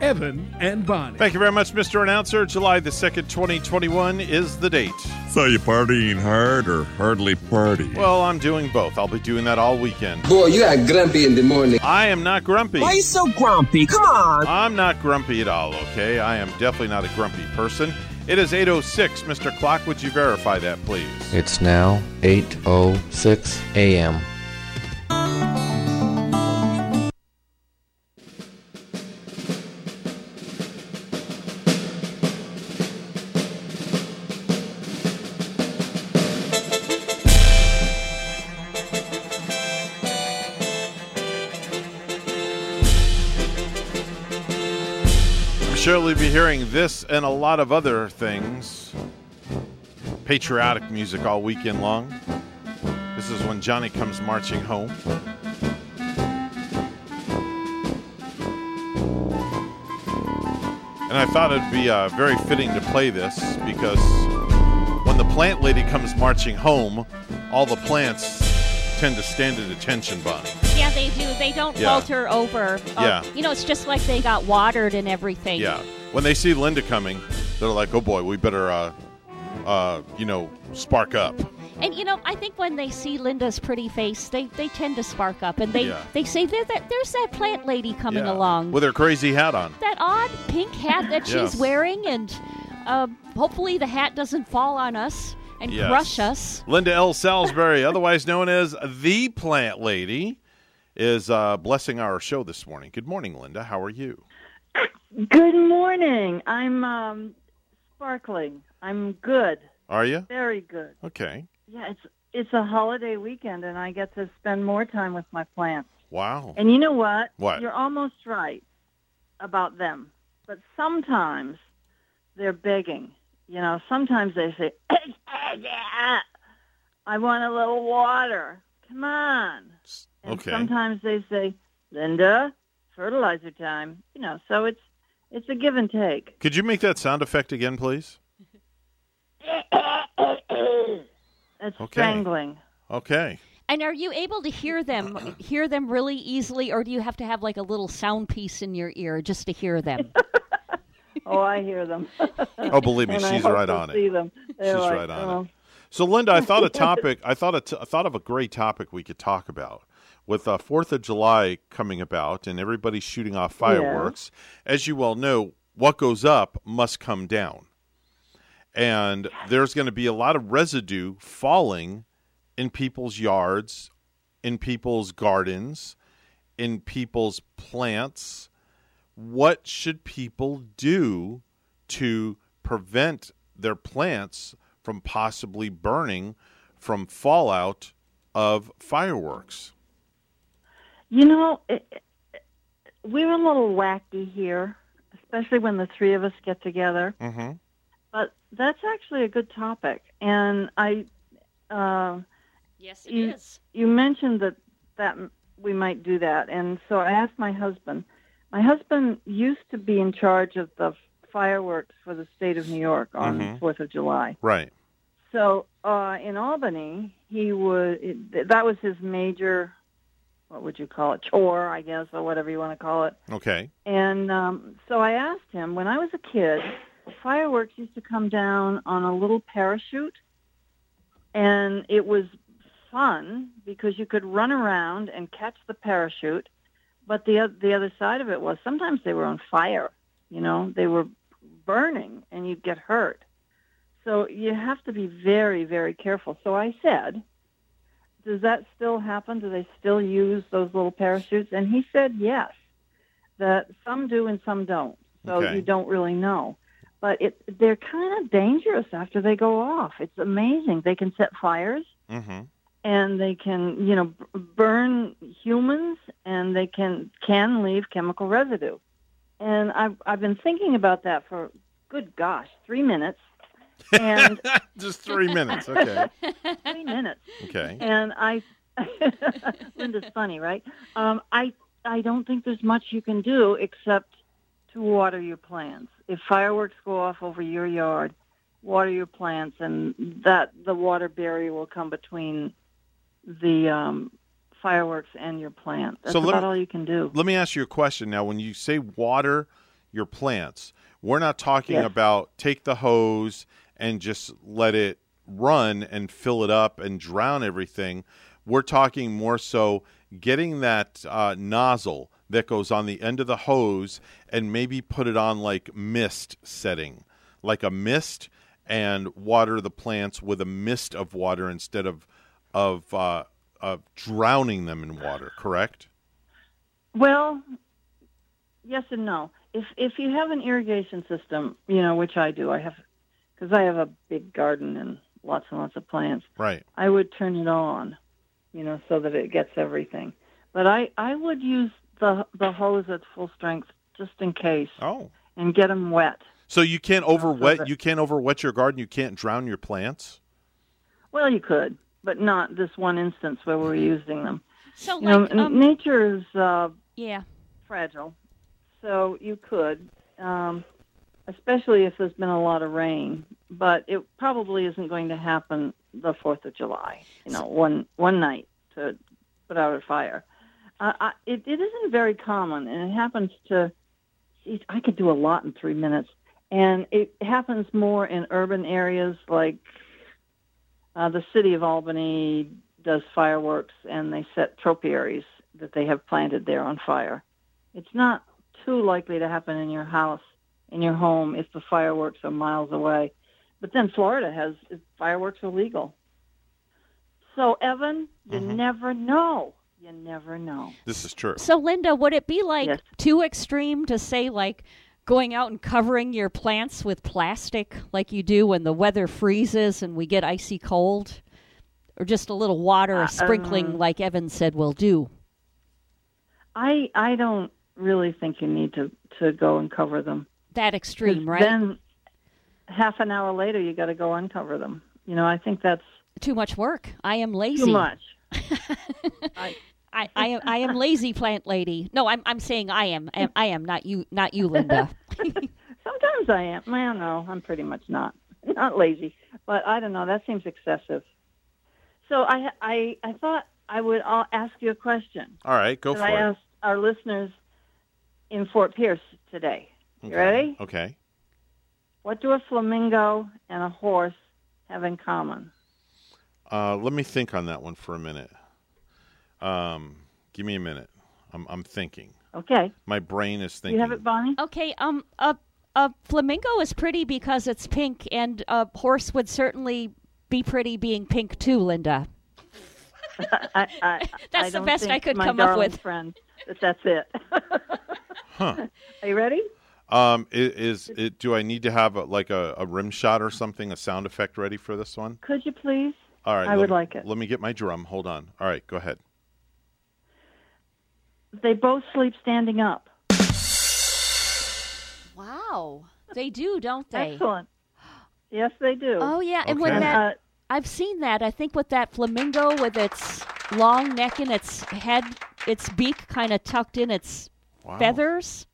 Evan and Bonnie. Thank you very much, Mr. Announcer. July the 2nd, 2021 is the date. So you partying hard or hardly party? Well, I'm doing both. I'll be doing that all weekend. Boy, you act grumpy in the morning. I am not grumpy. Why are you so grumpy? Come on. I'm not grumpy at all, okay? I am definitely not a grumpy person. It is 8.06. Mr. Clock, would you verify that, please? It's now 8.06 a.m. this and a lot of other things. Patriotic music all weekend long. This is when Johnny comes marching home. And I thought it'd be uh, very fitting to play this because when the plant lady comes marching home, all the plants tend to stand at attention, Bonnie. Yeah, they do. They don't Yeah. falter over. Uh, Yeah. You know, it's just like they got watered and everything. Yeah. When they see Linda coming, they're like, "Oh boy, we better, uh, uh, you know, spark up." And you know, I think when they see Linda's pretty face, they, they tend to spark up and they Yeah. they say there, there, there's that plant lady coming Yeah. along. with her crazy hat on. that odd pink hat that Yes. she's wearing, and uh, hopefully the hat doesn't fall on us and Yes. crush us. Linda L. Salisbury, otherwise known as the Plant Lady, is uh, blessing our show this morning. Good morning, Linda. How are you? Good morning. I'm um, sparkling. I'm good. Are you? Very good. Okay. Yeah, it's it's a holiday weekend, and I get to spend more time with my plants. Wow. And you know what? What? You're almost right about them, but sometimes they're begging. You know, sometimes they say, "I want a little water. Come on." And Okay. sometimes they say, "Linda, fertilizer time." You know, so it's it's a give and take. Could you make that sound effect again, please? It's Okay. strangling. Okay. And are you able to hear them hear them really easily, or do you have to have like a little sound piece in your ear just to hear them? Oh, I hear them. Oh, believe me, And she's hope right on it. See them. She's like, right on oh. it. So, Linda, I thought a topic. I thought a t- I thought of a great topic we could talk about with uh, Fourth of July coming about and everybody shooting off fireworks. As you well know, what goes up must come down, and there's going to be a lot of residue falling in people's yards, in people's gardens, in people's plants. What should people do to prevent their plants from possibly burning from fallout of fireworks? You know, it, it- we're a little wacky here, especially when the three of us get together. Mm-hmm. But that's actually a good topic, and I. Uh, yes, it you, You mentioned that that we might do that, and so I asked my husband. My husband used to be in charge of the fireworks for the state of New York on Mhm. Fourth of July. Right. So uh, in Albany, he would. It, that was his major. What would you call it? Chore, I guess, or whatever you want to call it. Okay. And um, so I asked him when I was a kid, fireworks used to come down on a little parachute, and it was fun because you could run around and catch the parachute. But the the other side of it was sometimes they were on fire. You know, they were burning, and you'd get hurt. So you have to be very, very careful. So I said, does that still happen? Do they still use those little parachutes? And he said yes, that some do and some don't. So Okay. you don't really know. But it, they're kind of dangerous after they go off. It's amazing. They can set fires Mm-hmm. and they can, you know, b- burn humans and they can can leave chemical residue. And I've I've been thinking about that for good gosh, three minutes. And Just three minutes. Okay. three minutes. Okay. And I, Linda's funny, right? Um, I I don't think there's much you can do except to water your plants. If fireworks go off over your yard, water your plants, and that the water barrier will come between the um, fireworks and your plant. That's So about me- all you can do. Let me ask you a question now. When you say water your plants, we're not talking Yes. about take the hose and just let it run and fill it up and drown everything. We're talking more so getting that uh, nozzle that goes on the end of the hose and maybe put it on like mist setting, like a mist, and water the plants with a mist of water instead of of uh, of drowning them in water. Correct? Well, yes and no. If if you have an irrigation system, you know, which I do, I have because I have a big garden and lots and lots of plants. Right. I would turn it on, you know, so that it gets everything. But I I would use the the hose at full strength just in case. Oh. And get them wet. So you can't overwet that- you can't overwet your garden. You can't drown your plants. Well, you could, but not this one instance where we're using them. So, You know, um, nature is uh, yeah. fragile, so you could, um, especially if there's been a lot of rain. But it probably isn't going to happen the Fourth of July. You know, one one night to put out a fire. Uh, I, it, it isn't very common, and it happens to. Geez, I could do a lot in three minutes, and it happens more in urban areas like uh, the city of Albany does fireworks, and they set topiaries that they have planted there on fire. It's not too likely to happen in your house, in your home, if the fireworks are miles away. But then Florida has fireworks are legal. So Evan, you never know. You never know. This is true. So, Linda, would it be like Yes. too extreme to say, like, going out and covering your plants with plastic like you do when the weather freezes and we get icy cold? Or just a little water, Uh, sprinkling, um, like Evan said, will do? I I don't really think you need to to go and cover them. That 'Cause extreme, right? Then half an hour later, you got to go uncover them. You know, I think that's Too much work. I am lazy. too much. I, I, I am I am lazy plant lady. No, I'm I'm saying I am I am, I am not you not you Linda. Sometimes I am. Well, no, I'm pretty much not. Not lazy, but I don't know. That seems excessive. So I I I thought I would uh, ask you a question. All right, go that for I it. asked our listeners in Fort Pierce today. You ready? Okay. What do a flamingo and a horse have in common? Uh, let me think on that one for a minute. Um, give me a minute. I'm I'm thinking. Okay. My brain is thinking. you have it, Bonnie? Okay, um, a a flamingo is pretty because it's pink, and a horse would certainly be pretty being pink too, Linda. I, I, That's I the best I could my come up darling with. Friend, that that's it. Huh. Are you ready? Um, i- is, it? Do I need to have a, like a, a rim shot or something, a sound effect ready for this one? Could you please? All right. I would me- like it. Let me get my drum. Hold on. All right, go ahead. They both sleep standing up. Wow, they do, don't they? Excellent. Yes, they do. Oh yeah, and when Okay. that Uh, I've seen that. I think with that flamingo with its long neck and its head, its beak kind of tucked in its Wow. Feathers.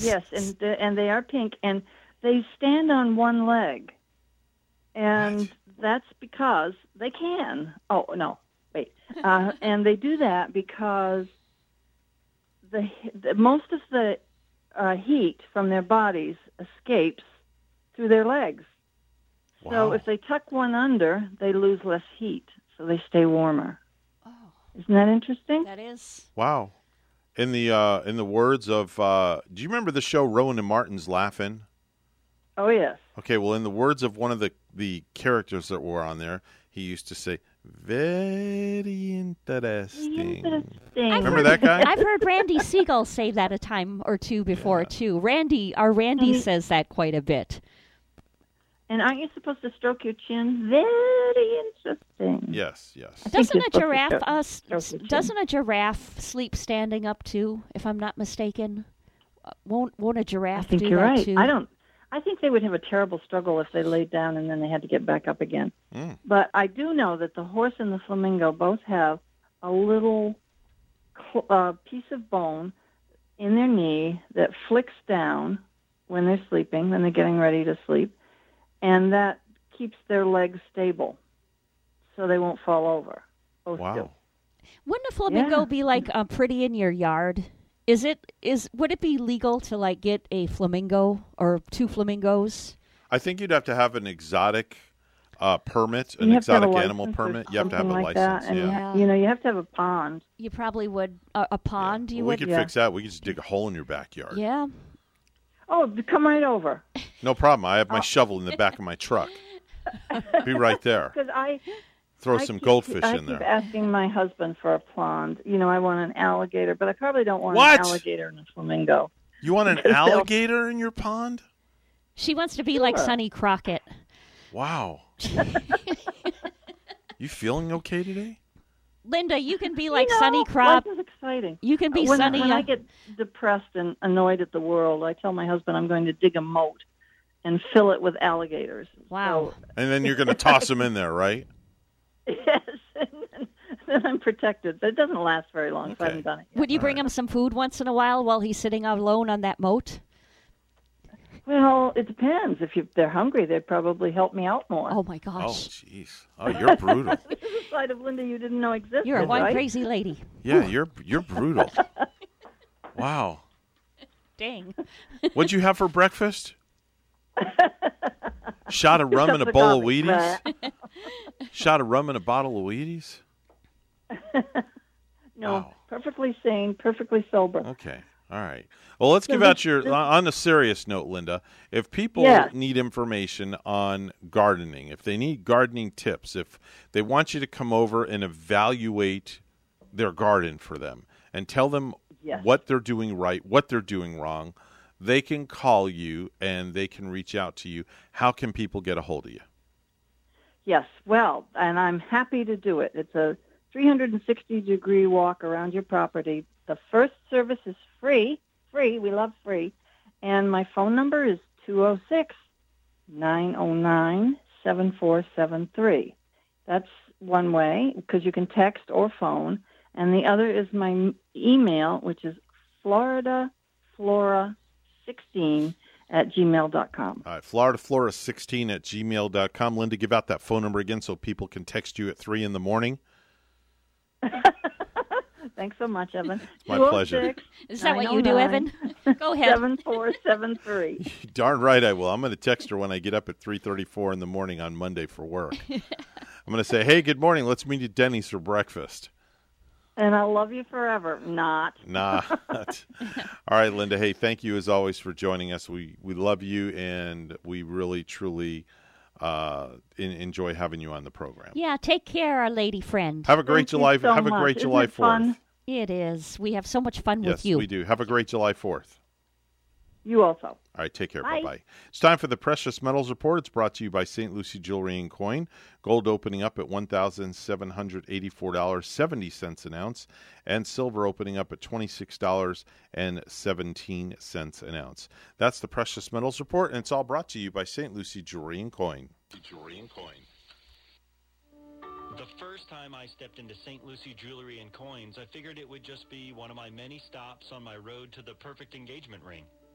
Yes, and the, and they are pink, and they stand on one leg, and that's because they can. Oh no, wait, uh, and they do that because the, the most of the uh, heat from their bodies escapes through their legs. Wow. So if they tuck one under, they lose less heat, so they stay warmer. Oh. Isn't that interesting? That is. Wow. In the uh, in the words of, uh, do you remember the show Rowan and Martin's Laugh-In? Oh yes. Okay, well, in the words of one of the the characters that were on there, he used to say, "Very interesting." Remember heard, that guy? I've heard Randy Segal say that a time or two before too. Randy, our Randy Mhm. says that quite a bit. And aren't you supposed to stroke your chin? Very interesting. Yes, yes. Doesn't a supposed to giraffe uh, s- stroke your chin. doesn't a giraffe sleep standing up too? If I'm not mistaken, Uh, won't won't a I giraffe I think do you're that right. too? I don't. I think they would have a terrible struggle if they laid down and then they had to get back up again. Mm. But I do know that the horse and the flamingo both have a little cl- uh, piece of bone in their knee that flicks down when they're sleeping, when they're getting ready to sleep, and that keeps their legs stable so they won't fall over. Both Wow. do. Wouldn't a flamingo Yeah. be like uh, pretty in your yard? Is it is would it be legal to like get a flamingo or two flamingos? I think you'd have to have an exotic uh, permit, an You have to have a exotic animal permit. You have to have a something like license. That, yeah. you know, you have to have a pond. You probably would uh, a pond. You we would. could fix that. We could just dig a hole in your backyard. Yeah. Oh, come right over. No problem. I Oh. have my oh. shovel in the back of my truck. Be right there. Because I Throw I some keep- goldfish I in keep there. asking my husband for a pond. You know, I want an alligator, but I probably don't want What? an alligator and a flamingo. You want an alligator in your pond? She wants to be like Sure. Sonny Crockett. Wow. you feeling okay today? Linda, you can be like you know, Sonny Crop. Life is exciting. You can be when, Sonny. When uh, I get depressed and annoyed at the world, I tell my husband I'm going to dig a moat and fill it with alligators. Wow. And then you're going to toss them in there, right? Yes, and then, then I'm protected. But it doesn't last very long, so I haven't done it. would you bring him some food once in a while while he's sitting alone on that moat? Well, it depends. If you, they're hungry, they'd probably help me out more. Oh my gosh! Oh, jeez. Oh, you're brutal. this is a side of Linda you didn't know existed. you're a one right? crazy lady. Yeah, you're you're brutal. Wow. Dang. What'd you have for breakfast? Shot of rum and a bowl of garbage Wheaties. Shot of rum and a bottle of Wheaties. No, Wow. perfectly sane, perfectly sober. Okay. All right. Well, let's give out your on a serious note, Linda. If people Yeah. need information on gardening, if they need gardening tips, if they want you to come over and evaluate their garden for them and tell them Yes. what they're doing right, what they're doing wrong, they can call you and they can reach out to you. How can people get a hold of you? Yes, well, and I'm happy to do it. It's a 360 degree walk around your property. The first service is free. Free. We love free. And my phone number is 206 909 7473. That's one way because you can text or phone. And the other is my email, which is Florida Flora 16 at gmail.com. All right, Florida Flora 16 at gmail.com. Linda, give out that phone number again so people can text you at 3 in the morning. Thanks so much, Evan. My pleasure. 206 Is that what you do, Evan? Go ahead. 7473. Darn right I will. I'm going to text her when I get up at 3:34 in the morning on Monday for work. I'm going to say, "Hey, good morning. Let's meet at Denny's for breakfast." And I'll love you forever. Not. Nah. All right, Linda. Hey, thank you as always for joining us. We we love you and we really truly uh, in, enjoy having you on the program. Yeah, take care, our lady friend. Have a great Thank July. so have a great Isn't July 4th. It is. We have so much fun Yes, with you. Yes we do. Have a great July 4th. You also. All right, take care. Bye. Bye bye. It's time for the Precious Metals Report. It's brought to you by St. Lucie Jewelry and Coin. Gold opening up at $1,784.70 an ounce, and silver opening up at $26.17 an ounce. That's the Precious Metals Report, and it's all brought to you by St. Lucie Jewelry and Coin. Jewelry and Coin. The first time I stepped into St. Lucie Jewelry and Coins, I figured it would just be one of my many stops on my road to the perfect engagement ring.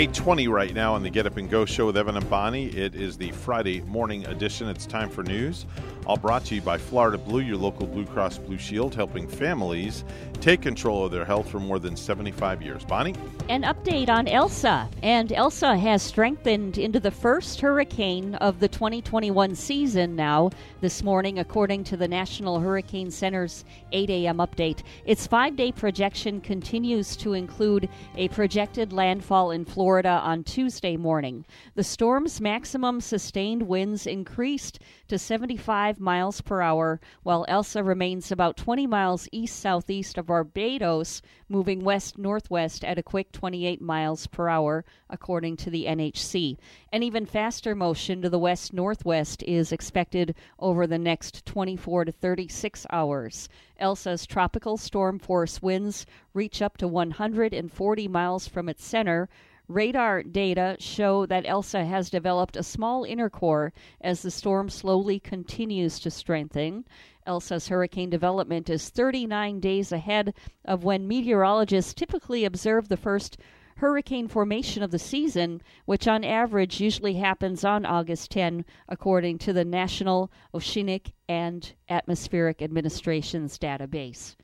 820 right now on the Get Up and Go show with Evan and Bonnie. It is the Friday morning edition. It's time for news. All brought to you by Florida Blue, your local Blue Cross Blue Shield, helping families take control of their health for more than 75 years. Bonnie? An update on Elsa. And Elsa has strengthened into the first hurricane of the 2021 season now this morning, according to the National Hurricane Center's 8 a.m. update. Its five day projection continues to include a projected landfall in Florida on Tuesday morning. The storm's maximum sustained winds increased to 75 miles per hour, while Elsa remains about 20 miles east southeast of Barbados, moving west northwest at a quick 28 miles per hour, according to the NHC. An even faster motion to the west northwest is expected over the next 24 to 36 hours. Elsa's tropical storm force winds reach up to 140 miles from its center. Radar data show that Elsa has developed a small inner core as the storm slowly continues to strengthen. Elsa's hurricane development is 39 days ahead of when meteorologists typically observe the first hurricane formation of the season, which on average usually happens on August 10, according to the National Oceanic and Atmospheric Administration's database.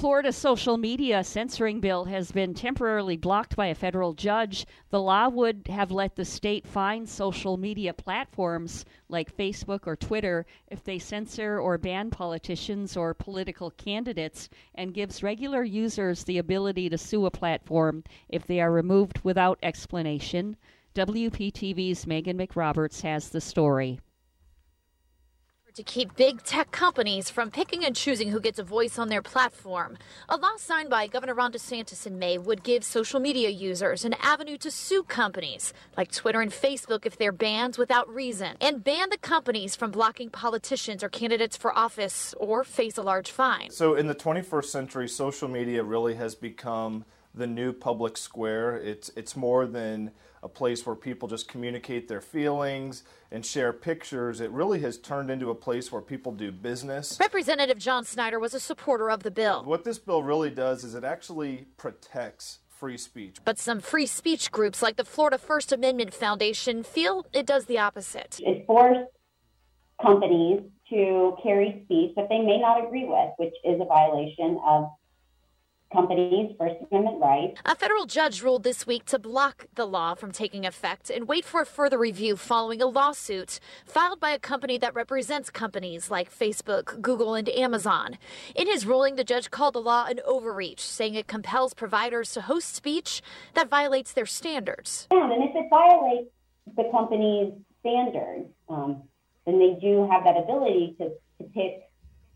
Florida's social media censoring bill has been temporarily blocked by a federal judge. The law would have let the state fine social media platforms like Facebook or Twitter if they censor or ban politicians or political candidates and gives regular users the ability to sue a platform if they are removed without explanation. WPTV's Meghan McRoberts has the story to keep big tech companies from picking and choosing who gets a voice on their platform. A law signed by Governor Ron DeSantis in May would give social media users an avenue to sue companies like Twitter and Facebook if they're banned without reason, and ban the companies from blocking politicians or candidates for office or face a large fine. So, in the 21st century, social media really has become the new public square. It's it's more than a place where people just communicate their feelings and share pictures. It really has turned into a place where people do business. Representative John Snyder was a supporter of the bill. What this bill really does is it actually protects free speech. But some free speech groups like the Florida First Amendment Foundation feel it does the opposite. It forced companies to carry speech that they may not agree with, which is a violation of companies' First Amendment rights. A federal judge ruled this week to block the law from taking effect and wait for a further review following a lawsuit filed by a company that represents companies like Facebook, Google, and Amazon. In his ruling, the judge called the law an overreach, saying it compels providers to host speech that violates their standards. And if it violates the company's standards, um, then they do have that ability to, to pick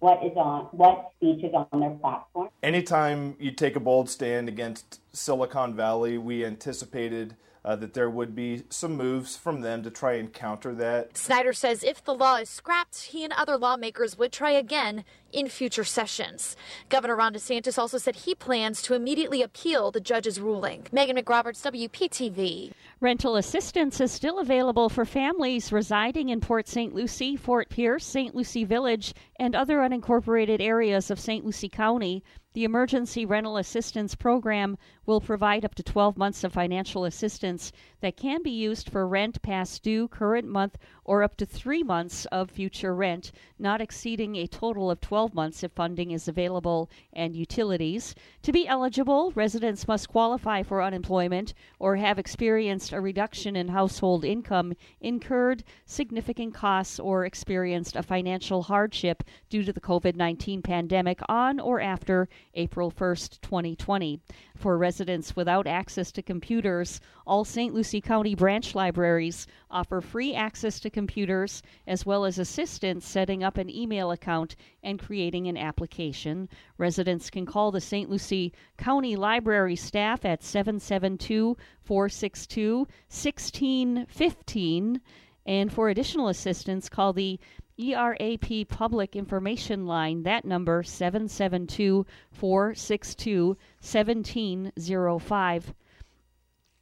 what is on what speech is on their platform. Anytime you take a bold stand against Silicon Valley, we anticipated uh, that there would be some moves from them to try and counter that. Snyder says if the law is scrapped, he and other lawmakers would try again in future sessions. Governor Ron DeSantis also said he plans to immediately appeal the judge's ruling. Meghan McRoberts, WPTV. Rental assistance is still available for families residing in Port St. Lucie, Fort Pierce, St. Lucie Village, and other unincorporated areas of St. Lucie County. The Emergency Rental Assistance Program will provide up to 12 months of financial assistance that can be used for rent past due, current month, or up to three months of future rent, not exceeding a total of 12 months if funding is available and utilities. To be eligible, residents must qualify for unemployment or have experienced a reduction in household income, incurred significant costs, or experienced a financial hardship due to the COVID 19 pandemic on or after April 1st, 2020. For residents without access to computers, all St. Lucie County branch libraries offer free access to computers as well as assistance setting up an email account and creating an application. Residents can call the St. Lucie County Library staff at 772 462 1615. And for additional assistance, call the ERAP Public Information Line. That number 772 462 1705.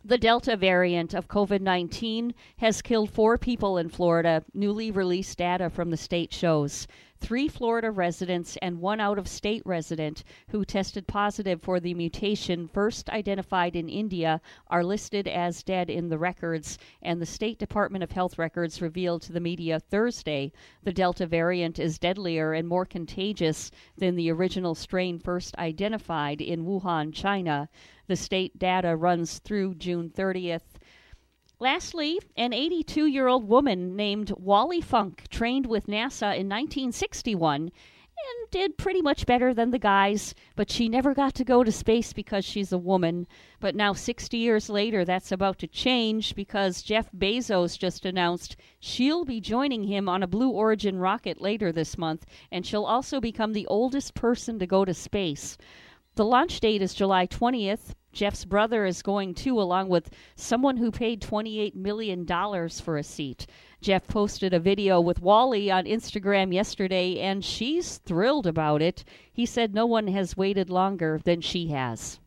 The Delta variant of COVID 19 has killed four people in Florida, newly released data from the state shows. Three Florida residents and one out of state resident who tested positive for the mutation first identified in India are listed as dead in the records, and the State Department of Health records revealed to the media Thursday the Delta variant is deadlier and more contagious than the original strain first identified in Wuhan, China. The state data runs through June 30th. Lastly, an 82 year old woman named Wally Funk trained with NASA in 1961 and did pretty much better than the guys, but she never got to go to space because she's a woman. But now, 60 years later, that's about to change because Jeff Bezos just announced she'll be joining him on a Blue Origin rocket later this month, and she'll also become the oldest person to go to space. The launch date is July 20th. Jeff's brother is going too, along with someone who paid $28 million for a seat. Jeff posted a video with Wally on Instagram yesterday, and she's thrilled about it. He said no one has waited longer than she has.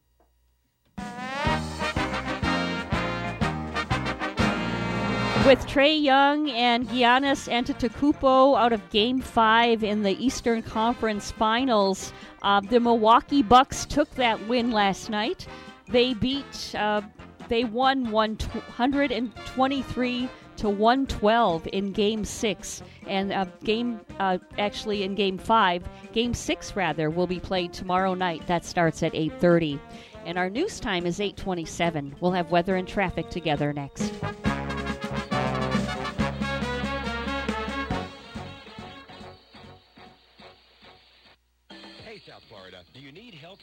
With Trae Young and Giannis Antetokounmpo out of Game Five in the Eastern Conference Finals, uh, the Milwaukee Bucks took that win last night. They beat, uh, they won 123 to 112 in Game Six, and uh, game uh, actually in Game Five, Game Six rather, will be played tomorrow night. That starts at 8:30, and our news time is 8:27. We'll have weather and traffic together next.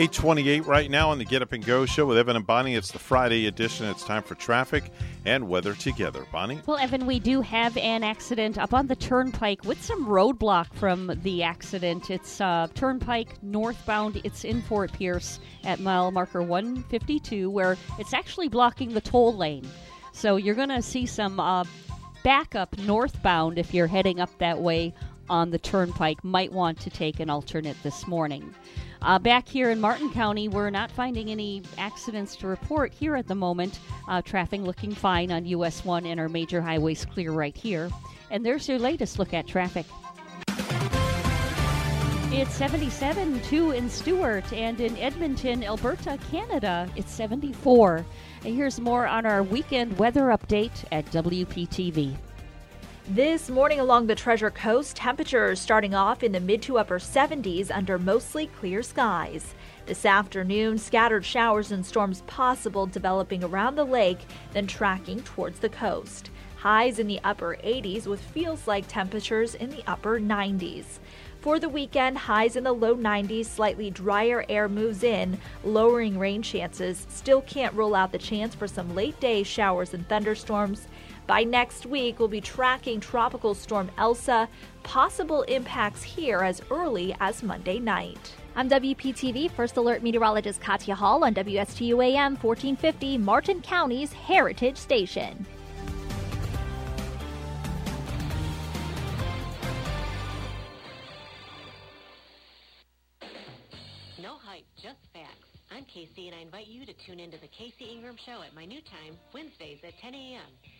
828 right now on the Get Up and Go show with Evan and Bonnie. It's the Friday edition. It's time for traffic and weather together. Bonnie? Well, Evan, we do have an accident up on the turnpike with some roadblock from the accident. It's uh, turnpike northbound. It's in Fort Pierce at mile marker 152, where it's actually blocking the toll lane. So you're going to see some uh, backup northbound if you're heading up that way on the turnpike might want to take an alternate this morning. Uh, back here in Martin County, we're not finding any accidents to report here at the moment. Uh, traffic looking fine on US 1 and our major highways clear right here. And there's your latest look at traffic. It's 77 2 in Stuart and in Edmonton, Alberta, Canada, it's 74. And here's more on our weekend weather update at WPTV. This morning along the Treasure Coast, temperatures starting off in the mid to upper 70s under mostly clear skies. This afternoon, scattered showers and storms possible developing around the lake, then tracking towards the coast. Highs in the upper 80s with feels like temperatures in the upper 90s. For the weekend, highs in the low 90s, slightly drier air moves in, lowering rain chances. Still can't rule out the chance for some late day showers and thunderstorms. By next week, we'll be tracking Tropical Storm Elsa, possible impacts here as early as Monday night. I'm WPTV First Alert Meteorologist Katya Hall on WSTU AM 1450, Martin County's Heritage Station. No hype, just facts. I'm Casey, and I invite you to tune into the Casey Ingram Show at my new time, Wednesdays at 10 a.m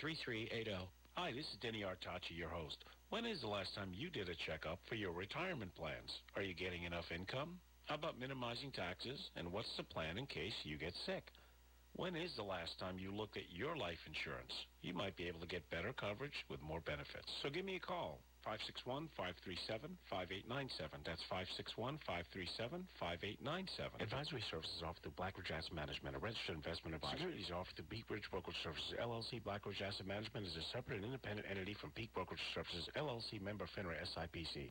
220-3380. Hi, this is Denny Artachi, your host. When is the last time you did a checkup for your retirement plans? Are you getting enough income? How about minimizing taxes? And what's the plan in case you get sick? When is the last time you looked at your life insurance? You might be able to get better coverage with more benefits. So give me a call. 561-537-5897. That's 561-537-5897. Advisory services offered through Blackridge Asset Management, a registered investment advisor. Securities offered through Peak Ridge Brokerage Services, LLC. Blackridge Asset Management is a separate and independent entity from Peak Brokerage Services, LLC, member FINRA SIPC.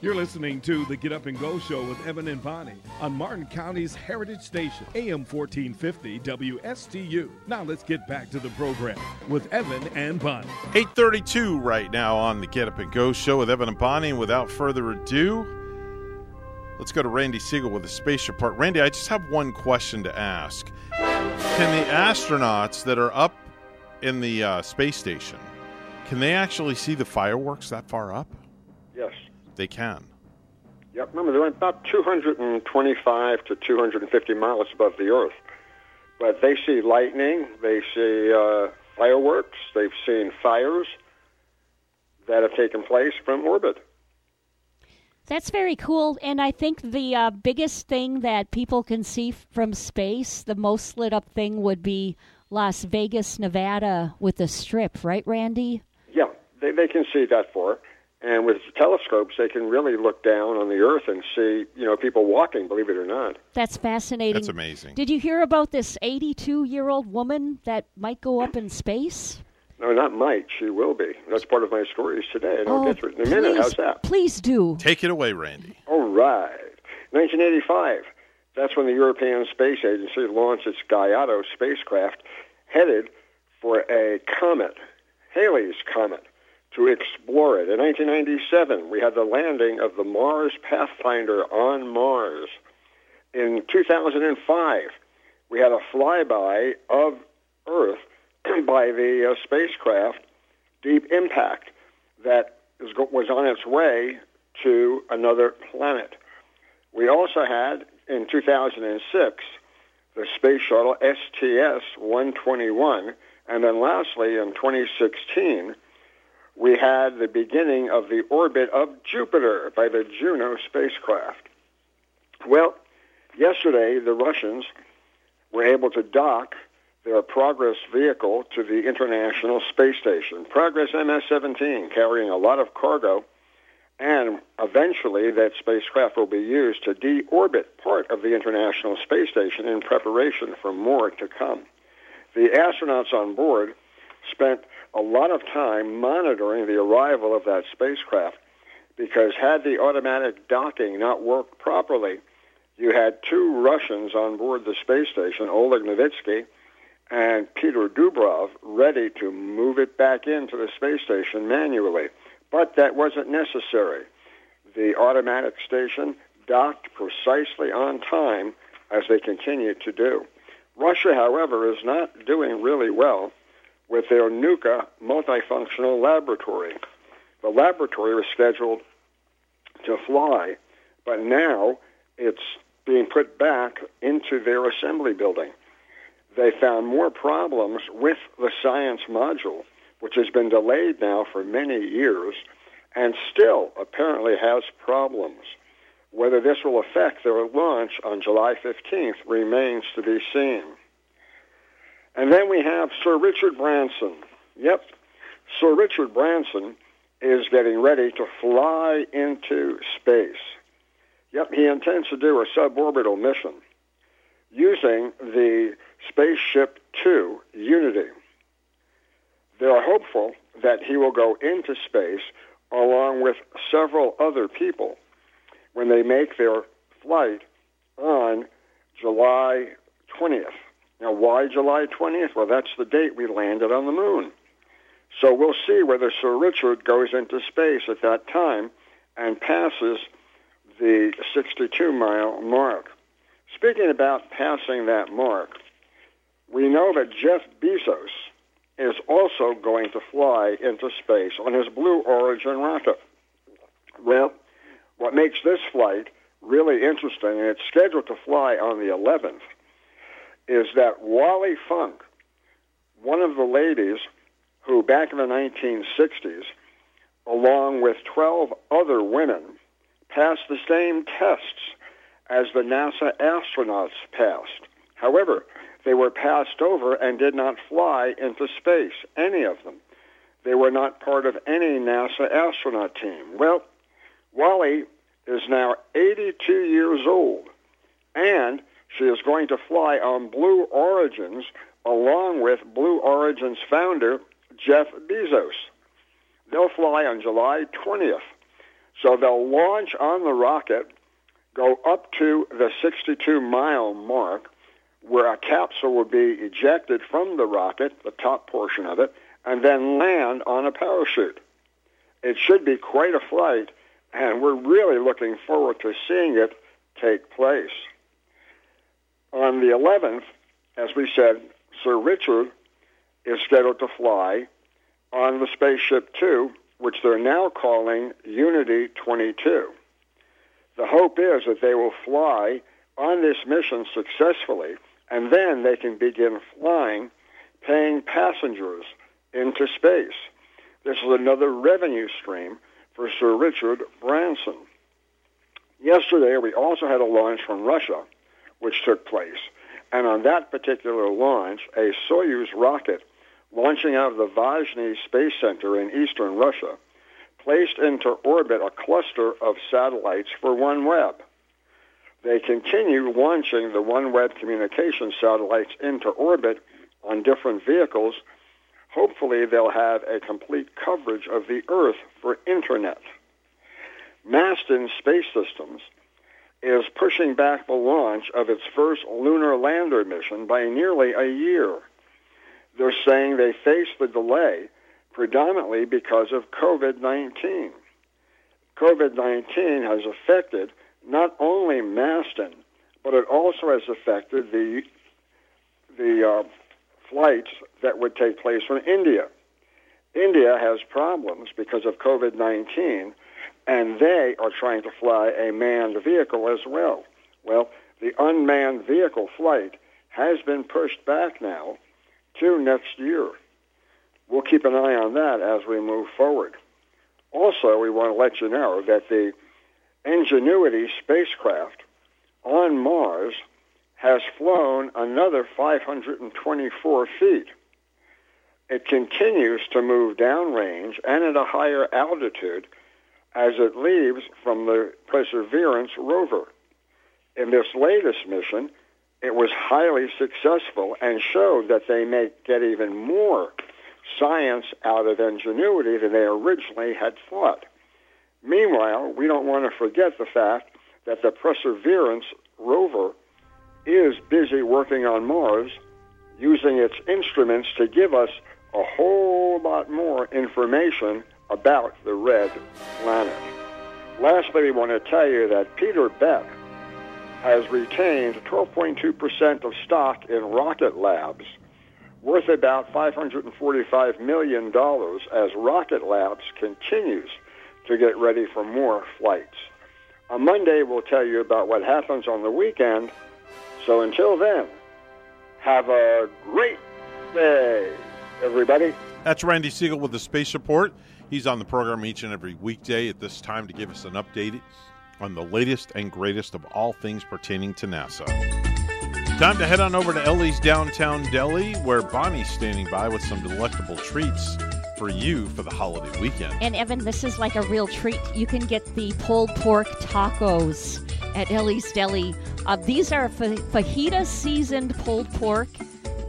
You're listening to the Get Up and Go Show with Evan and Bonnie on Martin County's Heritage Station, AM 1450 WSTU. Now let's get back to the program with Evan and Bonnie. 832 right now on the Get Up and Go show with Evan and Bonnie. And without further ado, let's go to Randy Segal with the space report. Randy, I just have one question to ask. Can the astronauts that are up in the uh, space station, can they actually see the fireworks that far up? Yes. They can. Yep. Remember, they're about 225 to 250 miles above the Earth. But they see lightning, they see uh, fireworks, they've seen fires that have taken place from orbit. That's very cool. And I think the uh, biggest thing that people can see from space, the most lit up thing, would be Las Vegas, Nevada with the strip, right, Randy? Yeah, they, they can see that far. And with telescopes, they can really look down on the Earth and see, you know, people walking, believe it or not. That's fascinating. That's amazing. Did you hear about this 82 year old woman that might go up in space? No, not might. She will be. That's part of my stories today. And I'll Oh, get to it in a minute. please, How's that? Please do. Take it away, Randy. All right. 1985. That's when the European Space Agency launched its Gallardo spacecraft headed for a comet, Halley's Comet, to explore it. In 1997, we had the landing of the Mars Pathfinder on Mars. In 2005, we had a flyby of Earth by the uh, spacecraft Deep Impact that is, was on its way to another planet. We also had in 2006 the space shuttle STS-121, and then lastly in 2016 we had the beginning of the orbit of Jupiter by the Juno spacecraft. Well, yesterday the Russians were able to dock their Progress vehicle to the International Space Station. Progress MS-17 carrying a lot of cargo and eventually that spacecraft will be used to deorbit part of the International Space Station in preparation for more to come. The astronauts on board spent a lot of time monitoring the arrival of that spacecraft because had the automatic docking not worked properly, you had two Russians on board the space station, Oleg Novitsky and Peter Dubrov, ready to move it back into the space station manually. But that wasn't necessary. The automatic station docked precisely on time as they continued to do. Russia, however, is not doing really well with their Nauka multifunctional laboratory. The laboratory was scheduled to fly, but now it's being put back into their assembly building. they found more problems with the science module, which has been delayed now for many years and still apparently has problems. Whether this will affect their launch on July 15th remains to be seen. And then we have Sir Richard Branson. Yep, Sir Richard Branson is getting ready to fly into space. Yep, he intends to do a suborbital mission using the Spaceship Two Unity. They are hopeful that he will go into space along with several other people when they make their flight on July 20th. Now, why July 20th? Well, that's the date we landed on the moon. So we'll see whether Sir Richard goes into space at that time and passes the 62 mile mark. Speaking about passing that mark, we know that Jeff Bezos is also going to fly into space on his Blue Origin rocket. Well, what makes this flight really interesting, and it's scheduled to fly on the 11th, is that Wally Funk, one of the ladies who back in the 1960s, along with 12 other women, passed the same tests as the NASA astronauts passed. However, they were passed over and did not fly into space, any of them. They were not part of any NASA astronaut team. Well, Wally is now 82 years old, and she is going to fly on Blue Origins along with Blue Origin's founder, Jeff Bezos. They'll fly on July 20th. So they'll launch on the rocket, go up to the 62 mile mark, where a capsule will be ejected from the rocket, the top portion of it, and then land on a parachute. It should be quite a flight, and we're really looking forward to seeing it take place. On the 11th, as we said, Sir Richard is scheduled to fly on the Spaceship Two, which they're now calling Unity 22. The hope is that they will fly on this mission successfully and then they can begin flying, paying passengers into space. This is another revenue stream for Sir Richard Branson. Yesterday, we also had a launch from Russia, which took place. And on that particular launch, a Soyuz rocket launching out of the Vostochny Space Center in eastern Russia placed into orbit a cluster of satellites for OneWeb. They continue launching the OneWeb communication satellites into orbit on different vehicles. Hopefully, they'll have a complete coverage of the Earth for Internet. Masten Space Systems is pushing back the launch of its first lunar lander mission by nearly a year. They're saying they face the delay predominantly because of COVID 19. COVID 19 has affected not only Masten, but it also has affected the the uh, flights that would take place from India. India has problems because of COVID 19, and they are trying to fly a manned vehicle as well. Well, the unmanned vehicle flight has been pushed back now to next year. We'll keep an eye on that as we move forward. Also, we want to let you know that the Ingenuity spacecraft on Mars has flown another 524 feet. It continues to move downrange and at a higher altitude as it leaves from the Perseverance rover. In this latest mission, it was highly successful and showed that they may get even more science out of ingenuity than they originally had thought. Meanwhile, we don't want to forget the fact that the Perseverance rover is busy working on Mars using its instruments to give us a whole lot more information about the red planet. Lastly, we want to tell you that Peter Beck has retained 12.2% of stock in Rocket Labs, worth about $545 million as Rocket Labs continues to get ready for more flights. On Monday, we'll tell you about what happens on the weekend. So until then, Have a great day, everybody. That's Randy Segal with the Space Report. He's on the program each and every weekday at this time to give us an update on the latest and greatest of all things pertaining to NASA. Time to head on over to Ellie's Downtown Deli, where Bonnie's standing by with some delectable treats for you for the holiday weekend. And Evan, this is like a real treat. You can get the pulled pork tacos at Ellie's Deli. Uh, these are fa- fajita seasoned pulled pork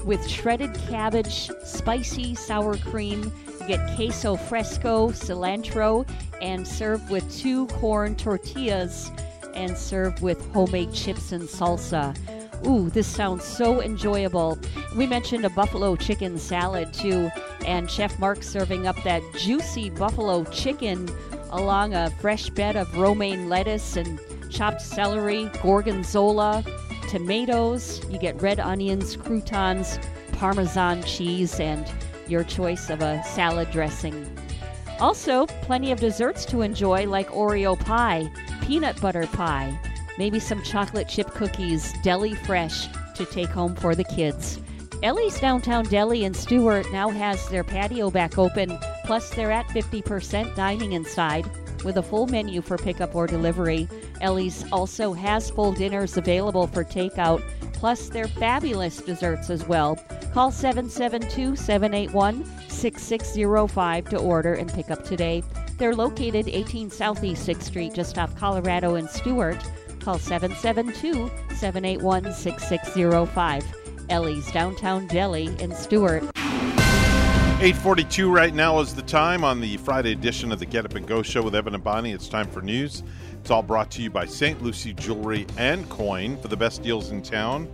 with shredded cabbage, spicy sour cream. Get queso fresco, cilantro, and served with two corn tortillas and served with homemade chips and salsa. Ooh, this sounds so enjoyable. We mentioned a buffalo chicken salad too, and Chef Mark serving up that juicy buffalo chicken along a fresh bed of romaine lettuce and chopped celery, gorgonzola, tomatoes. You get red onions, croutons, parmesan cheese, and your choice of a salad dressing. Also, plenty of desserts to enjoy like Oreo pie, peanut butter pie, maybe some chocolate chip cookies, deli fresh to take home for the kids. Ellie's Downtown Deli in Stuart now has their patio back open, plus they're at 50% dining inside with a full menu for pickup or delivery. Ellie's also has full dinners available for takeout, plus their fabulous desserts as well. Call 772 781 6605 to order and pick up today. They're located 18 Southeast 6th Street, just off Colorado and Stuart. Call 772 781 6605. Ellie's Downtown Deli in Stuart. 842 right now is the time on the Friday edition of the Get Up and Go show with Evan and Bonnie. It's time for news. It's all brought to you by St. Lucie Jewelry and Coin for the best deals in town.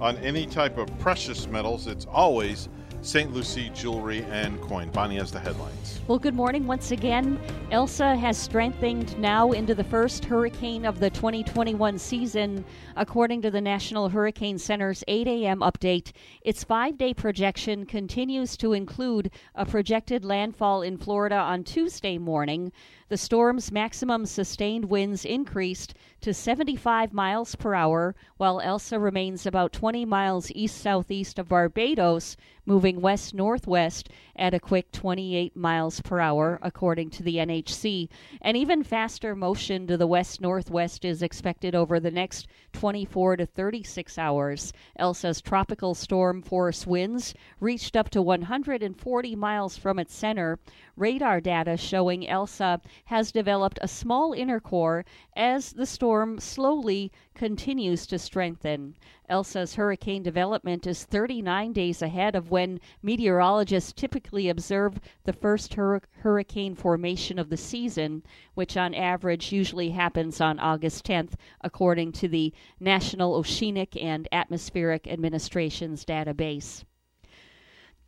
On any type of precious metals, it's always St. Lucie Jewelry and Coin. Bonnie has the headlines. Well, good morning once again. Elsa has strengthened now into the first hurricane of the 2021 season, according to the National Hurricane Center's 8 a.m. update. Its five day projection continues to include a projected landfall in Florida on Tuesday morning. The storm's maximum sustained winds increased to 75 miles per hour, while Elsa remains about 20 miles east southeast of Barbados, moving west northwest at a quick 28 miles per hour, according to the NHC. An even faster motion to the west northwest is expected over the next 24 to 36 hours. Elsa's tropical storm force winds reached up to 140 miles from its center. Radar data showing Elsa has developed a small inner core as the storm slowly continues to strengthen. Elsa's hurricane development is 39 days ahead of when meteorologists typically observe the first hur- hurricane formation of the season, which on average usually happens on August 10th, according to the National Oceanic and Atmospheric Administration's database.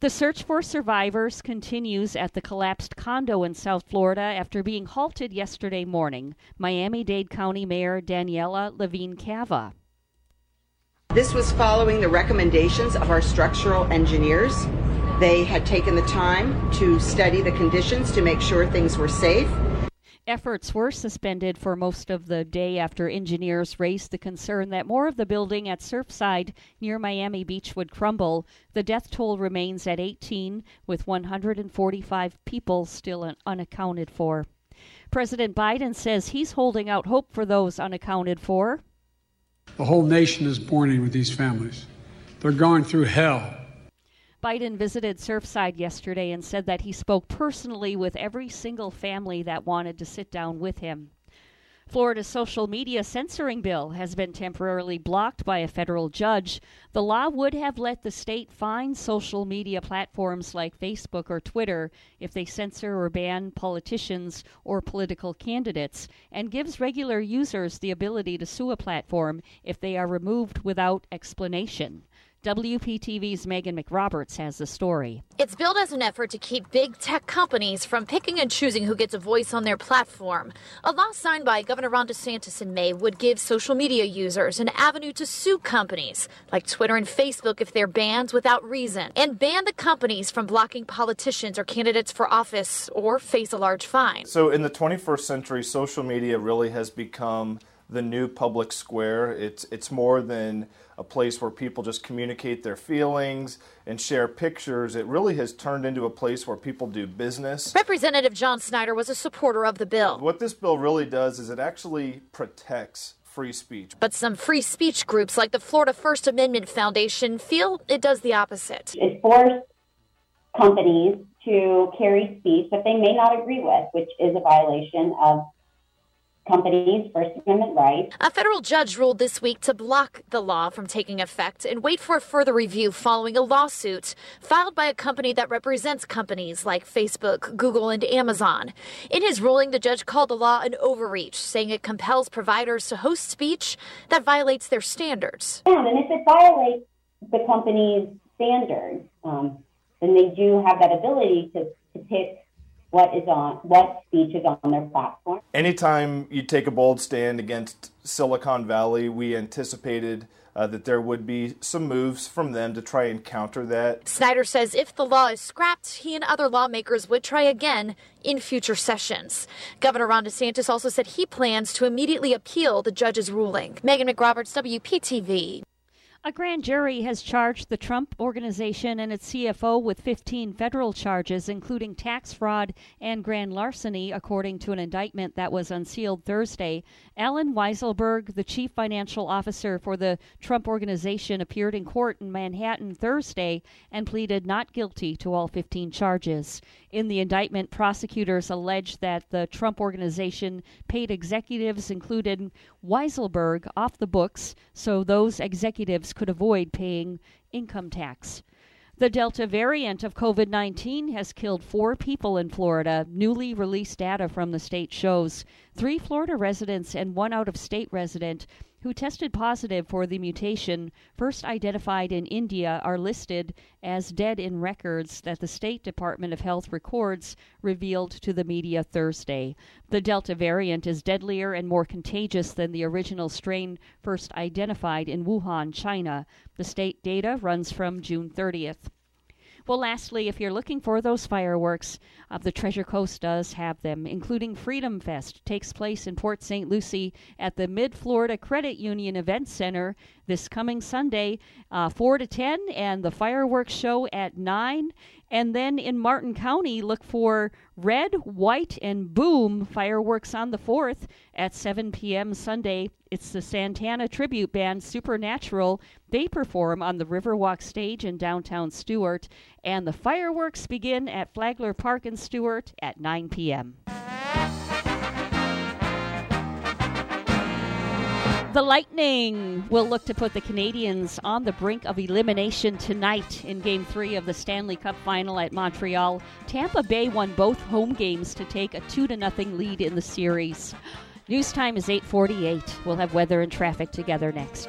The search for survivors continues at the collapsed condo in South Florida after being halted yesterday morning. Miami Dade County Mayor Daniella Levine Cava. This was following the recommendations of our structural engineers. They had taken the time to study the conditions to make sure things were safe. Efforts were suspended for most of the day after engineers raised the concern that more of the building at Surfside near Miami Beach would crumble. The death toll remains at 18, with 145 people still unaccounted for. President Biden says he's holding out hope for those unaccounted for. The whole nation is mourning with these families. They're going through hell. Biden visited Surfside yesterday and said that he spoke personally with every single family that wanted to sit down with him. Florida's social media censoring bill has been temporarily blocked by a federal judge. The law would have let the state fine social media platforms like Facebook or Twitter if they censor or ban politicians or political candidates, and gives regular users the ability to sue a platform if they are removed without explanation. WPTV's Meghan McRoberts has the story. It's billed as an effort to keep big tech companies from picking and choosing who gets a voice on their platform. A law signed by Governor Ron DeSantis in May would give social media users an avenue to sue companies like Twitter and Facebook if they're banned without reason, and ban the companies from blocking politicians or candidates for office or face a large fine. So, in the 21st century, social media really has become the new public square. It's it's more than a place where people just communicate their feelings and share pictures. It really has turned into a place where people do business. Representative John Snyder was a supporter of the bill. What this bill really does is it actually protects free speech. But some free speech groups like the Florida First Amendment Foundation feel it does the opposite. It forced companies to carry speech that they may not agree with, which is a violation of companies' First Amendment rights. A federal judge ruled this week to block the law from taking effect and wait for a further review following a lawsuit filed by a company that represents companies like Facebook, Google, and Amazon. In his ruling, the judge called the law an overreach, saying it compels providers to host speech that violates their standards. And if it violates the company's standards, um, then they do have that ability to, to pick what is on what speech is on their platform. Anytime you take a bold stand against Silicon Valley, we anticipated uh, that there would be some moves from them to try and counter that. Snyder says if the law is scrapped, he and other lawmakers would try again in future sessions. Governor Ron DeSantis also said he plans to immediately appeal the judge's ruling. Meghan McRoberts, WPTV. A grand jury has charged the Trump Organization and its CFO with 15 federal charges, including tax fraud and grand larceny, according to an indictment that was unsealed Thursday. Allen Weisselberg, the chief financial officer for the Trump Organization, appeared in court in Manhattan Thursday and pleaded not guilty to all 15 charges. In the indictment, prosecutors alleged that the Trump Organization paid executives, including Weisselberg, off the books so those executives could avoid paying income tax. The Delta variant of COVID 19 has killed four people in Florida. Newly released data from the state shows three Florida residents and one out of state resident who tested positive for the mutation first identified in India are listed as dead in records that the State Department of Health records revealed to the media Thursday. The Delta variant is deadlier and more contagious than the original strain first identified in Wuhan, China. The state data runs from June 30th. Well, lastly, if you're looking for those fireworks, uh, the Treasure Coast does have them, including Freedom Fest. Takes place in Port St. Lucie at the Mid Florida Credit Union Event Center this coming Sunday, uh, 4 to 10, and the fireworks show at 9. And then in Martin County, look for Red, White, and Boom fireworks on the 4th at 7 p.m. Sunday. It's the Santana tribute band Supernatural. They perform on the Riverwalk stage in downtown Stuart. And the fireworks begin at Flagler Park in Stuart at 9 p.m. The Lightning will look to put the Canadiens on the brink of elimination tonight in Game 3 of the Stanley Cup final at Montreal. Tampa Bay won both home games to take a 2 to nothing lead in the series. News time is 8:48. We'll have weather and traffic together next.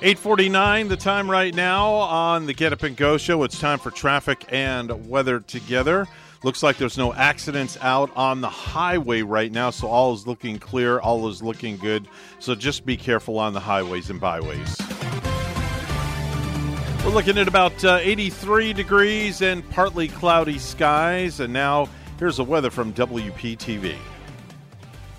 849 the time right now on the Get Up and Go show. It's time for traffic and weather together. Looks like there's no accidents out on the highway right now, so all is looking clear, all is looking good. So just be careful on the highways and byways. We're looking at about uh, 83 degrees and partly cloudy skies, and now here's the weather from WPTV.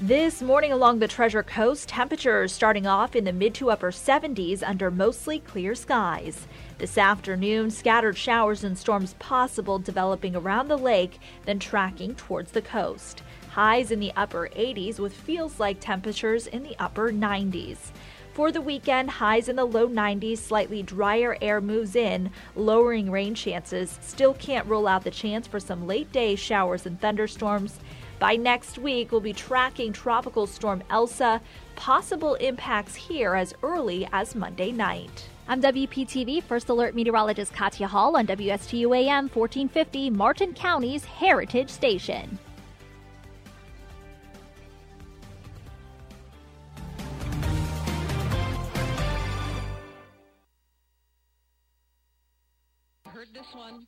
This morning along the Treasure Coast, temperatures starting off in the mid to upper 70s under mostly clear skies. This afternoon, scattered showers and storms possible developing around the lake, then tracking towards the coast. Highs in the upper 80s with feels like temperatures in the upper 90s. For the weekend, highs in the low 90s, slightly drier air moves in, lowering rain chances. Still can't rule out the chance for some late day showers and thunderstorms. By next week, we'll be tracking Tropical Storm Elsa, possible impacts here as early as Monday night. I'm WPTV First Alert Meteorologist Katya Hall on WSTU AM 1450, Martin County's Heritage Station. Heard this one?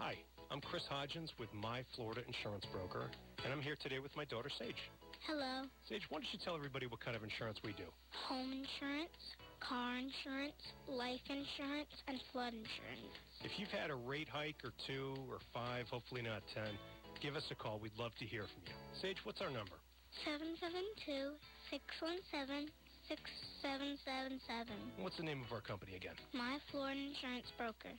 Hi, I'm Chris Hodgins with My Florida Insurance Broker, and I'm here today with my daughter Sage. Hello. Sage, why don't you tell everybody what kind of insurance we do? Home insurance, car insurance, life insurance, and flood insurance. If you've had a rate hike or two or five, hopefully not ten, give us a call. We'd love to hear from you. Sage, what's our number? 772-617-6777. What's the name of our company again? My Florida Insurance Broker.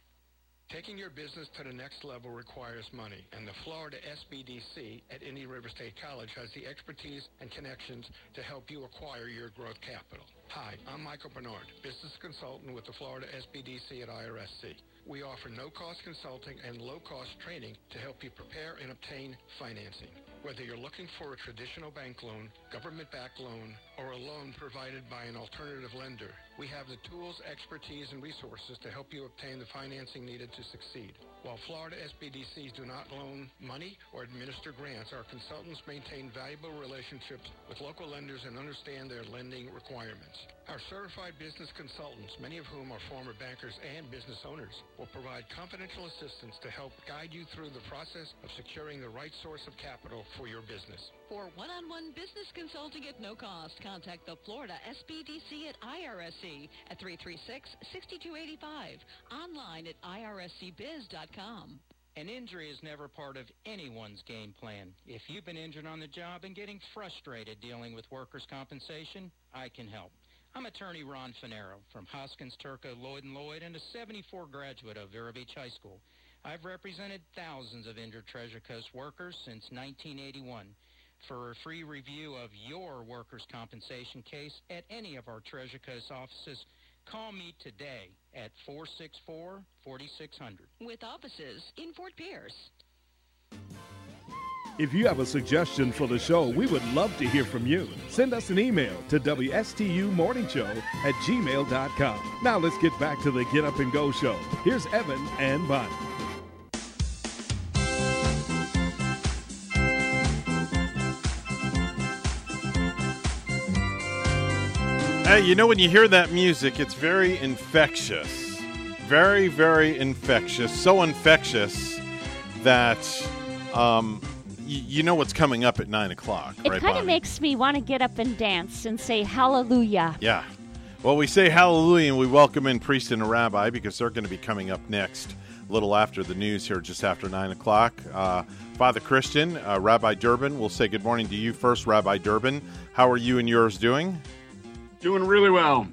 Taking your business to the next level requires money, and the Florida SBDC at Indian River State College has the expertise and connections to help you acquire your growth capital. Hi, I'm Michael Bernard, business consultant with the Florida SBDC at IRSC. We offer no-cost consulting and low-cost training to help you prepare and obtain financing. Whether you're looking for a traditional bank loan, government-backed loan, or a loan provided by an alternative lender, we have the tools, expertise, and resources to help you obtain the financing needed to succeed. While Florida SBDCs do not loan money or administer grants, our consultants maintain valuable relationships with local lenders and understand their lending requirements. Our certified business consultants, many of whom are former bankers and business owners, will provide confidential assistance to help guide you through the process of securing the right source of capital for your business. For one-on-one business consulting at no cost, contact the Florida SBDC at IRSC at 336-6285. Online at irscbiz.com. An injury is never part of anyone's game plan. If you've been injured on the job and getting frustrated dealing with workers' compensation, I can help. I'm attorney Ron Finero from Hoskins, Turco, Lloyd & Lloyd, and a 74 graduate of Vero Beach High School. I've represented thousands of injured Treasure Coast workers since 1981. For a free review of your workers' compensation case at any of our Treasure Coast offices, call me today at 464-4600. With offices in Fort Pierce. If you have a suggestion for the show, we would love to hear from you. Send us an email to WSTUmorningshow at gmail.com. Now let's get back to the Get Up and Go show. Here's Evan and Bonnie. Hey, you know when you hear that music, it's very infectious. Very, very infectious. So infectious that um, y- you know what's coming up at 9 o'clock, It right, kind of makes me want to get up and dance and say hallelujah. Yeah. Well, we say hallelujah and we welcome in priest and a rabbi because they're going to be coming up next, a little after the news here, just after 9 o'clock. Uh, Father Christian, uh, Rabbi Durbin, we'll say good morning to you first, Rabbi Durbin. How are you and yours doing? Doing really well.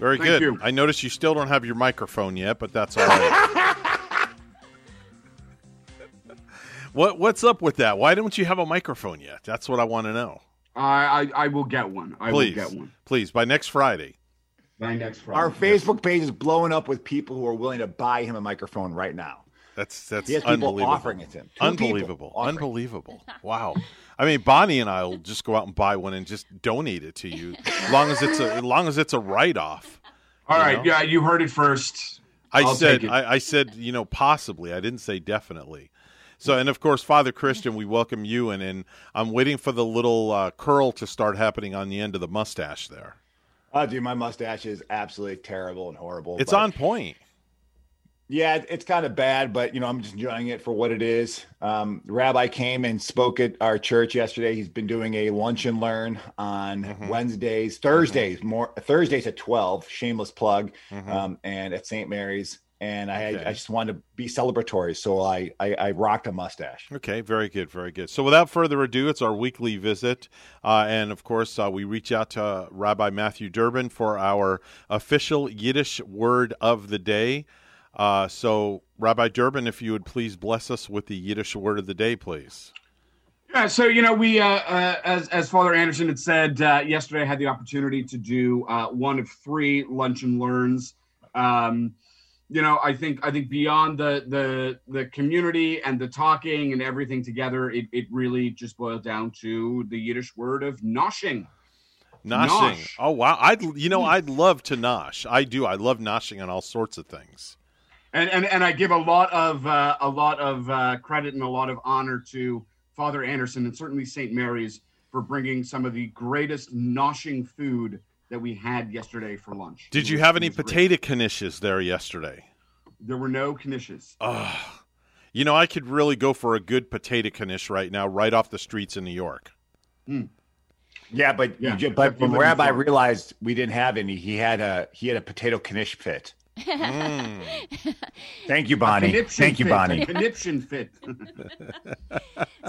Very Thank good. you. I notice you still don't have your microphone yet, but that's all right. what What's up with that? Why don't you have a microphone yet? That's what I want to know. I, I I will get one. I Please, will get one please, by next Friday. by next Friday. Our Facebook page is blowing up with people who are willing to buy him a microphone right now. That's that's He has people unbelievable. offering it to him. Two Unbelievable. Unbelievable. Wow. I mean, Bonnie and I will just go out and buy one and just donate it to you, as long as it's a as long as it's a write off. All right, yeah, you heard it first. I I'll said. I, I said you know possibly. I didn't say definitely. So, and of course, Father Christian, we welcome you, and, and I'm waiting for the little uh, curl to start happening on the end of the mustache there. Oh, dude, my mustache is absolutely terrible and horrible. It's on point. Yeah, it's kind of bad, but you know, I'm just enjoying it for what it is. Um, rabbi came and spoke at our church yesterday. He's been doing a lunch and learn on Mm-hmm. Wednesdays, Thursdays, more Thursdays at 12. Shameless plug, Mhm. um, and at St. Mary's. And I, Okay. I just wanted to be celebratory, so I, I, I rocked a mustache. Okay, very good, very good. So, without further ado, it's our weekly visit, uh, and of course, uh, we reach out to Rabbi Matthew Durbin for our official Yiddish word of the day. Uh, so, Rabbi Durbin, if you would please bless us with the Yiddish word of the day, please. Yeah, so you know, we uh, uh, as as Father Anderson had said uh, yesterday, I had the opportunity to do uh, one of three lunch and learns. Um, you know, I think I think beyond the the the community and the talking and everything together, it, it really just boiled down to the Yiddish word of noshing. Noshing. Nosh. Oh wow, I'd you know I'd love to nosh. I do. I love noshing on all sorts of things. And and and I give a lot of uh, a lot of uh, credit and a lot of honor to Father Anderson and certainly St. Mary's for bringing some of the greatest noshing food that we had yesterday for lunch. Did It you was- have any potato knishes there yesterday? There were no knishes. Ugh. You know, I could really go for a good potato knish right now, right off the streets in New York. Yeah, but Yeah, you but when Rabbi realized we didn't have any, he had a he had a potato knish fit. Mm. Thank you, Bonnie. Thank you, fit, Bonnie. a Conniption fit.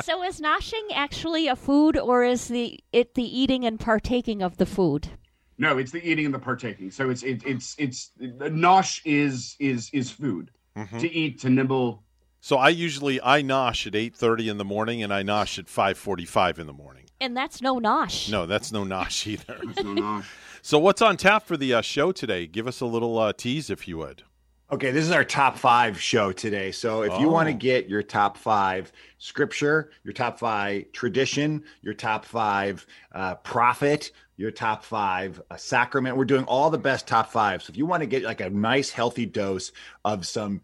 So is noshing actually a food, or is the it the eating and partaking of the food? no, it's the eating and the partaking. So it's it, it's it's nosh is is is food Mhm. to eat to nibble. So I usually I nosh at eight thirty in the morning, and I nosh at five forty five in the morning. And that's no nosh. No, that's no nosh either. That's no nosh. So what's on tap for the uh, show today? Give us a little uh, tease, if you would. Okay, this is our top five show today. So if you want to Oh. get your top five scripture, your top five tradition, your top five uh, prophet, your top five uh, sacrament, we're doing all the best top five. So if you want to get like a nice healthy dose of some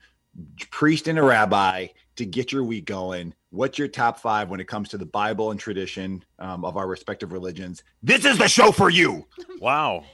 priest and a rabbi to get your week going, what's your top five when it comes to the Bible and tradition um, of our respective religions? This is the show for you. Wow.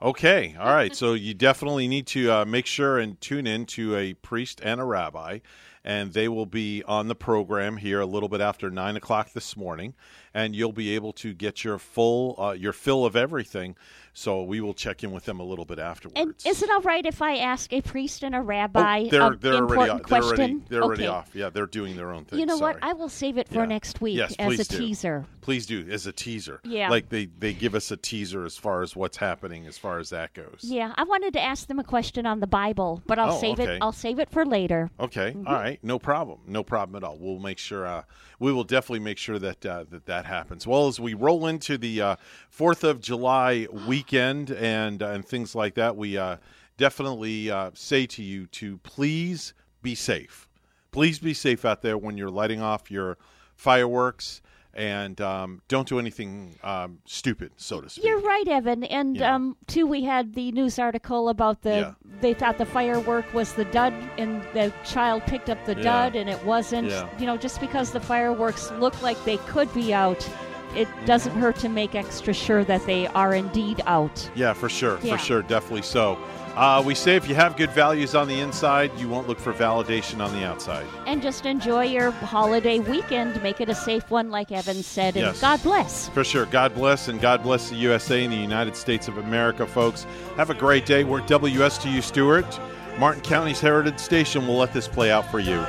Okay. All right. So you definitely need to uh, make sure and tune in to a priest and a rabbi, and they will be on the program here a little bit after nine o'clock this morning, and you'll be able to get your full uh, your fill of everything. So we will check in with them a little bit afterwards. And is it all right if I ask a priest and a rabbi Oh, they're they're important already off. They're already they're already off. Yeah, they're doing their own thing. You know what? I will save it for Yeah. next week Yes, as a do. teaser. Please do as a teaser. Yeah. like they they give us a teaser as far as what's happening as far as that goes. Yeah, I wanted to ask them a question on the Bible, but I'll Oh, save okay. it. I'll save it for later. Okay, all right, no problem, no problem at all. We'll make sure. Uh, we will definitely make sure that uh, that that happens. Well, as we roll into the uh, Fourth of July weekend and uh, and things like that, we uh, definitely uh, say to you to please be safe. Please be safe out there when you're lighting off your fireworks, and um, don't do anything um, stupid, so to speak. You're right, Evan. And Yeah. um, too, we had the news article about the Yeah. they thought the firework was the dud, and the child picked up the Yeah. dud, and it wasn't. You know, just because the fireworks look like they could be out, it Mm-hmm. doesn't hurt to make extra sure that they are indeed out. Yeah, for sure, for sure, definitely so. Uh, we say if you have good values on the inside, you won't look for validation on the outside. And just enjoy your holiday weekend. Make it a safe one, like Evan said. And Yes. God bless. For sure. God bless, and God bless the USA and the United States of America, folks. Have a great day. We're WSTU Stuart, Martin County's Heritage Station. We'll let this play out for you.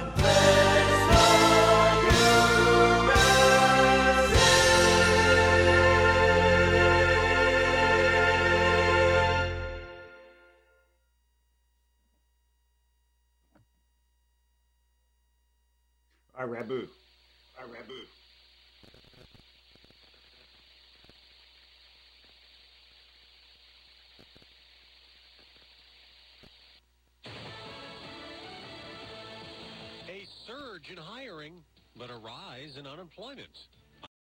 Right, Rabu. Right, Rabu. A surge in hiring, but a rise in unemployment.